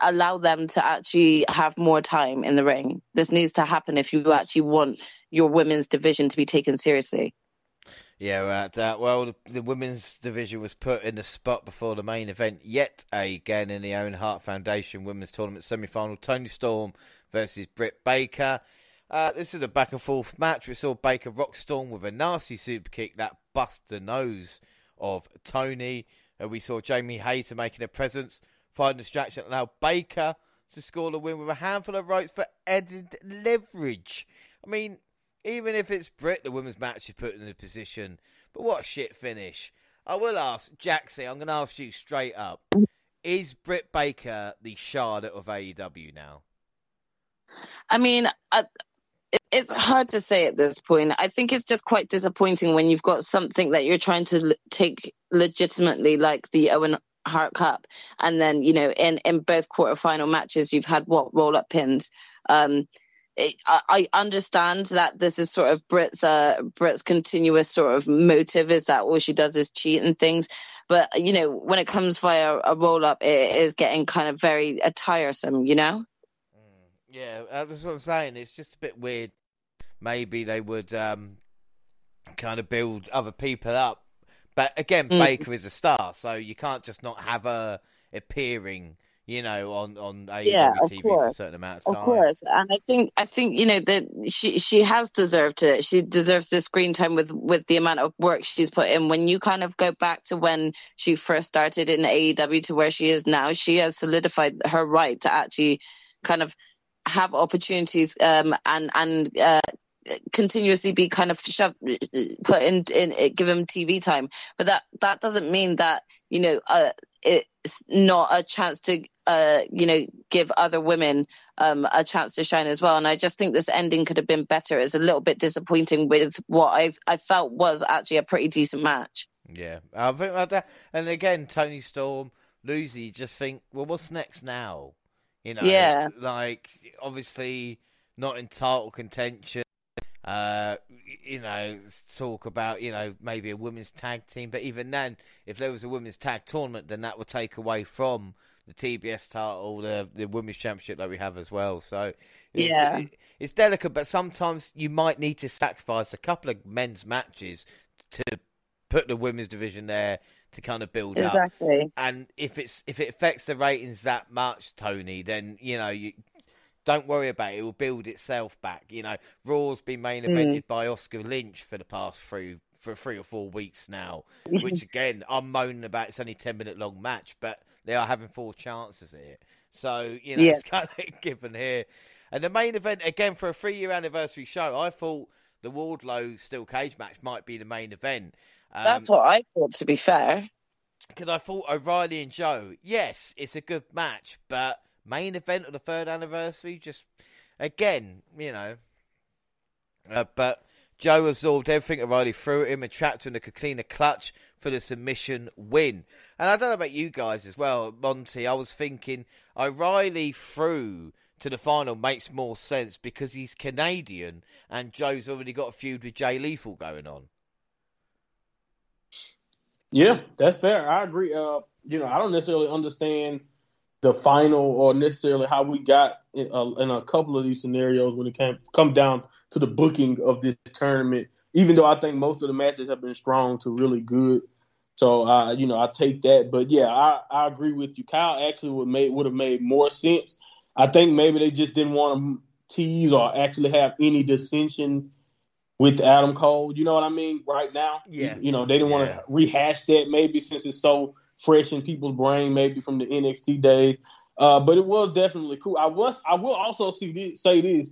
S2: allow them to actually have more time in the ring. This needs to happen if you actually want your women's division to be taken seriously.
S1: Yeah, right. Uh, well, the, women's division was put in the spot before the main event yet again in the Owen Hart Foundation Women's Tournament semi-final. Toni Storm versus Britt Baker. Uh, this is a back and forth match. We saw Baker rock Storm with a nasty super kick that bust the nose of Toni. Uh, we saw Jamie Hayter making a presence Finding distraction allowed Baker to score the win with a handful of ropes for added leverage. I mean, even if it's Britt, the women's match is put in the position. But what a shit finish. I will ask, Jaxie, I'm going to ask you straight up. Is Britt Baker the Charlotte of AEW now?
S2: I mean, I, it's hard to say at this point. I think it's just quite disappointing when you've got something that you're trying to take legitimately, like the Owen Hart Cup, and then you know in in both quarterfinal matches you've had what roll up pins. Um, I, I understand that this is sort of Britt's uh, Britt's continuous sort of motive is that all she does is cheat and things, but you know when it comes via a roll up, it is getting kind of very uh, tiresome, you know.
S1: Mm, yeah, uh, that's what I'm saying. It's just a bit weird. Maybe they would um, kind of build other people up but again, mm. Baker is a star, so you can't just not have her appearing, you know, on on AEW yeah, TV for a certain amount of time.
S2: Of course, and I think I think you know that she she has deserved it. She deserves the screen time with with the amount of work she's put in. When you kind of go back to when she first started in AEW to where she is now, she has solidified her right to actually kind of have opportunities um, and and uh, continuously be kind of shoved, put in, in give him TV time. But that that doesn't mean that you know uh, it's not a chance to uh, you know give other women um, a chance to shine as well. And I just think this ending could have been better. It's a little bit disappointing with what I I felt was actually a pretty decent match.
S1: Yeah, I think about that. And again, Toni Storm, Lucy, just think, well, what's next now? You know,
S2: yeah,
S1: like obviously not in title contention uh, you know, talk about, you know, maybe a women's tag team. But even then, if there was a women's tag tournament, then that would take away from the TBS title, the the women's championship that we have as well. So
S2: it's, yeah, it,
S1: it's delicate, but sometimes you might need to sacrifice a couple of men's matches to put the women's division there to kind of build
S2: exactly.
S1: up. Exactly. And if it's if it affects the ratings that much, Tony, then you know you don't worry about it. It will build itself back. You know, Raw's been main mm. evented mm. by Oscar Lynch for the past three for three or four weeks now. which again, I'm moaning about. It's only ten minute long match, but they are having four chances here. So you know, yeah. it's [LAUGHS] kind of given here. And the main event again for a three year anniversary show, I thought the Wardlow steel cage match might be the main event.
S2: Um, That's what I thought. To be fair,
S1: because I thought O'Reilly and Joe, yes, it's a good match, but main event of the third anniversary. Just again, you know. Uh, but Joe absorbed everything that Riley threw at him and trapped him in a Coquina clutch for the submission win. And I don't know about you guys as well, Monty. I was thinking O'Reilly through to the final makes more sense because he's Canadian and Joe's already got a feud with Jay Lethal going on.
S3: Yeah, that's fair. I agree. Uh, you know, I don't necessarily understand the final or necessarily how we got in a, in a, couple of these scenarios when it came come down to the booking of this tournament. Even though I think most of the matches have been strong to really good, so uh, you know I take that. But yeah, I, I agree with you. Kyle actually would made would have made more sense. I think maybe they just didn't want to tease or actually have any dissension with Adam Cole. You know what I mean? Right now,
S1: yeah.
S3: You, you know they didn't want to rehash that maybe since it's so fresh in people's brain, maybe from the NXT days. Uh, but it was definitely cool. I was. I will also see this, say this,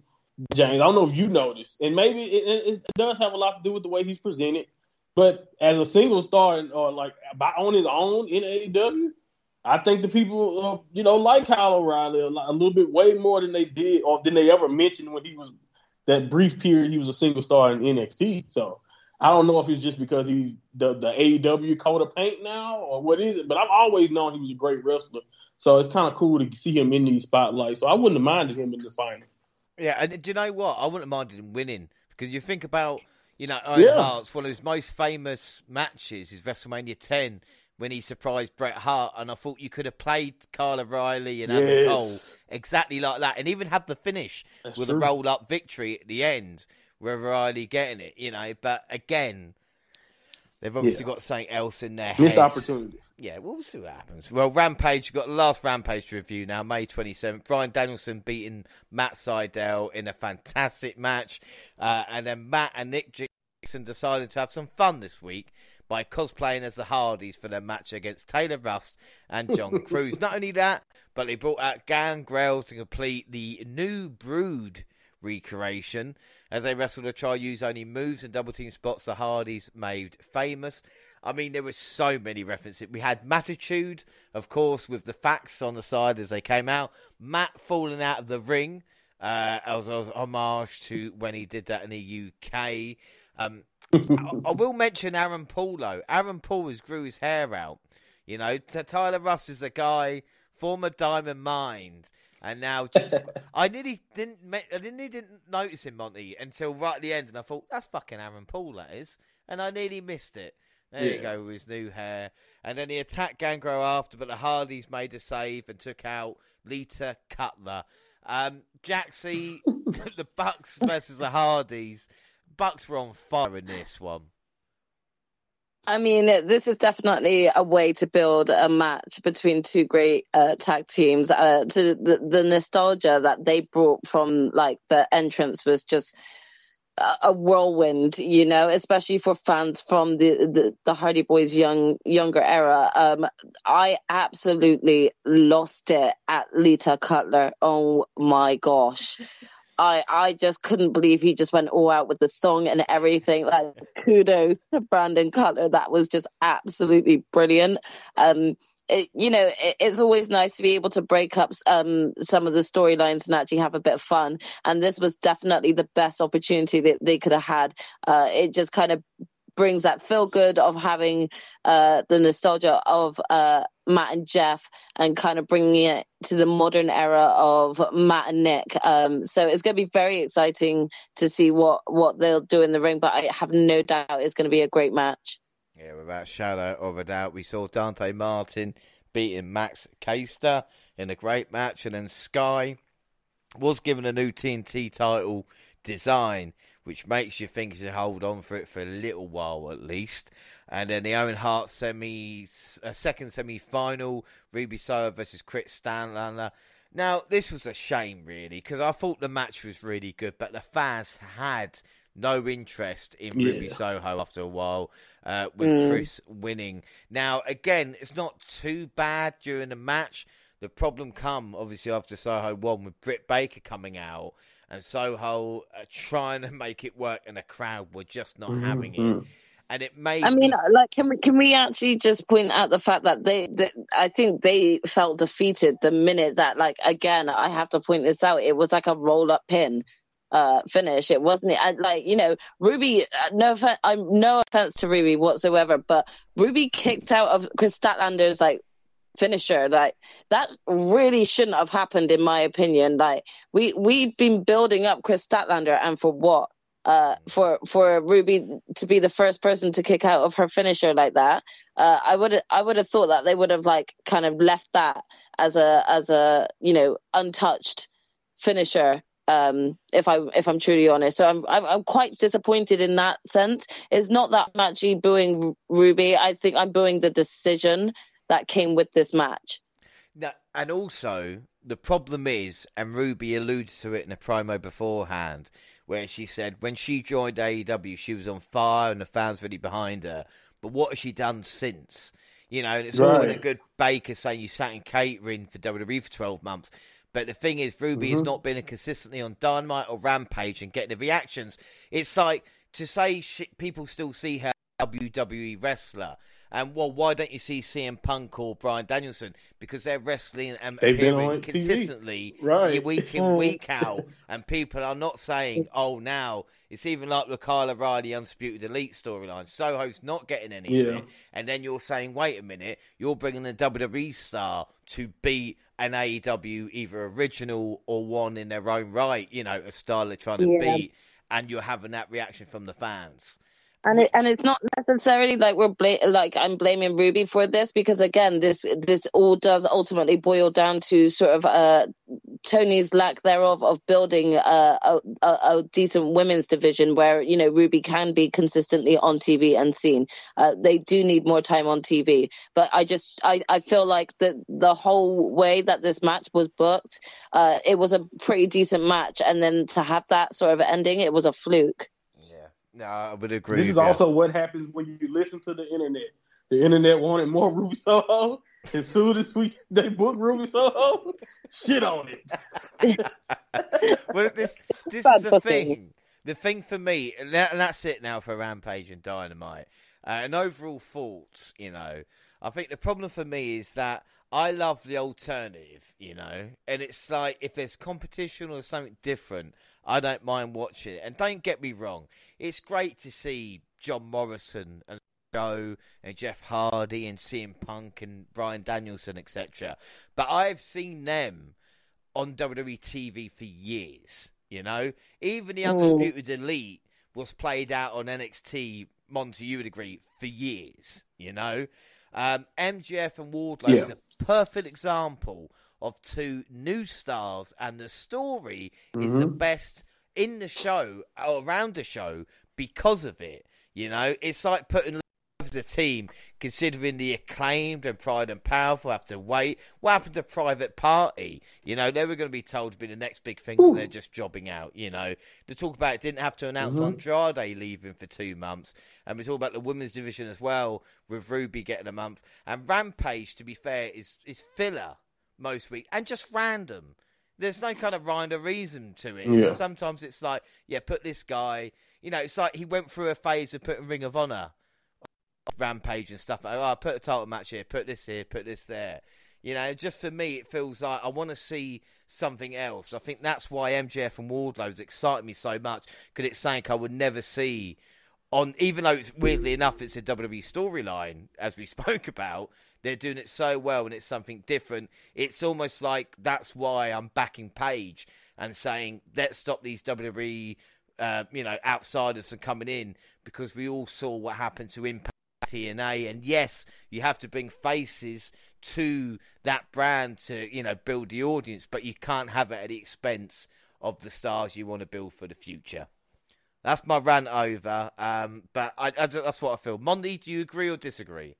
S3: James. I don't know if you noticed, and maybe it, it, does have a lot to do with the way he's presented. But as a single star or like by on his own in AEW, I think the people, uh, you know, like Kyle O'Reilly a, lot, a, little bit way more than they did or than they ever mentioned when he was that brief period he was a single star in NXT. So I don't know if it's just because he's the the AEW coat of paint now or what is it, but I've always known he was a great wrestler. So it's kind of cool to see him in the spotlight. So I wouldn't have minded him in the final.
S1: Yeah, and do you know what? I wouldn't have minded him winning because you think about, you know, Owen yeah. Hart's one of his most famous matches is WrestleMania 10 when he surprised Bret Hart, and I thought you could have played Kyle O'Reilly and Adam. Cole exactly like that, and even have the finish That's with true. a roll up victory at the end, with O'Reilly getting it, you know. But again, they've obviously yeah. got something else in their head.
S3: missed opportunity.
S1: Yeah, we'll see what happens. Well, Rampage, you've got the last Rampage review now, May 27th. Bryan Danielson beating Matt Sydal in a fantastic match. Uh, and then Matt and Nick Jackson decided to have some fun this week by cosplaying as the Hardys for their match against Taylor Rust and John [LAUGHS] Cruz. Not only that, but they brought out Gangrel to complete the new Brood recreation as they wrestled try use only moves and double team spots the Hardys made famous. I mean, there were so many references. We had Mattitude, of course, with the facts on the side as they came out. Matt falling out of the ring uh, as, as homage to when he did that in the UK. Um, I, I, will mention Aaron Paul though. Aaron Paul has grew his hair out. You know, Tyler Rust is a guy, former Diamond Mine, and now just [LAUGHS] I nearly didn't I nearly didn't notice him Monty until right at the end, and I thought that's fucking Aaron Paul that is, and I nearly missed it. There yeah. you go with his new hair. And then he attacked Gangrel after, but the Hardys made a save and took out Lita Cutler. Um, Jaxie, [LAUGHS] the Bucks versus the Hardys. Bucks were on fire in this one.
S2: I mean, this is definitely a way to build a match between two great uh, tag teams. Uh, to the, the nostalgia that they brought from like the entrance was just a whirlwind, you know, especially for fans from the, the, the Hardy Boys young younger era. Um, I absolutely lost it at Lita Cutler. Oh my gosh. I I just couldn't believe he just went all out with the song and everything. Like kudos to Brandon Cutler. That was just absolutely brilliant. Um, it, you know, it, it's always nice to be able to break up um, some of the storylines and actually have a bit of fun. And this was definitely the best opportunity that they could have had. Uh, it just kind of brings that feel good of having uh, the nostalgia of uh, Matt and Jeff and kind of bringing it to the modern era of Matt and Nick. Um, so it's going to be very exciting to see what, what they'll do in the ring, but I have no doubt it's going to be a great match.
S1: Yeah, without shadow of a doubt. We saw Dante Martin beating Max Caster in a great match, and then Sky was given a new TNT title design, which makes you think he should hold on for it for a little while at least. And then the Owen Hart semi, uh, second semi final, Ruby Soho versus Kris Statlander. Now, this was a shame, really, because I thought the match was really good, but the fans had no interest in yeah. Ruby Soho after a while, uh, with mm. Kris winning. Now, again, it's not too bad during the match. The problem come obviously after Soho won with Britt Baker coming out and Soho uh, trying to [LAUGHS] make it work, and the crowd were just not mm-hmm. having it. And it made.
S2: I mean, like, can we can we actually just point out the fact that they, that I think they felt defeated the minute that, like, again, I have to point this out. It was like a roll up pin uh, finish. It wasn't I, like you know Ruby. Uh, no offense, I'm no offense to Ruby whatsoever, but Ruby kicked out of Kris Statlander's like finisher. Like that really shouldn't have happened, in my opinion. Like we we'd been building up chris Statlander, and for what? Uh, for for Ruby to be the first person to kick out of her finisher like that, uh, I would I would have thought that they would have like kind of left that as a as a you know untouched finisher um, if I if I'm truly honest. So I'm, I'm, I'm quite disappointed in that sense. It's not that I'm actually booing Ruby. I think I'm booing the decision that came with this match.
S1: Now, and also the problem is, and Ruby alludes to it in a promo beforehand, where she said when she joined AEW, she was on fire and the fans really behind her. But what has she done since? You know, and it's right. all in a good Baker saying you sat in catering for WWE for 12 months. But the thing is, Ruby mm-hmm. has not been consistently on Dynamite or Rampage and getting the reactions. It's like to say she, people still see her WWE wrestler, And well, why don't you see CM Punk or Bryan Danielson? Because they're wrestling and
S3: They've been
S1: appearing
S3: on TV.
S1: consistently
S3: Right.
S1: week in, [LAUGHS] week out. And people are not saying, oh, now it's even like the Kyle O'Reilly Undisputed Elite storyline. Soho's not getting any of it. And then you're saying, wait a minute, you're bringing a WWE star to beat an AEW either original or one in their own right, you know, a style they're trying to
S2: Yeah.
S1: beat, and you're having that reaction from the fans.
S2: And it, and it's not necessarily like we're like I'm blaming Ruby for this because again this this all does ultimately boil down to sort of uh Tony's lack thereof of building a, a a decent women's division where you know Ruby can be consistently on TV and seen. Uh, they do need more time on TV, but I just I, I feel like the the whole way that this match was booked, uh, it was a pretty decent match, and then to have that sort of ending, it was a fluke.
S1: Yeah, no, I would agree.
S3: This is
S1: you.
S3: also what happens when you listen to the internet. The internet wanted more Ruby Soho. As soon as we they book Ruby Soho, shit on it. [LAUGHS]
S1: well, this this
S2: Bad
S1: is the
S2: booking.
S1: thing. The thing for me, and that- and that's it now for Rampage and Dynamite. Uh, and overall thoughts, you know, I think the problem for me is that I love the alternative, you know, and it's like if there's competition or something different, I don't mind watching it. And don't get me wrong, it's great to see John Morrison and Joe and Jeff Hardy and CM Punk and Bryan Danielson, etc. But I've seen them on WWE TV for years. You know, even the
S2: Mm.
S1: Undisputed Elite was played out on NXT. Monty, you would agree for years. You know, um, MJF and Wardlow is a perfect example of two new stars, and the story is the
S3: Mhm.
S1: best in the show or around the show because of it. You know, it's like putting a team, considering the acclaimed and pride and powerful have to wait. What happened to Private Party? You know, they were going to be told to be the next big thing, and they're just jobbing out. You know, to talk about it didn't have to announce
S3: Mhm.
S1: Andrade leaving for two months, and we talk about the women's division as well, with Ruby getting a month. And Rampage, to be fair, is is filler most weeks and just random. There's no kind of rhyme or reason to it.
S3: Yeah.
S1: Sometimes it's like, yeah, put this guy. You know, it's like he went through a phase of putting Ring of Honor Rampage and stuff. Oh, I put a title match here, put this here, put this there. You know, just for me, it feels like I want to see something else. I think that's why MJF and Wardlow's excited me so much because it's something I would never see on. Even though it's weirdly enough, it's a WWE storyline as we [LAUGHS] spoke about. They're doing it so well, and it's something different. It's almost like that's why I'm backing Page and saying let's stop these WWE, uh, you know, outsiders from coming in because we all saw what happened to Impact. TNA, and yes, you have to bring faces to that brand to you know build the audience, but you can't have it at the expense of the stars you want to build for the future. That's my rant over. Um, but I, I, that's what I feel. Monty, do you agree or disagree?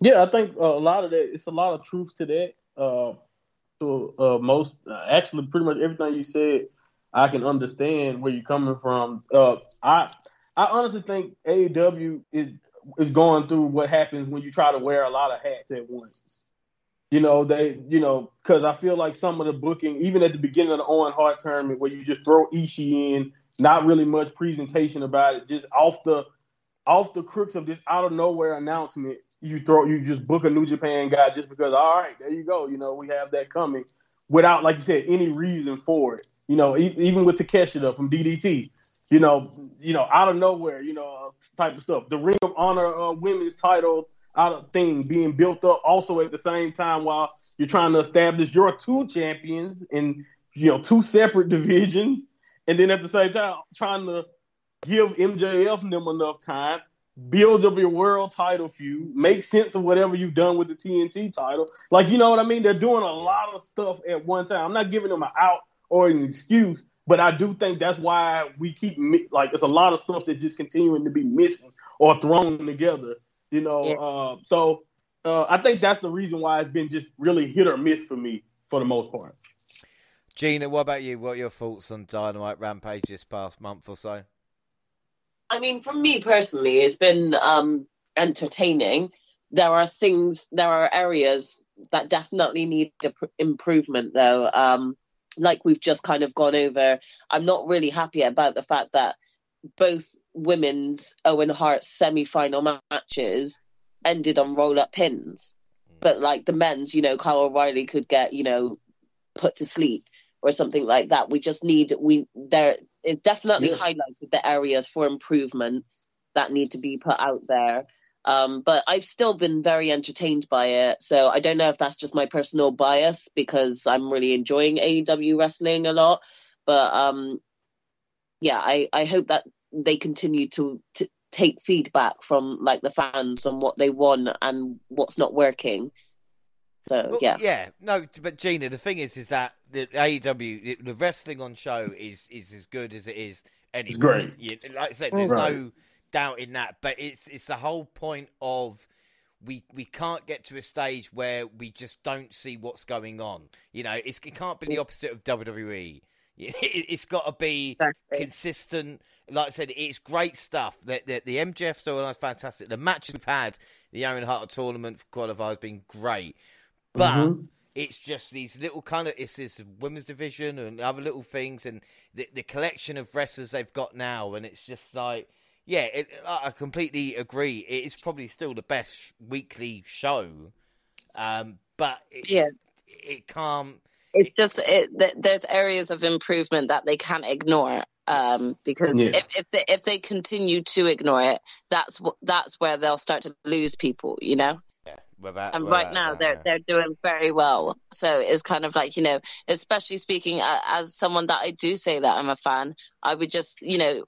S3: Yeah, I think uh, a lot of that. It's a lot of truth to that. Uh, to uh, most, uh, actually, pretty much everything you said, I can understand where you're coming from. Uh, I, I honestly think AEW is is going through what happens when you try to wear a lot of hats at once. You know, they, you know, because I feel like some of the booking, even at the beginning of the Owen Hart tournament, where you just throw Ishii in, not really much presentation about it, just off the off the crooks of this out of nowhere announcement, you throw you just book a New Japan guy just because all right, there you go, you know, we have that coming without, like you said, any reason for it. You know, e- even with Takeshita from DDT, you know, you know, out of nowhere, you know, uh, type of stuff. The Ring of Honor uh, women's title out of thing being built up also at the same time while you're trying to establish your two champions in you know two separate [LAUGHS] divisions, and then at the same time trying to give MJF them enough time, build up your world title feud, make sense of whatever you've done with the TNT title. Like you know what I mean? They're doing a lot of stuff at one time. I'm not giving them an out or an excuse, but I do think that's why we keep like it's a lot of stuff that's just continuing to be missing or thrown together. You know,
S2: Yeah.
S3: uh, so uh, I think that's the reason why it's been just really hit or miss for me for the most part.
S1: Gina, what about you? What are your thoughts on Dynamite Rampage this past month or so?
S4: I mean, for me personally, it's been um, entertaining. There are things, there are areas that definitely need improvement, though. Um, like we've just kind of gone over, I'm not really happy about the fact that both women's Owen Hart semi final matches ended on roll up pins. Mm. But like the men's, you know, Kyle O'Reilly could get, you know, put to sleep or something like that. We just need we there it definitely yeah. highlighted the areas for improvement that need to be put out there. Um, but I've still been very entertained by it. So I don't know if that's just my personal bias because I'm really enjoying AEW wrestling a lot. But um, yeah, I, I hope that they continue to, to take feedback from like the fans on what they want and what's not working. So well, yeah,
S1: yeah, no, but Gina, the thing is, is that the AEW, the wrestling on show is is as good as it is anyway.
S3: It's great.
S1: You, like I said, mm. there's right. no doubt in that, but it's it's the whole point of we we can't get to a stage where we just don't see what's going on. You know, it can't be the opposite of WWE. [LAUGHS] It's got to be exactly. consistent. Like I said, it's great stuff. The, the, the MJF storyline is fantastic. The matches we've had, the Owen Hart tournament for qualifier has been great. But mm-hmm. it's just these little kind of it's this women's division and other little things and the the collection of wrestlers they've got now and it's just like yeah, it, I completely agree. It is probably still the best weekly show, um, but yeah, it can't.
S2: It's just it, there's areas of improvement that they can't ignore um, because yeah. if if they, if they continue to ignore it, that's that's where they'll start to lose people. You know.
S1: Without,
S2: and
S1: without
S2: right now that, they're yeah. they're doing very well. So it's kind of like you know, especially speaking as someone that I do say that I'm a fan, I would just you know,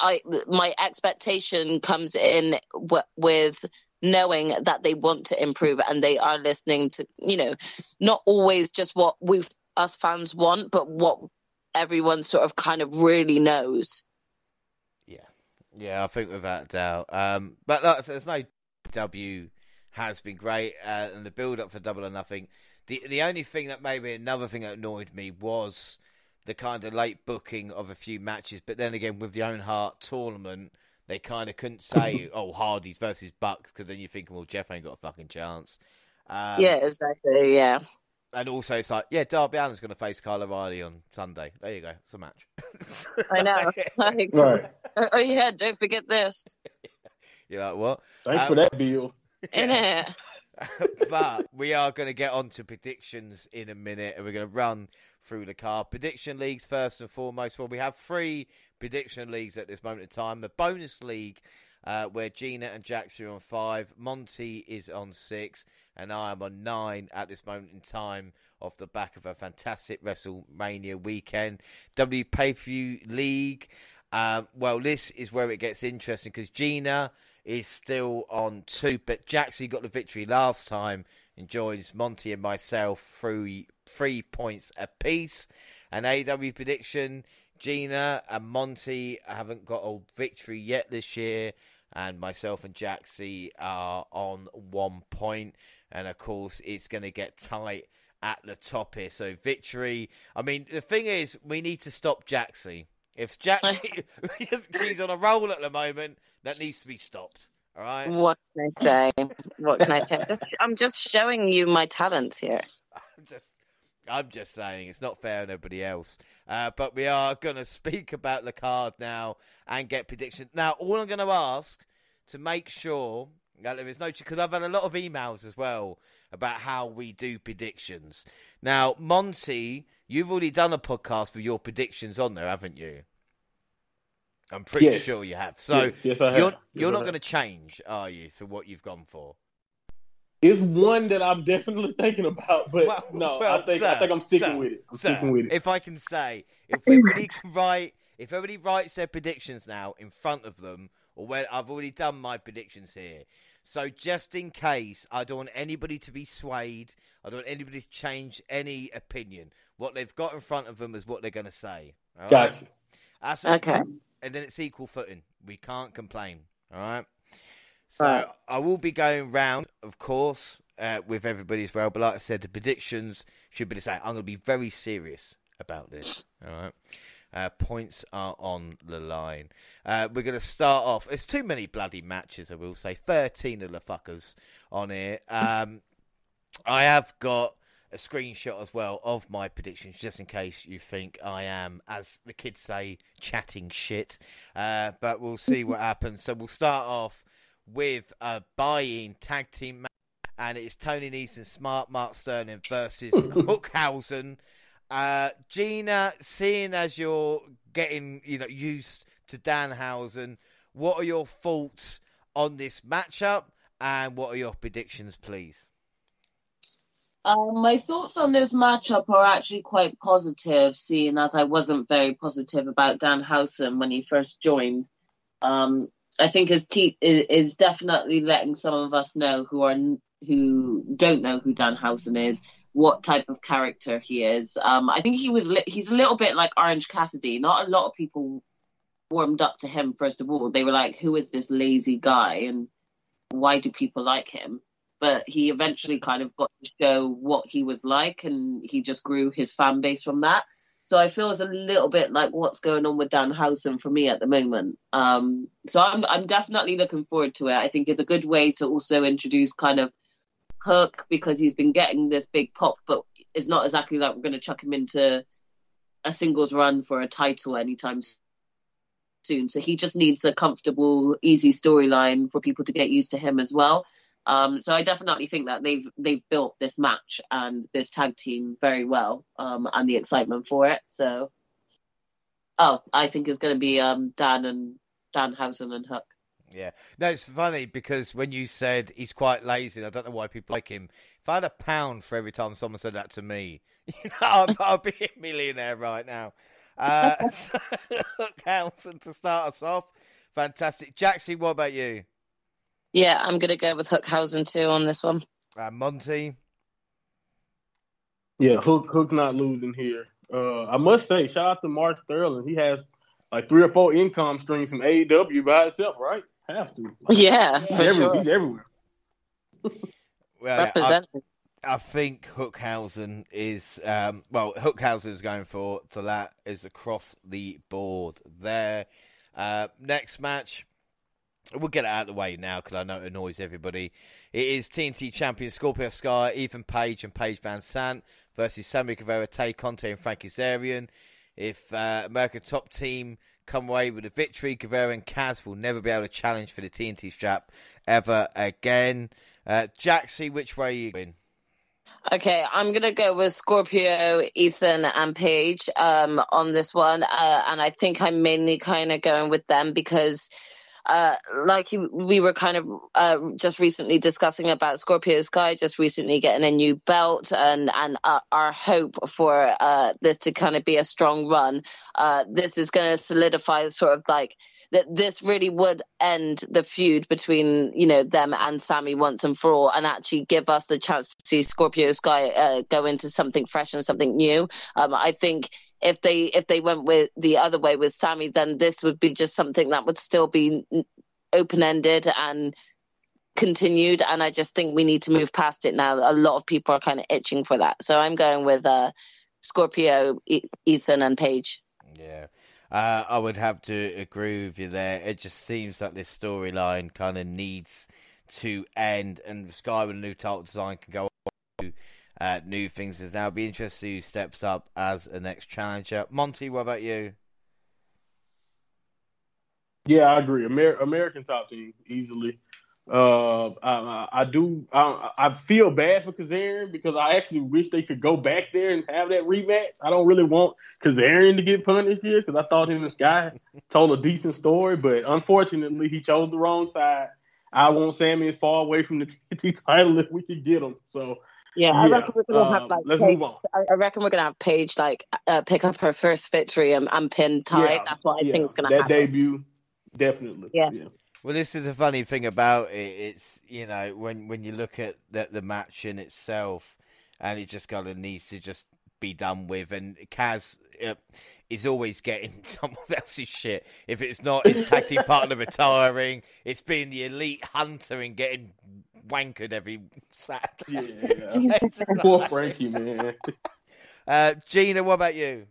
S2: I my expectation comes in w- with knowing that they want to improve and they are listening to you know, not always just what we us fans want, but what everyone sort of kind of really knows.
S1: Yeah, yeah, I think without doubt. Um, but look, there's no W has been great, uh, and the build up for Double or Nothing. The the only thing that maybe another thing that annoyed me was the kind of late booking of a few matches. But then again, with the Owen Hart tournament, they kind of couldn't say, [LAUGHS] "Oh, Hardys versus Bucks," because then you're thinking, "Well, Jeff ain't got a fucking chance."
S2: Um, yeah, exactly. Yeah.
S1: And also, it's like, yeah, Darby Allin's going to face Kyle O'Reilly on Sunday. There you go, it's a match. [LAUGHS]
S2: I know. [LAUGHS] Like, right. Oh yeah, don't forget this.
S1: You're like, what?
S3: Thanks um, for that, Bill
S2: in it. [LAUGHS]
S1: but we are going to get on to predictions in a minute, and we're going to run through the card. Prediction leagues first and foremost. Well, we have three prediction leagues at this moment in time. The bonus league, uh, where Gina and Jax are on five, Monty is on six, and I am on nine at this moment in time. Off the back of a fantastic WrestleMania weekend, W Pay Per View League. Um, well, this is where it gets interesting because Gina is still on two, but Jaxie got the victory last time and joins Monty and myself through three points apiece. An AW prediction Gina and Monty haven't got a victory yet this year, and myself and Jaxie are on one point. And of course, it's going to get tight at the top here. So, victory. I mean, the thing is, we need to stop Jaxie. If Jack, [LAUGHS] she's on a roll at the moment, that needs to be stopped. All right.
S2: What can I say? What can I say? I'm just, I'm just showing you my talents here.
S1: I'm just, I'm just saying it's not fair on everybody else. Uh, but we are going to speak about the card now and get predictions. Now, all I'm going to ask to make sure that there is no because I've had a lot of emails as well about how we do predictions. Now, Monty, you've already done a podcast with your predictions on there, haven't you? I'm pretty yes. sure you have. So
S3: yes, yes I have.
S1: you're,
S3: you're
S1: not going to change, are you, for what you've gone for?
S3: It's one that I'm [LAUGHS] definitely thinking about, but well, no, well, I think sir, I think I'm sticking sir, with it. I'm
S1: sir,
S3: sticking with it.
S1: If I can say, if [CLEARS THROAT] everybody can write, if everybody writes their predictions now in front of them, or where I've already done my predictions here, so just in case, I don't want anybody to be swayed. I don't want anybody to change any opinion. What they've got in front of them is what they're going to say.
S3: All gotcha.
S2: Right? okay
S1: and then it's equal footing. We can't complain. All right. So right. I will be going round, of course, uh, with everybody as well. But like I said, the predictions should be the same. I'm going to be very serious about this. All right. Uh, points are on the line. Uh, we're going to start off. There's too many bloody matches, I will say. 13 of the fuckers on here. Um, I have got a screenshot as well of my predictions, just in case you think I am, as the kids say, chatting shit. Uh, but we'll see what [LAUGHS] happens. So we'll start off with a buy-in tag team match, and it's Tony Nese and Smart Mark Sterling versus [LAUGHS] Hookhausen. Uh, Gina, seeing as you're getting you know used to Danhausen, what are your thoughts on this matchup, and what are your predictions, please?
S4: Um, my thoughts on this matchup are actually quite positive, seeing as I wasn't very positive about Danhausen when he first joined. Um, I think his te- is, definitely letting some of us know who are who don't know who Danhausen is, what type of character he is. Um, I think he was li- he's a little bit like Orange Cassidy. Not a lot of people warmed up to him. First of all, they were like, "Who is this lazy guy?" and why do people like him? But he eventually kind of got to show what he was like, and he just grew his fan base from that. So I feel it's a little bit like what's going on with Danhausen for me at the moment. Um, so I'm I'm definitely looking forward to it. I think it's a good way to also introduce kind of Hook because he's been getting this big pop, but it's not exactly like we're going to chuck him into a singles run for a title anytime soon. So he just needs a comfortable, easy storyline for people to get used to him as well. Um, so I definitely think that they've they've built this match and this tag team very well, um, and the excitement for it. So, oh, I think it's going to be um, Dan and Danhausen and Hook.
S1: Yeah, no, it's funny because when you said he's quite lazy, I don't know why people like him. If I had a pound for every time someone said that to me, [LAUGHS] you know, I'd, I'd be a millionaire right now. Uh, [LAUGHS] so, Houghton to start us off. Fantastic. Jaxie, what about you?
S2: Yeah, I'm going to go with Hookhausen too on this one.
S1: Uh, Monty?
S3: Yeah, Hook Hook not losing here. Uh, I must say, shout out to Mark Sterling. He has like three or four income streams from AEW by itself, right? Have to.
S2: Yeah, for
S3: he's
S2: sure.
S3: He's everywhere. [LAUGHS]
S1: well,
S2: Representing.
S1: I, I, think Hookhausen is um, well. Hookhausen is going for so that is across the board there. Uh, next match, we'll get it out of the way now because I know it annoys everybody. It is TNT champion Scorpio Sky, Ethan Page, and Paige VanZant versus Sammy Guevara, Tay Conti, and Frankie Kazarian. If uh, American Top Team come away with a victory, Guevara and Kaz will never be able to challenge for the TNT strap ever again. Uh, Jaxie, which way are you going?
S2: Okay, I'm gonna go with Scorpio, Ethan, and Paige um, on this one, uh, and I think I'm mainly kind of going with them because uh, like we were kind of uh, just recently discussing about Scorpio Sky just recently getting a new belt and and uh, our hope for uh, this to kind of be a strong run. Uh, this is going to solidify sort of like that this really would end the feud between you know them and Sammy once and for all, and actually give us the chance to see Scorpio Sky uh, go into something fresh and something new. Um, I think if they if they went with the other way with Sammy, then this would be just something that would still be open ended and continued. And I just think we need to move past it now. A lot of people are kind of itching for that. So I'm going with uh, Scorpio, Ethan, and Paige.
S1: Yeah. Uh, I would have to agree with you there. It just seems like this storyline kind of needs to end, and Sky with a new title design can go on to uh, new things. Is now be interested to see who steps up as the next challenger. Monty, what about you?
S3: Yeah, I agree. Amer- American top team easily. Uh, I, I do. I, I feel bad for Kazarian because I actually wish they could go back there and have that rematch. I don't really want Kazarian to get punished here because I thought him and this [LAUGHS] guy told a decent story, but unfortunately he chose the wrong side. I want Sammy as far away from the [LAUGHS] TNT title if we could get him. So
S2: yeah, I reckon we're gonna have
S3: um,
S2: like
S3: let's
S2: Paige,
S3: move on.
S2: I reckon we're gonna have Paige like uh, pick up her first victory and, and pin Ty.
S3: Yeah,
S2: That's what I
S3: yeah,
S2: think is gonna
S3: that
S2: happen.
S3: debut. Definitely.
S2: Yeah.
S1: Well, this is the funny thing about it. It's you know when when you look at the the match in itself, and it just kind of needs to just be done with. And Kaz uh, is always getting [LAUGHS] someone else's shit. If it's not his tag team partner retiring, it's being the elite hunter and getting wankered every Saturday.
S3: Yeah. [LAUGHS] Poor Frankie, man. [LAUGHS]
S1: Uh, Gina, what about you?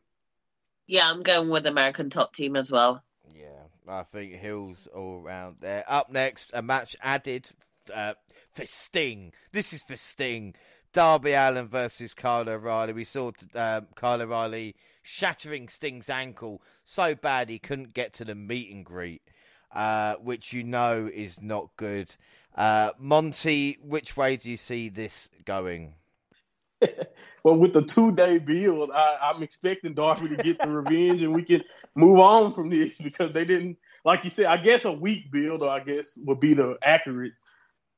S4: Yeah, I'm going with American Top Team as well.
S1: Yeah, I think Hills all around there. Up next, a match added uh, for Sting. This is for Sting. Darby Allin versus Kyle O'Reilly. We saw um, Kyle O'Reilly shattering Sting's ankle so bad he couldn't get to the meet and greet, uh, which you know is not good. Uh, Monty, which way do you see this going? [LAUGHS]
S3: well, with the two day build, I, am expecting Darby to get the revenge and we can move on from this [LAUGHS] because they didn't, like you said, I guess a week build, or I guess would be the accurate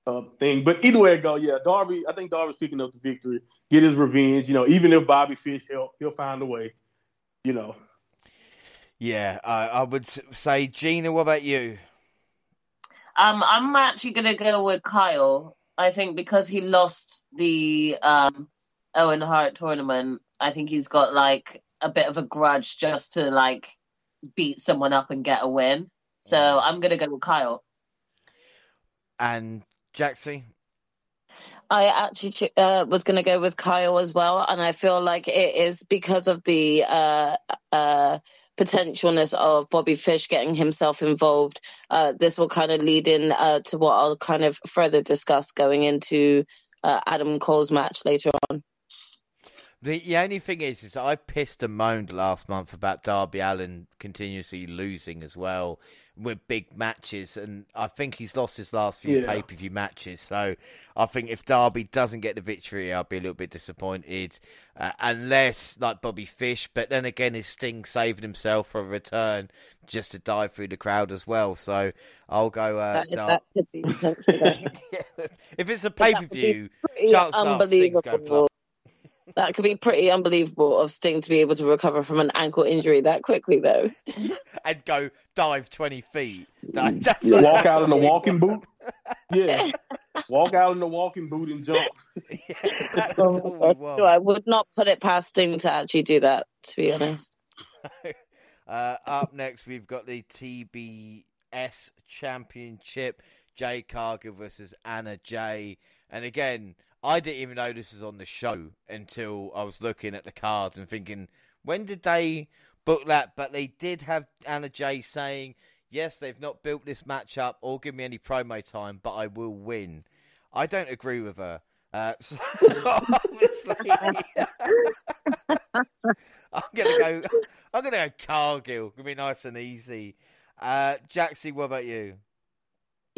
S3: uh, thing. But either way it go, yeah, Darby, I think Darby's picking up the victory, get his revenge. You know, even if Bobby Fish help, he'll find a way. You know.
S1: Yeah, I, I would say, Gina. What about you?
S4: Um, I'm actually gonna go with Kyle. I think because he lost the um, Owen Hart tournament, I think he's got like a bit of a grudge just to like beat someone up and get a win. So mm. I'm gonna go with Kyle.
S1: And Jaxie?
S2: I actually uh, was going to go with Kyle as well, and I feel like it is because of the uh, uh, potentialness of Bobby Fish getting himself involved. Uh, this will kind of lead in uh, to what I'll kind of further discuss going into uh, Adam Cole's match later on.
S1: The, the only thing is, is I pissed and moaned last month about Darby Allin continuously losing as well with big matches, and I think he's lost his last few yeah. pay per view matches. So I think if Darby doesn't get the victory, I'll be a little bit disappointed, uh, unless like Bobby Fish. But then again, is Sting saving himself for a return just to dive through the crowd as well? So I'll go. Uh, that, Dar- that could be [LAUGHS] yeah. If it's a pay per view, chances are Sting's going
S2: that could be pretty unbelievable of Sting to be able to recover from an ankle injury that quickly, though. [LAUGHS]
S1: and go dive 20 feet. [LAUGHS]
S3: That, walk out in a walking boot. [LAUGHS] Yeah. Walk out in a walking boot and jump.
S2: yeah, oh I would not put it past Sting to actually do that, to be honest.
S1: uh, up next, we've got the TBS Championship. Jade Cargill versus Anna Jay. And again, I didn't even know this was on the show until I was looking at the cards and thinking, when did they book that? But they did have Anna Jay saying, yes, they've not built this match up or give me any promo time, but I will win. I don't agree with her. Uh, [LAUGHS] so obviously, [LAUGHS] I'm gonna go. I'm gonna go Cargill. Gonna be nice and easy. Uh, Jaxie, what about you?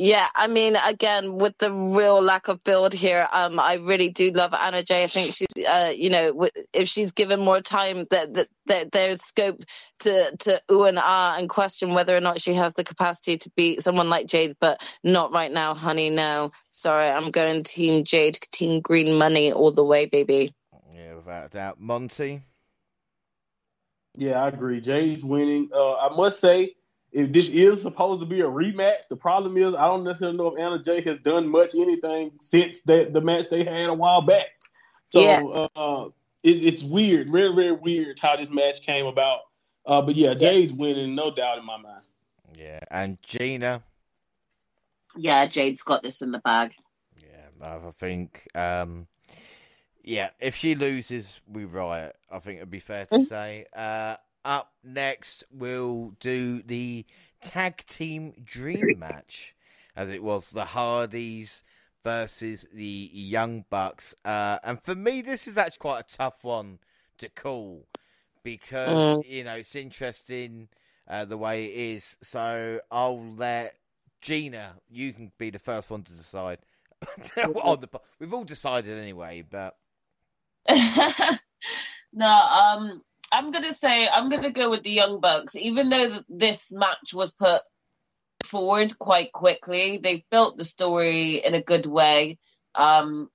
S2: Yeah, I mean, again, with the real lack of build here, um, I really do love Anna Jay. I think she's, uh, you know, if she's given more time, that, that, that there's scope to to ooh and ah and question whether or not she has the capacity to beat someone like Jade, but not right now, honey. No, sorry, I'm going Team Jade, Team Green Money all the way, baby.
S1: Yeah, without a doubt, Monty.
S3: Yeah, I agree. Jade's winning. Uh, I must say if this is supposed to be a rematch, the problem is I don't necessarily know if Anna Jay has done much anything since that the match they had a while back. So yeah. uh, it, it's weird, very very weird how this match came about. Uh, but yeah, Jade's yeah. winning, no doubt in my mind.
S1: Yeah, and Gina.
S4: Yeah, Jade's got this in the bag.
S1: Yeah, I think. Um, yeah, if she loses, we riot. I think it'd be fair to mm-hmm. say. Uh, up next, we'll do the tag team dream [LAUGHS] match, as it was the Hardys versus the Young Bucks. Uh, and for me, this is actually quite a tough one to call because, mm. you know, it's interesting uh, the way it is. So I'll let Gina, you can be the first one to decide. [LAUGHS] on the, we've all decided anyway, but. [LAUGHS]
S4: no, um, I'm gonna say I'm gonna go with the Young Bucks. Even though this match was put forward quite quickly, they built the story in a good way, um,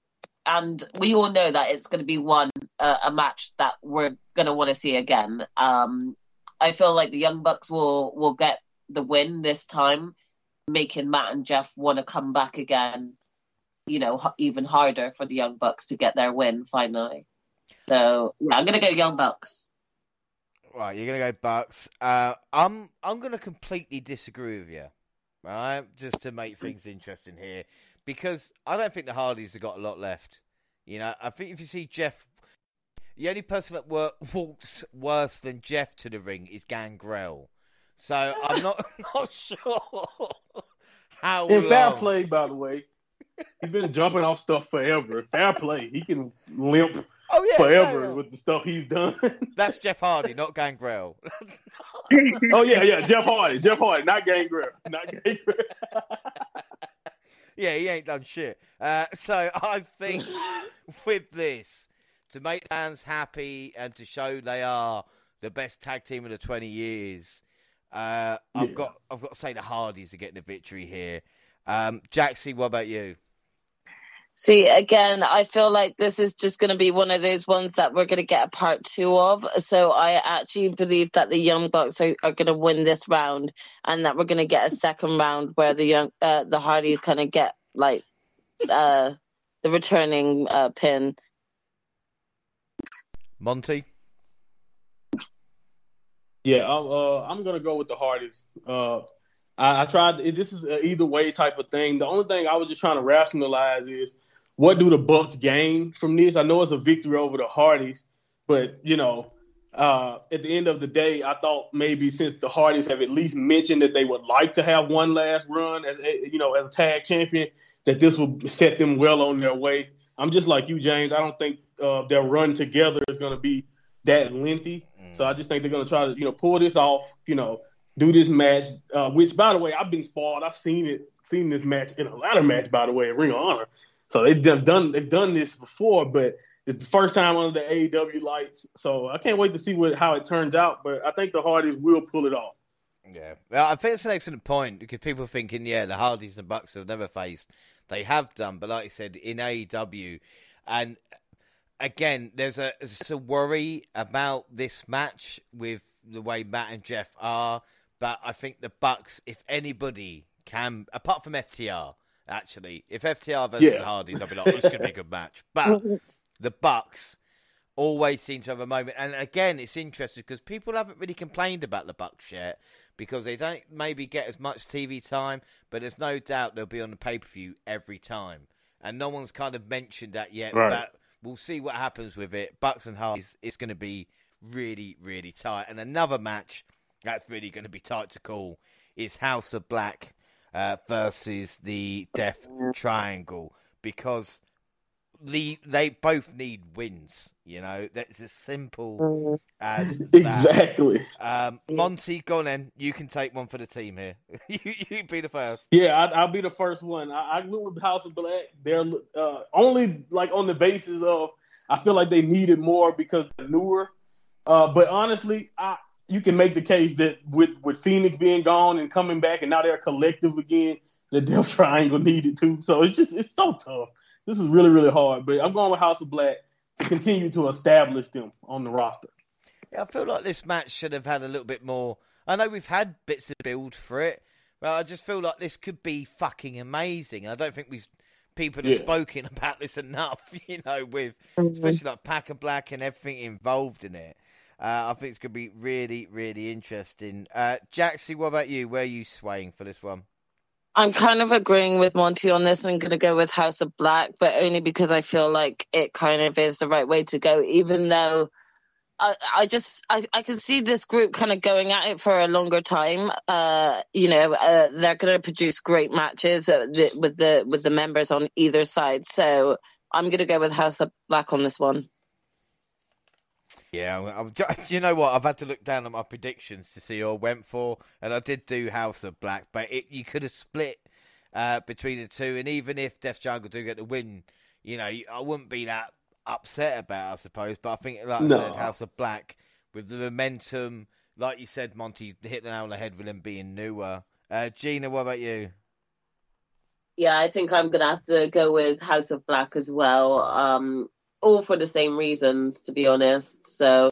S4: and we all know that it's going to be one uh, a match that we're going to want to see again. Um, I feel like the Young Bucks will will get the win this time, making Matt and Jeff want to come back again. You know, even harder for the Young Bucks to get their win finally. So yeah, I'm gonna go Young Bucks.
S1: Right, you're gonna go Bucks. Uh, I'm I'm gonna completely disagree with you. Right, just to make things interesting here, because I don't think the Hardys have got a lot left. You know, I think if you see Jeff, the only person that [LAUGHS] walks worse than Jeff to the ring is Gangrel. So I'm not [LAUGHS] not sure [LAUGHS] how.
S3: It's fair play, by the way. He's been jumping off stuff forever. Fair play. He can limp
S1: Oh yeah,
S3: forever
S1: no, no.
S3: with the stuff he's done. [LAUGHS]
S1: That's Jeff Hardy, not Gangrel. [LAUGHS]
S3: oh yeah, yeah. Jeff Hardy. Jeff Hardy, not Gangrel. Not Gangrel. [LAUGHS]
S1: yeah, he ain't done shit. Uh, so I think with this, to make fans happy and to show they are the best tag team of the twenty years, uh, I've
S3: Yeah.
S1: got I've got to say the Hardys are getting the victory here. Um, Jaxie, what about you?
S2: See, again, I feel like this is just going to be one of those ones that we're going to get a part two of. So I actually believe that the Young Bucks are, are going to win this round, and that we're going to get a second round where the young uh, the Hardys kind of get like uh, the returning uh, pin.
S1: Monty.
S3: Yeah, I'm, uh, I'm gonna go with the Hardys. I, I tried. This is either way type of thing. The only thing I was just trying to rationalize is what do the Bucks gain from this? I know it's a victory over the Hardys, but you know, uh, at the end of the day, I thought maybe since the Hardys have at least mentioned that they would like to have one last run as a, you know as a tag champion, that this will set them well on their way. I'm just like you, James. I don't think uh, their run together is going to be that lengthy. So I just think they're going to try to, you know, pull this off, you know, do this match. Uh, which, by the way, I've been spoiled. I've seen it, seen this match in a ladder match, by the way, at Ring of Honor. So they've done, they've done this before, but it's the first time under the AEW lights. So I can't wait to see what how it turns out. But I think the Hardys will pull it off.
S1: Yeah, well, I think it's an excellent point because people thinking, yeah, the Hardys and Bucks have never faced. They have done, but like I said, in AEW, and again, there's a, there's a worry about this match with the way Matt and Jeff are. But I think the Bucks, if anybody can, apart from FTR, actually, if FTR versus
S3: Yeah.
S1: Hardys, I'll be like, [LAUGHS] oh, it's going to be a good match. But the Bucks always seem to have a moment. And again, it's interesting because people haven't really complained about the Bucks yet because they don't maybe get as much TV time, but there's no doubt they'll be on the pay per view every time. And no one's kind of mentioned that yet,
S3: Right.
S1: but we'll see what happens with it. Bucks and Hardys, it's going to be really, really tight. And another match that's really going to be tight to call is House of Black uh, versus the Death Triangle because the, they both need wins. You know, that's as simple as. [LAUGHS]
S3: Exactly.
S1: Um, Monty, go on then. You can take one for the team here. [LAUGHS] you, you be the first.
S3: Yeah, I, I'll be the first one. I, I went with House of Black. They're uh, only like on the basis of I feel like they needed more because they're newer. Uh, but honestly, I you can make the case that with with Fenix being gone and coming back, and now they're collective again, the [LAUGHS] Death Triangle needed too. So it's just it's so tough. This is really really hard. But I'm going with House of Black to continue to establish them on the roster.
S1: Yeah, I feel like this match should have had a little bit more. I know we've had bits of build for it, but I just feel like this could be fucking amazing. I don't think we've people have
S3: Yeah.
S1: spoken [LAUGHS] about this enough. [LAUGHS] You know, with mm-hmm. especially like PAC and Black and everything involved in it. Uh, I think it's going to be really, really interesting. Uh, Jaxie, what about you? Where are you swaying for this one?
S2: I'm kind of agreeing with Monty on this and going to go with House of Black, but only because I feel like it kind of is the right way to go, even though I, I just I, I can see this group kind of going at it for a longer time. Uh, you know, uh, they're going to produce great matches with the with the members on either side. So I'm going to go with House of Black on this one.
S1: Yeah, I'm, I'm, [LAUGHS] you know what? I've had to look down at my predictions to see who I went for, and I did do House of Black, but it, you could have split uh, between the two, and even if Death Jungle do get the win, you know, I wouldn't be that upset about, it, I suppose. But I think, like I said, House of Black with the momentum, like you said, Monty hit the nail on the head with him being newer. Uh, Gina, what about you?
S4: Yeah, I think I'm gonna have to go with House of Black as well. Um, all for the same reasons, to be honest. So,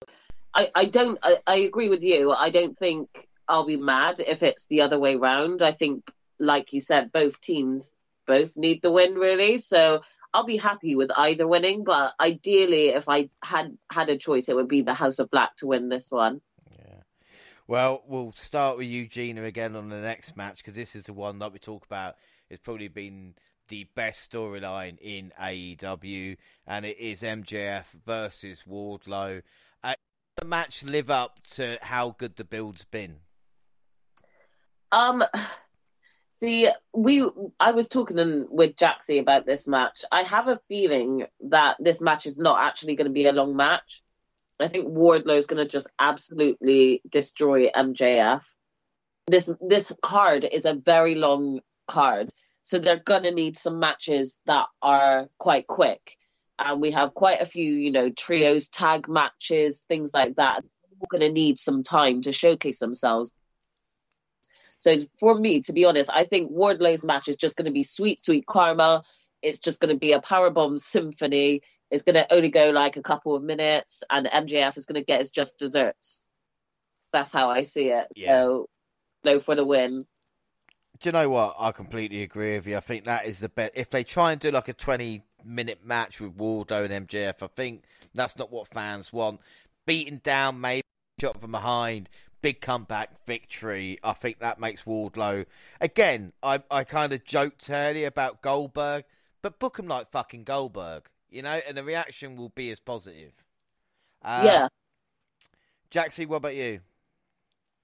S4: I, I don't. I, I agree with you. I don't think I'll be mad if it's the other way round. I think, like you said, both teams both need the win really. So I'll be happy with either winning. But ideally, if I had had a choice, it would be the House of Black to win this one.
S1: Yeah. Well, we'll start with Eugenia again on the next match because this is the one that we talk about. It's probably been the best storyline in AEW, and it is MJF versus Wardlow. Uh, the match live up to how good the build's been.
S4: Um, See, we I was talking with Jaxie about this match. I have a feeling that this match is not actually going to be a long match. I think Wardlow is going to just absolutely destroy MJF. This this card is a very long card, so they're going to need some matches that are quite quick. And we have quite a few, you know, trios, tag matches, things like that. We're going to need some time to showcase themselves. So for me, to be honest, I think Wardlow's match is just going to be sweet, sweet karma. It's just going to be a powerbomb symphony. It's going to only go like a couple of minutes, and MJF is going to get his just desserts. That's how I see it. Yeah. So, go for the win.
S1: Do you know what? I completely agree with you. I think that is the best. If they try and do like a 20 minute match with Wardlow and MJF, I think that's not what fans want. Beaten down, maybe shot from behind, big comeback victory. I think that makes Wardlow. Again, I I kind of joked earlier about Goldberg, but book him like fucking Goldberg, you know, and the reaction will be as positive.
S4: Uh, yeah.
S1: Jaxie, what about you?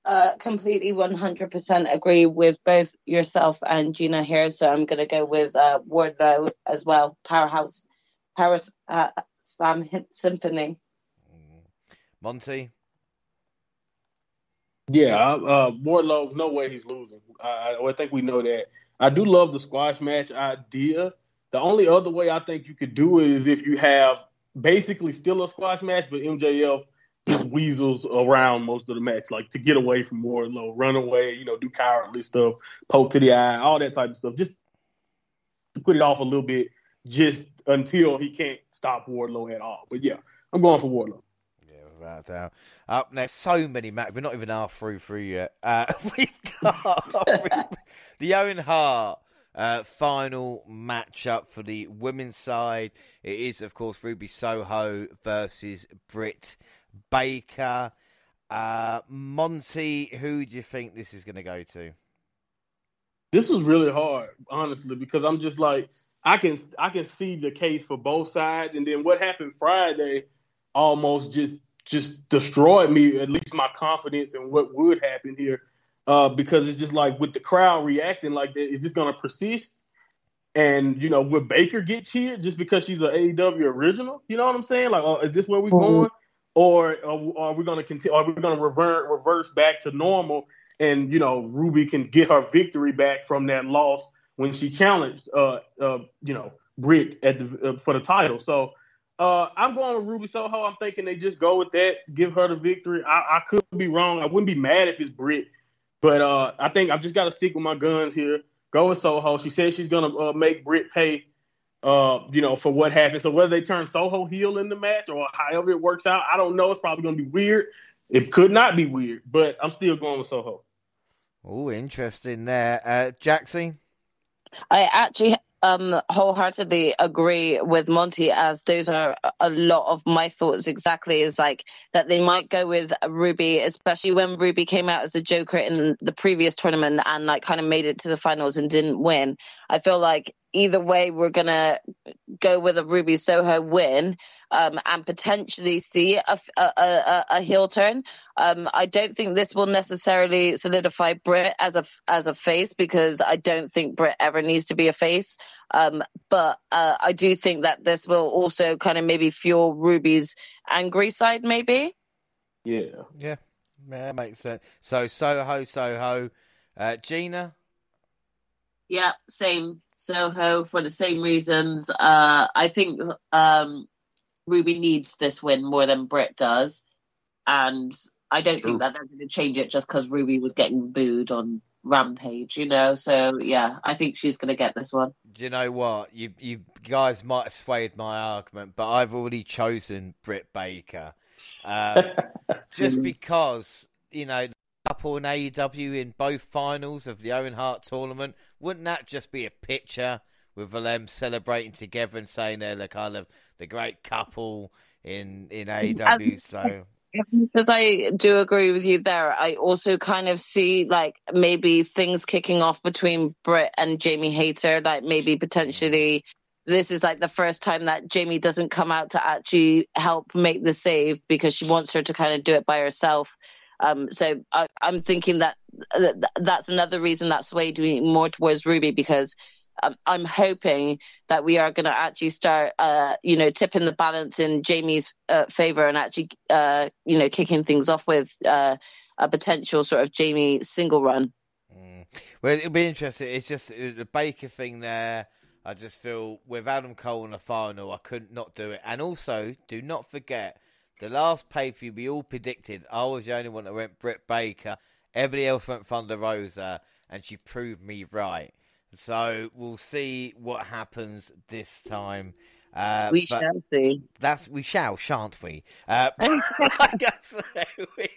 S2: Uh, completely 100% agree with both yourself and Gina here. So I'm going to go with uh, Wardlow as well. Powerhouse, Power uh, Slam Symphony.
S1: Mm. Monty?
S3: Yeah, uh, Wardlow, no way he's losing. I, I think we know that. I do love the squash match idea. The only other way I think you could do it is if you have basically still a squash match, but MJF just weasels around most of the match, like to get away from Wardlow, run away, you know, do cowardly stuff, poke to the eye, all that type of stuff, just to put it off a little bit, just until he can't stop Wardlow at all. But yeah, I'm going for Wardlow Yeah,
S1: without doubt. Up next, so many matches. We're not even half through through yet. Uh, [LAUGHS] we've got [LAUGHS] the Owen Hart uh, final matchup for the women's side. It is, of course, Ruby Soho versus Britt Baker. Uh, Monty, who do you think this is going to go to?
S3: This was really hard, honestly, because I'm just like I can I can see the case for both sides, and then what happened Friday almost just just destroyed me, at least my confidence in what would happen here. Uh, because it's just like with the crowd reacting like that, is this going to persist? And you know, will Baker get cheered just because she's an AEW original? You know what I'm saying? Like, uh, is this where we're mm-hmm. going, or are we going to continue? Are we going to revert reverse back to normal? And you know, Ruby can get her victory back from that loss when she challenged, uh, uh, you know, Britt at the uh, for the title. So uh, I'm going with Ruby Soho. I'm thinking they just go with that, give her the victory. I, I could be wrong. I wouldn't be mad if it's Britt, but uh, I think I've just got to stick with my guns here. Go with Soho. She said she's gonna uh, make Britt pay, uh, you know, for what happened. So whether they turn Soho heel in the match or however it works out, I don't know. It's probably gonna be weird. It could not be weird, but I'm still going with Soho.
S1: Oh, interesting there, uh, Jaxie.
S2: I actually um wholeheartedly agree with Monty as those are a lot of my thoughts exactly is like that they might go with Ruby especially when Ruby came out as a joker in the previous tournament and like kind of made it to the finals and didn't win I feel like either way, we're going to go with a Ruby Soho win um, and potentially see a, a, a, a heel turn. Um, I don't think this will necessarily solidify Britt as a as a face because I don't think Britt ever needs to be a face. Um, but uh, I do think that this will also kind of maybe fuel Ruby's angry side, maybe.
S3: Yeah.
S1: Yeah. Yeah, that makes sense. So Soho, Soho, uh, Gina.
S4: Yeah, same. Soho for the same reasons. Uh, I think um, Ruby needs this win more than Britt does, and I don't True. think that they're going to change it just because Ruby was getting booed on Rampage. You know, so yeah, I think she's going to get this one.
S1: Do you know what? You you guys might have swayed my argument, but I've already chosen Britt Baker, um, [LAUGHS] just because you know couple in AEW in both finals of the Owen Hart tournament. Wouldn't that just be a picture with them celebrating together and saying they're the kind of the great couple in in AEW? So
S2: because I do agree with you there. I also kind of see like maybe things kicking off between Britt and Jamie Hayter, like maybe potentially this is like the first time that Jamie doesn't come out to actually help make the save because she wants her to kind of do it by herself. Um, so I, am thinking that, that that's another reason that swayed me more towards Ruby because um, I'm hoping that we are going to actually start, uh, you know, tipping the balance in Jamie's uh, favor and actually, uh, you know, kicking things off with uh, a potential sort of Jamie single run.
S1: Mm. Well, it'll be interesting. It's just uh, the Baker thing there. I just feel with Adam Cole in the final, I couldn't not do it. And also, do not forget the last pay per view we all predicted. I was the only one that went Britt Baker. Everybody else went Thunder Rosa, and she proved me right. So we'll see what happens this time. Uh,
S2: we shall see.
S1: That's we shall, shan't we? Uh, [LAUGHS] [LAUGHS] I say, we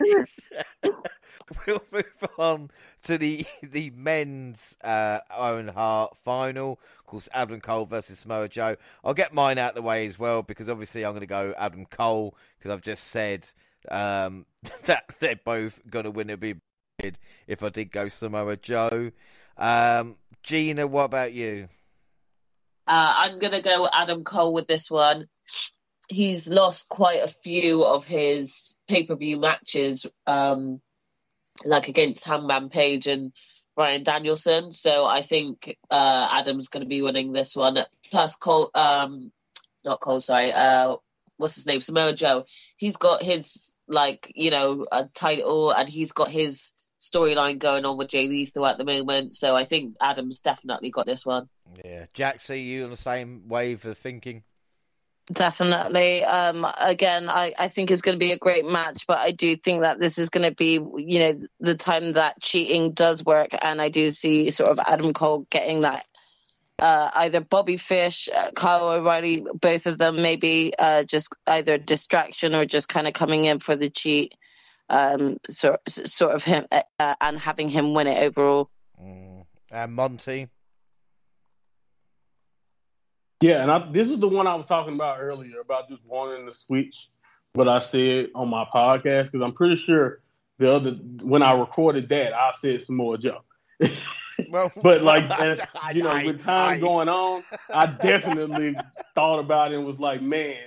S1: will [LAUGHS] move on to the the men's uh, Owen Hart final. Of course, Adam Cole versus Samoa Joe. I'll get mine out of the way as well because obviously I'm going to go Adam Cole because I've just said um, that they're both going to win a big if I did go Samoa Joe. Um, Gina, what about you?
S4: Uh, I'm going to go Adam Cole with this one. He's lost quite a few of his pay per view matches, um, like against Hangman Page and Bryan Danielson. So I think uh, Adam's going to be winning this one. Plus, Cole, um, not Cole, sorry, uh, what's his name? Samoa Joe. He's got his, like, you know, a title and he's got his storyline going on with Jay Lethal at the moment. So I think Adam's definitely got this one.
S1: Yeah, Jack, see you on the same wave of thinking.
S2: Definitely. Um, again, I, I think it's going to be a great match, but I do think that this is going to be, you know, the time that cheating does work, and I do see sort of Adam Cole getting that. Uh, either Bobby Fish, uh, Kyle O'Reilly, both of them maybe uh, just either distraction or just kind of coming in for the cheat um, sort sort of him uh, and having him win it overall.
S1: Mm. And Monty.
S3: Yeah, and I, this is the one I was talking about earlier about just wanting to switch what I said on my podcast because I'm pretty sure the other when I recorded that I said Samoa Joe. well, [LAUGHS] but like [LAUGHS] as, you know, I, with time I, going on, I [LAUGHS] definitely thought about it and was like, man,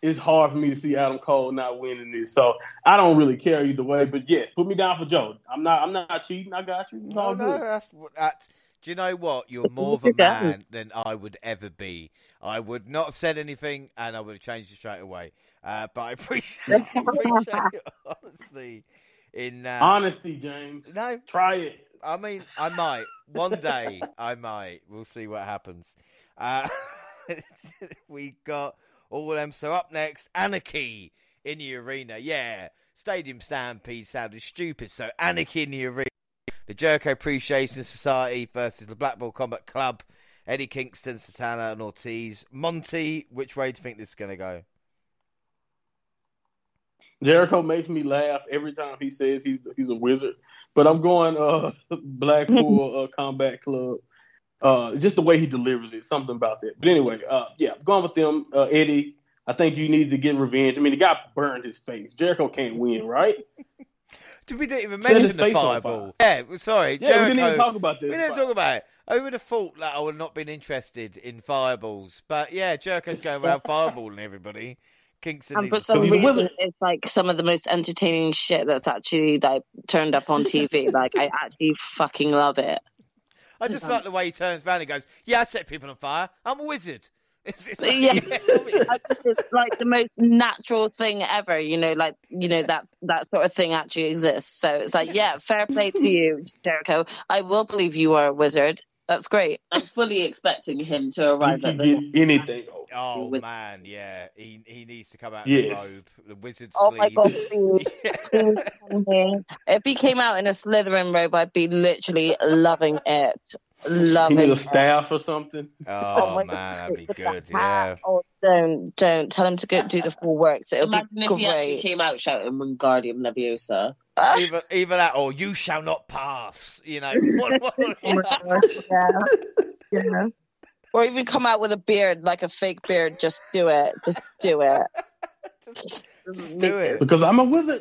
S3: it's hard for me to see Adam Cole not winning this. So I don't really care either way. But yes, put me down for Joe. I'm not. I'm not cheating. I got you. It's no, no.
S1: That's, that's, do you know what? You're more of a man than I would ever be. I would not have said anything, and I would have changed it straight away. Uh, but I [LAUGHS] appreciate, appreciate honesty. In uh,
S3: honesty, James. No, try it.
S1: I mean, I might one day. I might. We'll see what happens. Uh, [LAUGHS] we got all of them. So up next, Anarchy in the arena. Yeah, Stadium Stampede sounded stupid. So Anarchy in the arena. The Jericho Appreciation Society versus the Blackpool Combat Club. Eddie Kingston, Santana, and Ortiz. Monty, which way do you think this is going to go?
S3: Jericho makes me laugh every time he says he's he's a wizard. But I'm going uh [LAUGHS] Blackpool [LAUGHS] uh, Combat Club. Uh, just the way he delivers it, something about that. But anyway, uh, yeah, going with them, uh, Eddie. I think you need to get revenge. I mean, the guy burned his face. Jericho can't win, right? [LAUGHS]
S1: Did we didn't even mention the fireball? Yeah, sorry,
S3: yeah,
S1: Jericho,
S3: we didn't even talk about this.
S1: We didn't talk about it. I would have thought that I would have not been interested in fireballs, but yeah, Jericho's going around [LAUGHS] fireballing everybody. Kingston
S2: and for some reason, it's like some of the most entertaining shit that's actually like turned up on TV. [LAUGHS] like I actually fucking love it.
S1: I just um, like the way he turns around and goes, "Yeah, I set people on fire. I'm a wizard." [LAUGHS]
S2: It's, it's like, yeah, [LAUGHS] yeah. it's like the most natural thing ever. You know, like you know that that sort of thing actually exists. So it's like, yeah, fair play to you, [LAUGHS] Jericho. I will believe you are a wizard. That's great.
S4: I'm fully expecting him to arrive.
S3: He can get anything.
S1: Oh man, yeah, he he needs to come out yes. in the robe, the wizard oh sleeve.
S2: my god, if he came out in a Slytherin robe, I'd be literally loving it. Loving
S3: he need a staff or something.
S1: Oh, oh man, that'd be good. Ah, yeah. Oh,
S2: don't don't tell him to go do the full works. It'll Imagine be if great. he
S4: actually came out shouting "Wingardium Leviosa." Ah.
S1: either, either that or "You shall not pass." You know. [LAUGHS] What, what,
S2: oh yeah. [LAUGHS] yeah. Or even come out with a beard, like a fake beard. Just do it. Just do it. [LAUGHS]
S1: just, just do it.
S3: Because I'm a wizard.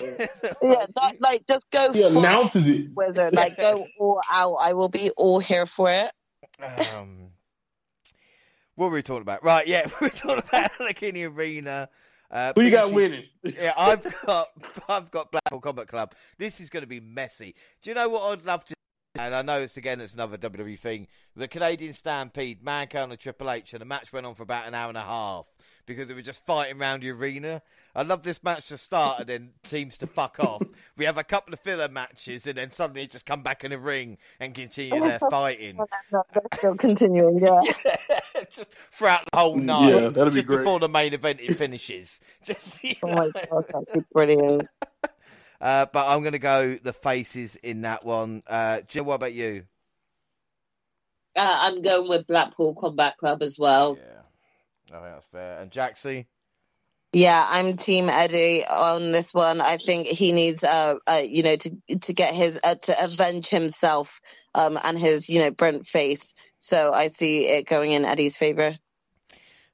S3: [LAUGHS]
S2: yeah, that, like just go.
S3: He announces it.
S2: Wizard, like go [LAUGHS] all out. I will be all here for it.
S1: Um, what were we talking about? Right, yeah, [LAUGHS] we were talking about like in the arena. Uh,
S3: Who you got
S1: BCC
S3: winning?
S1: yeah, I've got I've got Blackpool Combat Club. This is going to be messy. Do you know what I'd love to? And I know it's again it's another WWE thing. The Canadian Stampede, Mankind and Triple H, and the match went on for about an hour and a half because they were just fighting around the arena. I love this match to start and then teams to fuck off. [LAUGHS] We have a couple of filler matches and then suddenly just come back in the ring and continue their fighting.
S2: They're still continuing, [LAUGHS] yeah.
S1: Yeah, just throughout the whole night.
S3: Yeah, that'd be
S1: just
S3: great.
S1: before the main event it [LAUGHS] finishes. Just, you
S2: Oh my god, that'd be brilliant.
S1: Uh, but I'm going to go the faces in that one. Uh, Jill, what about you?
S4: Uh, I'm going with Blackpool Combat Club as well.
S1: Yeah, I think that's fair. And Jaxie?
S2: Yeah, I'm Team Eddie on this one. I think he needs, uh, uh you know, to to get his uh, to avenge himself, um, and his, you know, burnt face. So I see it going in Eddie's favor.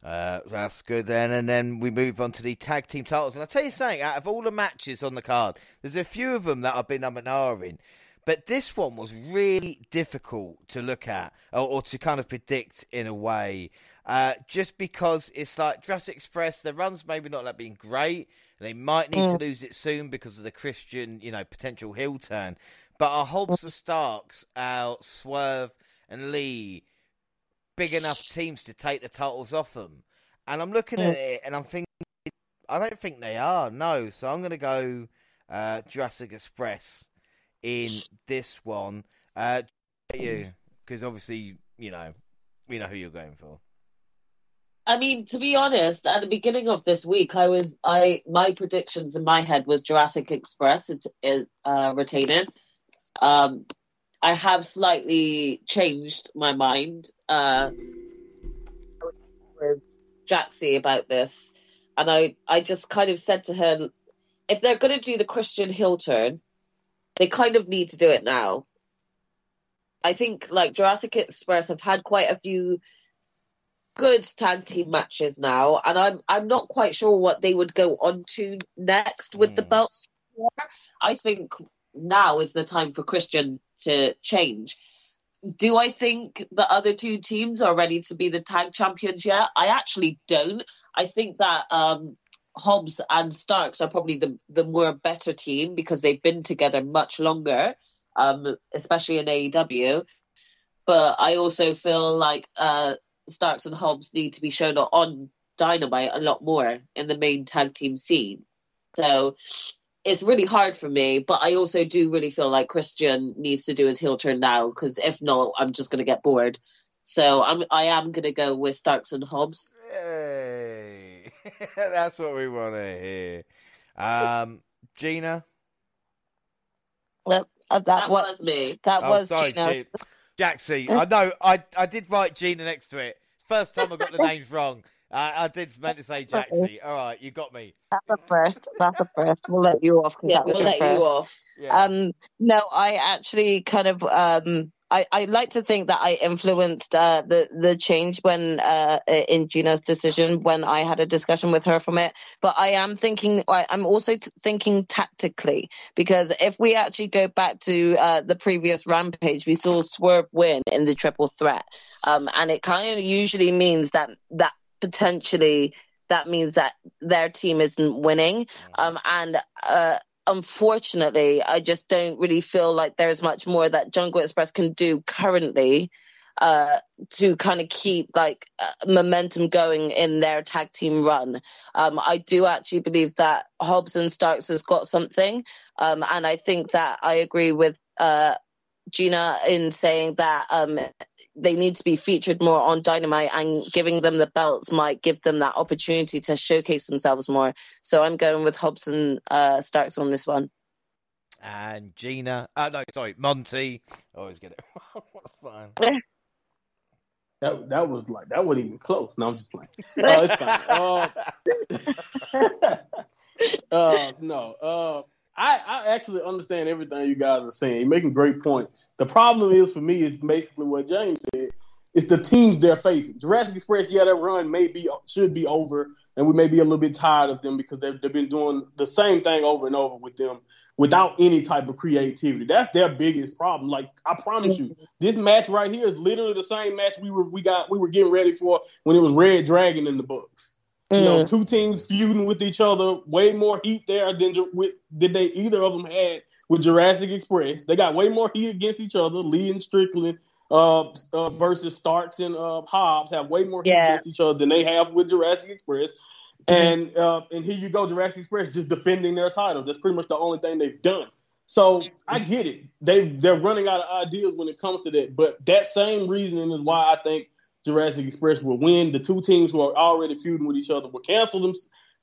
S1: Uh, that's good then. And then we move on to the tag team titles. And I'll tell you something, out of all the matches on the card, there's a few of them that I've been um and ahhing. But this one was really difficult to look at or, or to kind of predict in a way. Uh, just because it's like Jurassic Express, the runs maybe not like being great. And they might need
S2: Mm.
S1: to lose it soon because of the Christian, you know, potential heel turn. But are Hobbs and Starks, our Swerve and Lee big enough teams to take the titles off them? And I'm looking at it and I'm thinking, I don't think they are. No, so I'm going to go uh, Jurassic Express in this one. Uh, you, because obviously, you know, we know who you're going for.
S4: I mean, to be honest, at the beginning of this week, I was I my predictions in my head was Jurassic Express it, it uh, retaining. Um, I have slightly changed my mind uh, with Jaxie about this, and I I just kind of said to her, if they're going to do the Christian heel turn, they kind of need to do it now. I think like Jurassic Express have had quite a few good tag team matches now, and I'm I'm not quite sure what they would go on to next with the
S1: Mm.
S4: belts. I think now is the time for Christian to change. Do I think the other two teams are ready to be the tag champions yet? I actually don't. I think that um, Hobbs and Starks are probably the the more better team because they've been together much longer, um, especially in AEW. But I also feel like uh, Starks and Hobbs need to be shown on Dynamite a lot more in the main tag team scene. So it's really hard for me, but I also do really feel like Christian needs to do his heel turn now because if not, I'm just going to get bored. So I'm I am going to go with Starks and Hobbs.
S1: Yay! [LAUGHS] That's what we want to hear. Um, Gina?
S2: Well, uh, that,
S4: That
S2: was
S4: was me.
S2: that
S1: Oh,
S2: was
S1: sorry,
S2: Gina.
S1: Gina. Jaxie. I know. I I did write Gina next to it. First time I got the [LAUGHS] names wrong. I, I did meant to say Jaxie. All right, you got me.
S2: That's the first. That's the first. We'll let you off because
S4: Yeah,
S2: that was
S4: we'll
S2: your
S4: let
S2: first.
S4: you off.
S1: Yeah.
S2: Um, no, I actually kind of um, I, I like to think that I influenced uh, the the change when uh, in Gina's decision when I had a discussion with her from it. But I am thinking I, I'm also t- thinking tactically because if we actually go back to uh, the previous rampage, we saw Swerve win in the triple threat, um, and it kind of usually means that that potentially that means that their team isn't winning. Um, and uh, unfortunately, I just don't really feel like there's much more that Jungle Express can do currently uh, to kind of keep like uh, momentum going in their tag team run. Um, I do actually believe that Hobbs and Starks has got something, um, and I think that I agree with uh, Gina in saying that um, they need to be featured more on Dynamite, and giving them the belts might give them that opportunity to showcase themselves more. So I'm going with Hobbs and uh, Starks on this one.
S1: And Gina. Uh, no, sorry, Monty. I always get it [LAUGHS] wrong. That's [LAUGHS] fine.
S3: That that was like that wasn't even close. No, I'm just playing. Uh, [LAUGHS] it's fine. Uh, uh, no, uh, I I actually understand everything you guys are saying. You're making great points. The problem is for me is basically what James said. It's the teams they're facing. Jurassic Express, yeah, that run may be should be over, and we may be a little bit tired of them because they've, they've been doing the same thing over and over with them without any type of creativity. That's their biggest problem. Like I promise you, this match right here is literally the same match we were we got we were getting ready for when it was Red Dragon in the books. You know,
S2: Mm.
S3: two teams feuding with each other, way more heat there than with, did they either of them had with Jurassic Express. They got way more heat against each other. Lee and Strickland uh, uh, versus Starks and uh, Hobbs have way more heat
S2: Yeah.
S3: against each other than they have with Jurassic Express. And uh, and here you go, Jurassic Express just defending their titles. That's pretty much the only thing they've done. So I get it. They they're running out of ideas when it comes to that. But that same reasoning is why I think Jurassic Express will win. The two teams who are already feuding with each other will cancel them,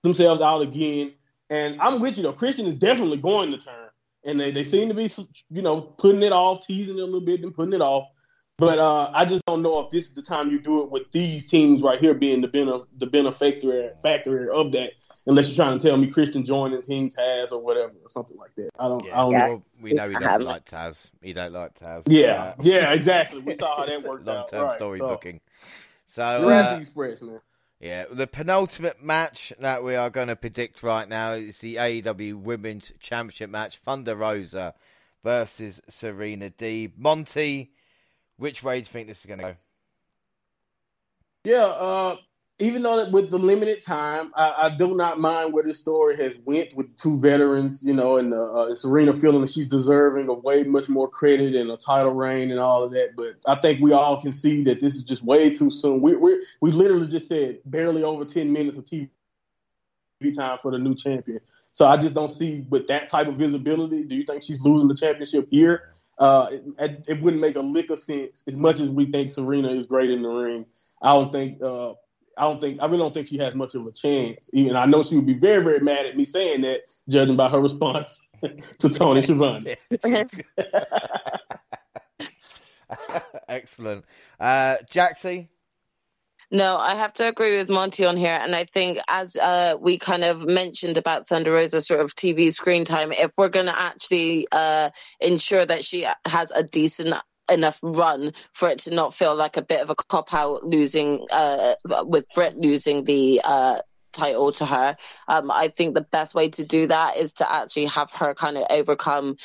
S3: themselves out again. And I'm with you though. Christian is definitely going to turn, and they, they seem to be you know putting it off, teasing it a little bit, and putting it off. But uh, I just don't know if this is the time you do it with these teams right here being the benef- the benefactor factor of that. Unless you're trying to tell me Christian joining Team Taz or whatever or something like that. I don't. I
S1: Yeah,
S3: don't know.
S1: we know he
S2: I
S1: doesn't like Taz. He don't like Taz.
S3: Yeah,
S1: Uh,
S3: yeah, exactly. We saw how that worked [LAUGHS] out.
S1: long-term
S3: Right,
S1: story
S3: so,
S1: booking. So
S3: Jurassic
S1: uh,
S3: Express, man.
S1: Yeah, the penultimate match that we are going to predict right now is the AEW Women's Championship match: Thunder Rosa versus Serena Deeb. Monty, which way do you think this is going to go?
S3: Yeah, uh, even though with the limited time, I, I do not mind where this story has went with two veterans, you know, and uh, uh, Serena feeling that she's deserving of way much more credit and a title reign and all of that. But I think we all can see that this is just way too soon. We we we literally just said barely over ten minutes of TV time for the new champion. So I just don't see with that type of visibility. Do you think she's losing the championship here? Uh, it, it wouldn't make a lick of sense. As much as we think Serena is great in the ring, I don't think. Uh, I don't think. I really don't think she has much of a chance. Even I know she would be very, very mad at me saying that, judging by her response [LAUGHS] to Tony Schiavone. [LAUGHS]
S1: Excellent. Uh, Jaxie?
S2: No, I have to agree with Monty on here. And I think, as uh, we kind of mentioned about Thunder Rosa's sort of TV screen time, if we're going to actually uh, ensure that she has a decent enough run for it to not feel like a bit of a cop out losing, uh, with Britt losing the uh, title to her, um, I think the best way to do that is to actually have her kind of overcome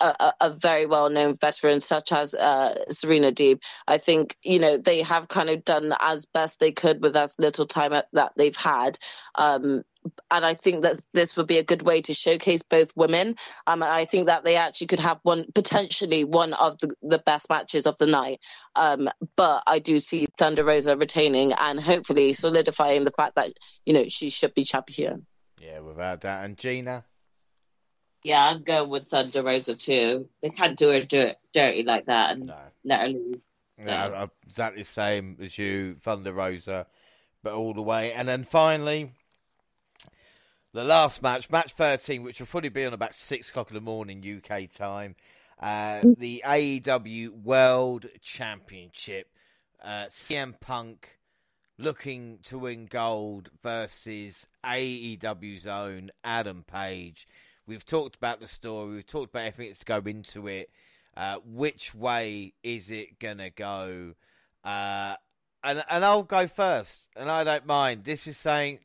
S2: a, a, a very well known veteran such as uh, Serena Deeb. I think, you know, they have kind of done as best they could with as little time that they've had. Um, and I think that this would be a good way to showcase both women. Um, I think that they actually could have one, potentially one of the, the best matches of the night. Um, but I do see Thunder Rosa retaining and hopefully solidifying the fact that, you know, she should be champion.
S1: Yeah, without that. And Gina?
S4: Yeah, I'm going with Thunder Rosa too. They can't do her dirt, dirty like that and
S1: No.
S4: let her lose.
S1: No, I'm exactly the same as you, Thunder Rosa, but all the way. And then finally, the last match, match 13, which will probably be on about 6 o'clock in the morning UK time. Uh, the AEW World Championship. Uh, CM Punk looking to win gold versus AEW's own Adam Page. We've talked about the story, we've talked about everything that's to go into it. Uh, which way is it gonna go? Uh, and and I'll go first, and I don't mind. This is saying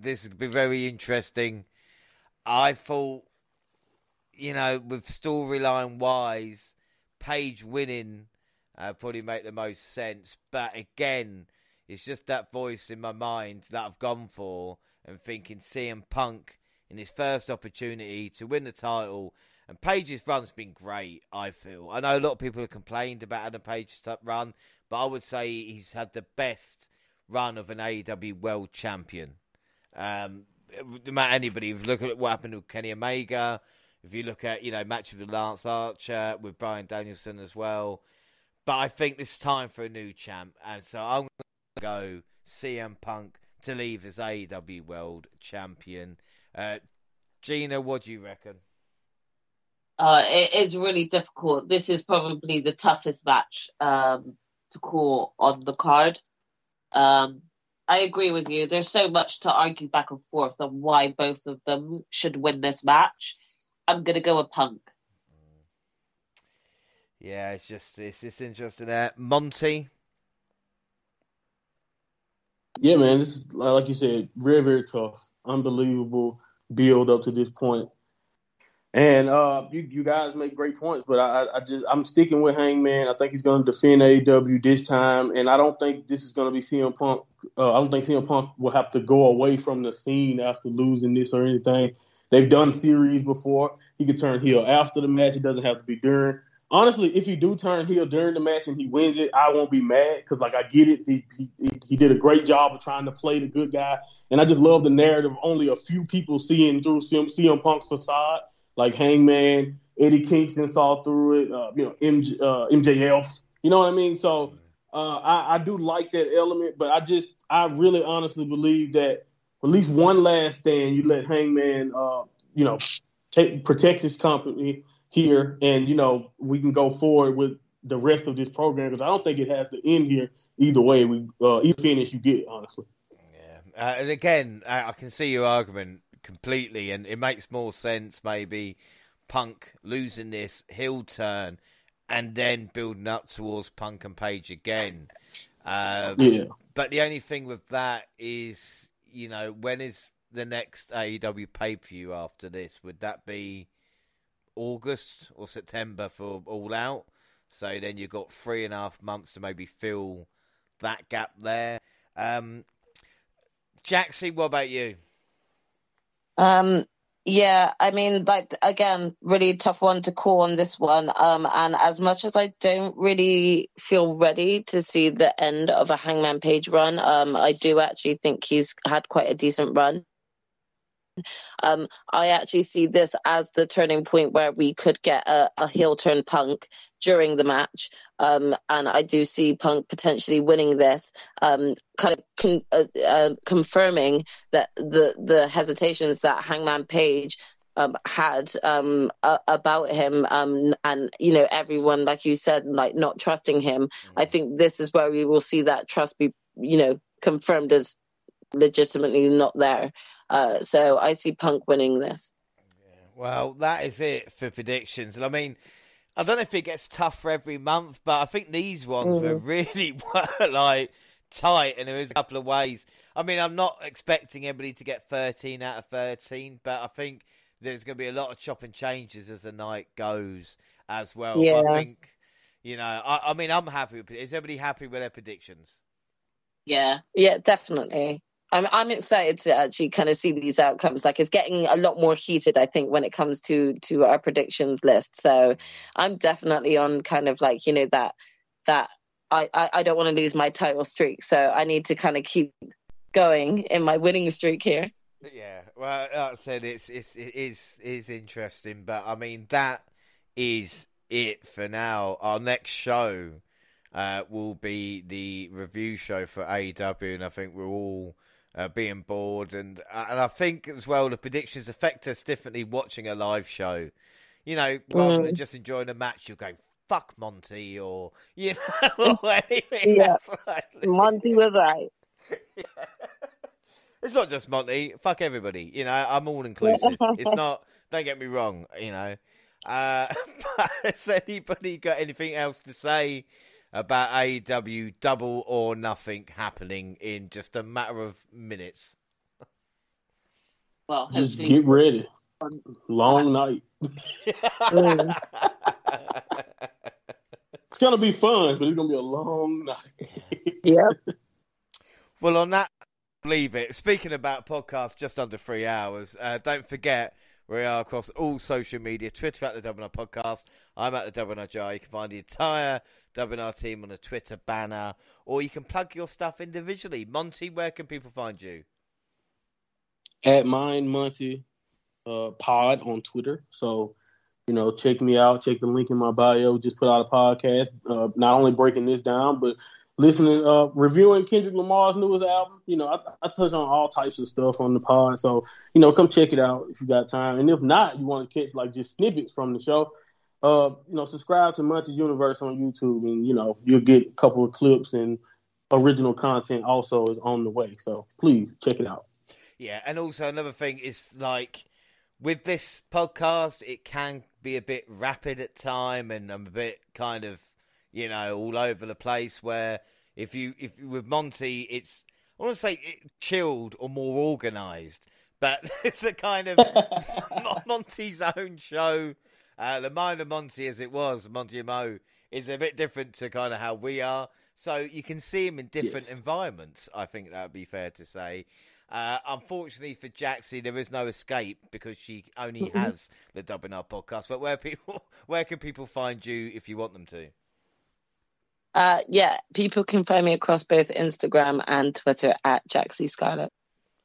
S1: this would be very interesting. I thought, you know, with storyline wise, Page winning uh, probably make the most sense. But again, it's just that voice in my mind that I've gone for and thinking CM Punk in his first opportunity to win the title. And Page's run's been great, I feel. I know a lot of people have complained about Adam Page's run, but I would say he's had the best run of an AEW world champion. Um, no matter anybody, if you look at what happened with Kenny Omega, if you look at, you know, match with Lance Archer, with Bryan Danielson as well. But I think this is time for a new champ. And so I'm going to go CM Punk to leave as AEW world champion. Uh, Gina, what do you reckon?
S4: Uh, it is really difficult. This is probably the toughest match um, to call on the card. Um, I agree with you. There's so much to argue back and forth on why both of them should win this match. I'm gonna go with Punk.
S1: Yeah, it's just it's just interesting. there, Monty,
S3: Yeah, man, this is like you said, very, very tough, unbelievable build up to this point. And uh, you you guys make great points, but I, I just I'm sticking with Hangman. I think he's going to defend AEW this time, and I don't think this is going to be CM Punk. Uh, I don't think CM Punk will have to go away from the scene after losing this or anything. They've done series before. He could turn heel after the match. It doesn't have to be during. Honestly, if he do turn heel during the match and he wins it, I won't be mad because like I get it. He, he he did a great job of trying to play the good guy, and I just love the narrative. Only a few people seeing through CM, CM Punk's facade like Hangman, Eddie Kingston saw through it. Uh, you know, MJ, uh, MJF. You know what I mean? So uh, I, I do like that element, but I just I really honestly believe that at least one last stand, you let Hangman, uh, you know, take, protect his company here, and you know we can go forward with the rest of this program because I don't think it has to end here either way. We uh, either finish you get honestly.
S1: Yeah, uh, and again, I, I can see your argument completely, and it makes more sense maybe Punk losing this heel turn and then building up towards Punk and Page again.
S3: Uh, yeah.
S1: But the only thing with that is, you know, when is the next AEW pay per view after this? Would that be August or September for All Out? So then you've got three and a half months to maybe fill that gap there. Um, Jaxie, what about you?
S2: Um, yeah, I mean, like again, really tough one to call on this one. Um, and as much as I don't really feel ready to see the end of a Hangman Page run, um, I do actually think he's had quite a decent run. Um, I actually see this as the turning point where we could get a, a heel turn Punk during the match, um, and I do see Punk potentially winning this, um, kind of con- uh, uh, confirming that the the hesitations that Hangman Page um, had um, uh, about him, um, and you know everyone, like you said, like not trusting him. Mm-hmm. I think this is where we will see that trust be, you know, confirmed as legitimately not there. Uh, so I see Punk winning this.
S1: Well, that is it for predictions. I mean, I don't know if it gets tougher every month, but I think these ones mm. [LAUGHS] were really like tight, and there was a couple of ways. I mean, I'm not expecting everybody to get 13 out of 13, but I think there's going to be a lot of chop and changes as the night goes as well.
S2: Yeah.
S1: I think, you know, I, I mean, I'm happy with. Is everybody happy with their predictions?
S2: Yeah, yeah, definitely. I'm I'm excited to actually kind of see these outcomes. Like it's getting a lot more heated, I think, when it comes to to our predictions list. So I'm definitely on kind of like you know that that I I, I don't want to lose my title streak, so I need to kind of keep going in my winning streak here.
S1: Yeah, well, like I said, it's it's it is is interesting, but I mean that is it for now. Our next show uh, will be the review show for AEW, and I think we're all uh, being bored, and uh, and I think as well the predictions affect us differently watching a live show. You know, rather mm. than just enjoying a match, you go fuck Monty or [LAUGHS] you know [LAUGHS] [LAUGHS] or anything.
S2: Yeah, Monty was right.
S1: yeah. It's not just Monty. Fuck everybody. You know, I'm all inclusive. it's not. Don't get me wrong. You know. Uh, has anybody got anything else to say about AEW double or nothing happening in just a matter of minutes.
S3: Well, just get ready. Long night. [LAUGHS] it's gonna be fun, but it's gonna be a long night. [LAUGHS]
S2: yeah.
S1: Well, on that, leave it. Speaking about podcasts, just under three hours. Uh, don't forget we are across all social media Twitter at the WNR Podcast. I'm at the WNR Jar. You can find the entire WNR team on a Twitter banner, or you can plug your stuff individually. Monty, where can people find you?
S3: At Mind Monty uh, Pod on Twitter. So, you know, check me out. Check the link in my bio. Just put out a podcast, uh, not only breaking this down, but listening, uh, reviewing Kendrick Lamar's newest album. You know, I, I, touch on all types of stuff on the pod. So, you know, come check it out if you got time. And if not, you want to catch like just snippets from the show. Uh, you know, subscribe to Munch's Universe on YouTube, and you know you'll get a couple of clips and original content. Also is on the way, so please check it out.
S1: Yeah, and also another thing is like with this podcast, it can be a bit rapid at time, and I'm a bit kind of you know, all over the place. Where if you if with Monty, it's I want to say it, chilled or more organised. but [LAUGHS] it's a kind of [LAUGHS] Monty's own show. Uh, the mind of Monty, as it was, Monty Mo, is a bit different to kind of how we are. So you can see him in different
S3: Yes.
S1: environments. I think that would be fair to say. Uh, unfortunately for Jaxie, there is no escape because she only [LAUGHS] has the Dubbing Up podcast. But where people, [LAUGHS] where can people find you if you want them to?
S2: Uh, yeah, people can find me across both Instagram and Twitter at Jaxie Scarlett.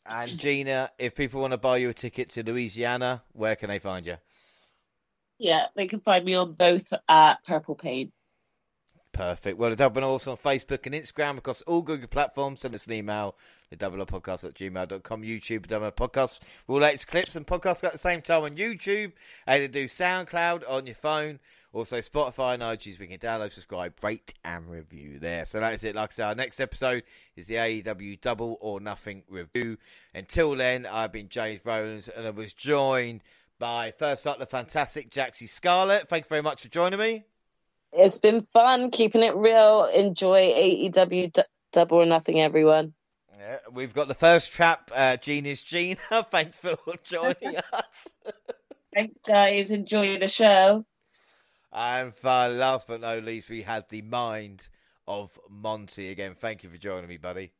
S1: And Gina, if people want to buy you a ticket to Louisiana, where can they find you?
S4: Yeah, they can find me on both at Purple Pain.
S1: Perfect. Well, the Double also on Facebook and Instagram across all Google platforms. Send us an email, the double podcast at gmail.com, YouTube, double podcast. We'll latest clips and podcasts at the same time on YouTube. To do SoundCloud on your phone. Also, Spotify and iTunes. We can download, subscribe, rate, and review there. So that is it. Like I said, our next episode is the AEW Double or Nothing review. Until then, I've been James Rowlands and I was joined by first up the fantastic Jaxie Scarlett. Thank you very much for joining me.
S2: It's been fun keeping it real. Enjoy AEW D- Double or Nothing, everyone.
S1: Yeah, we've got the first trap, uh, Gina's Gina. [LAUGHS] Thanks for joining [LAUGHS] us.
S4: Thanks, guys. Enjoy the show.
S1: and uh, last but not least, we had the mind of Monty again. Thank you for joining me, buddy.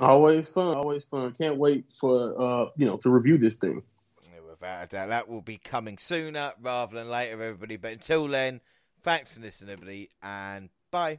S3: Always fun, always fun. Can't wait for uh, you know, to review this thing.
S1: Without a doubt, that will be coming sooner rather than later, everybody. But until then, thanks for listening, everybody, and bye.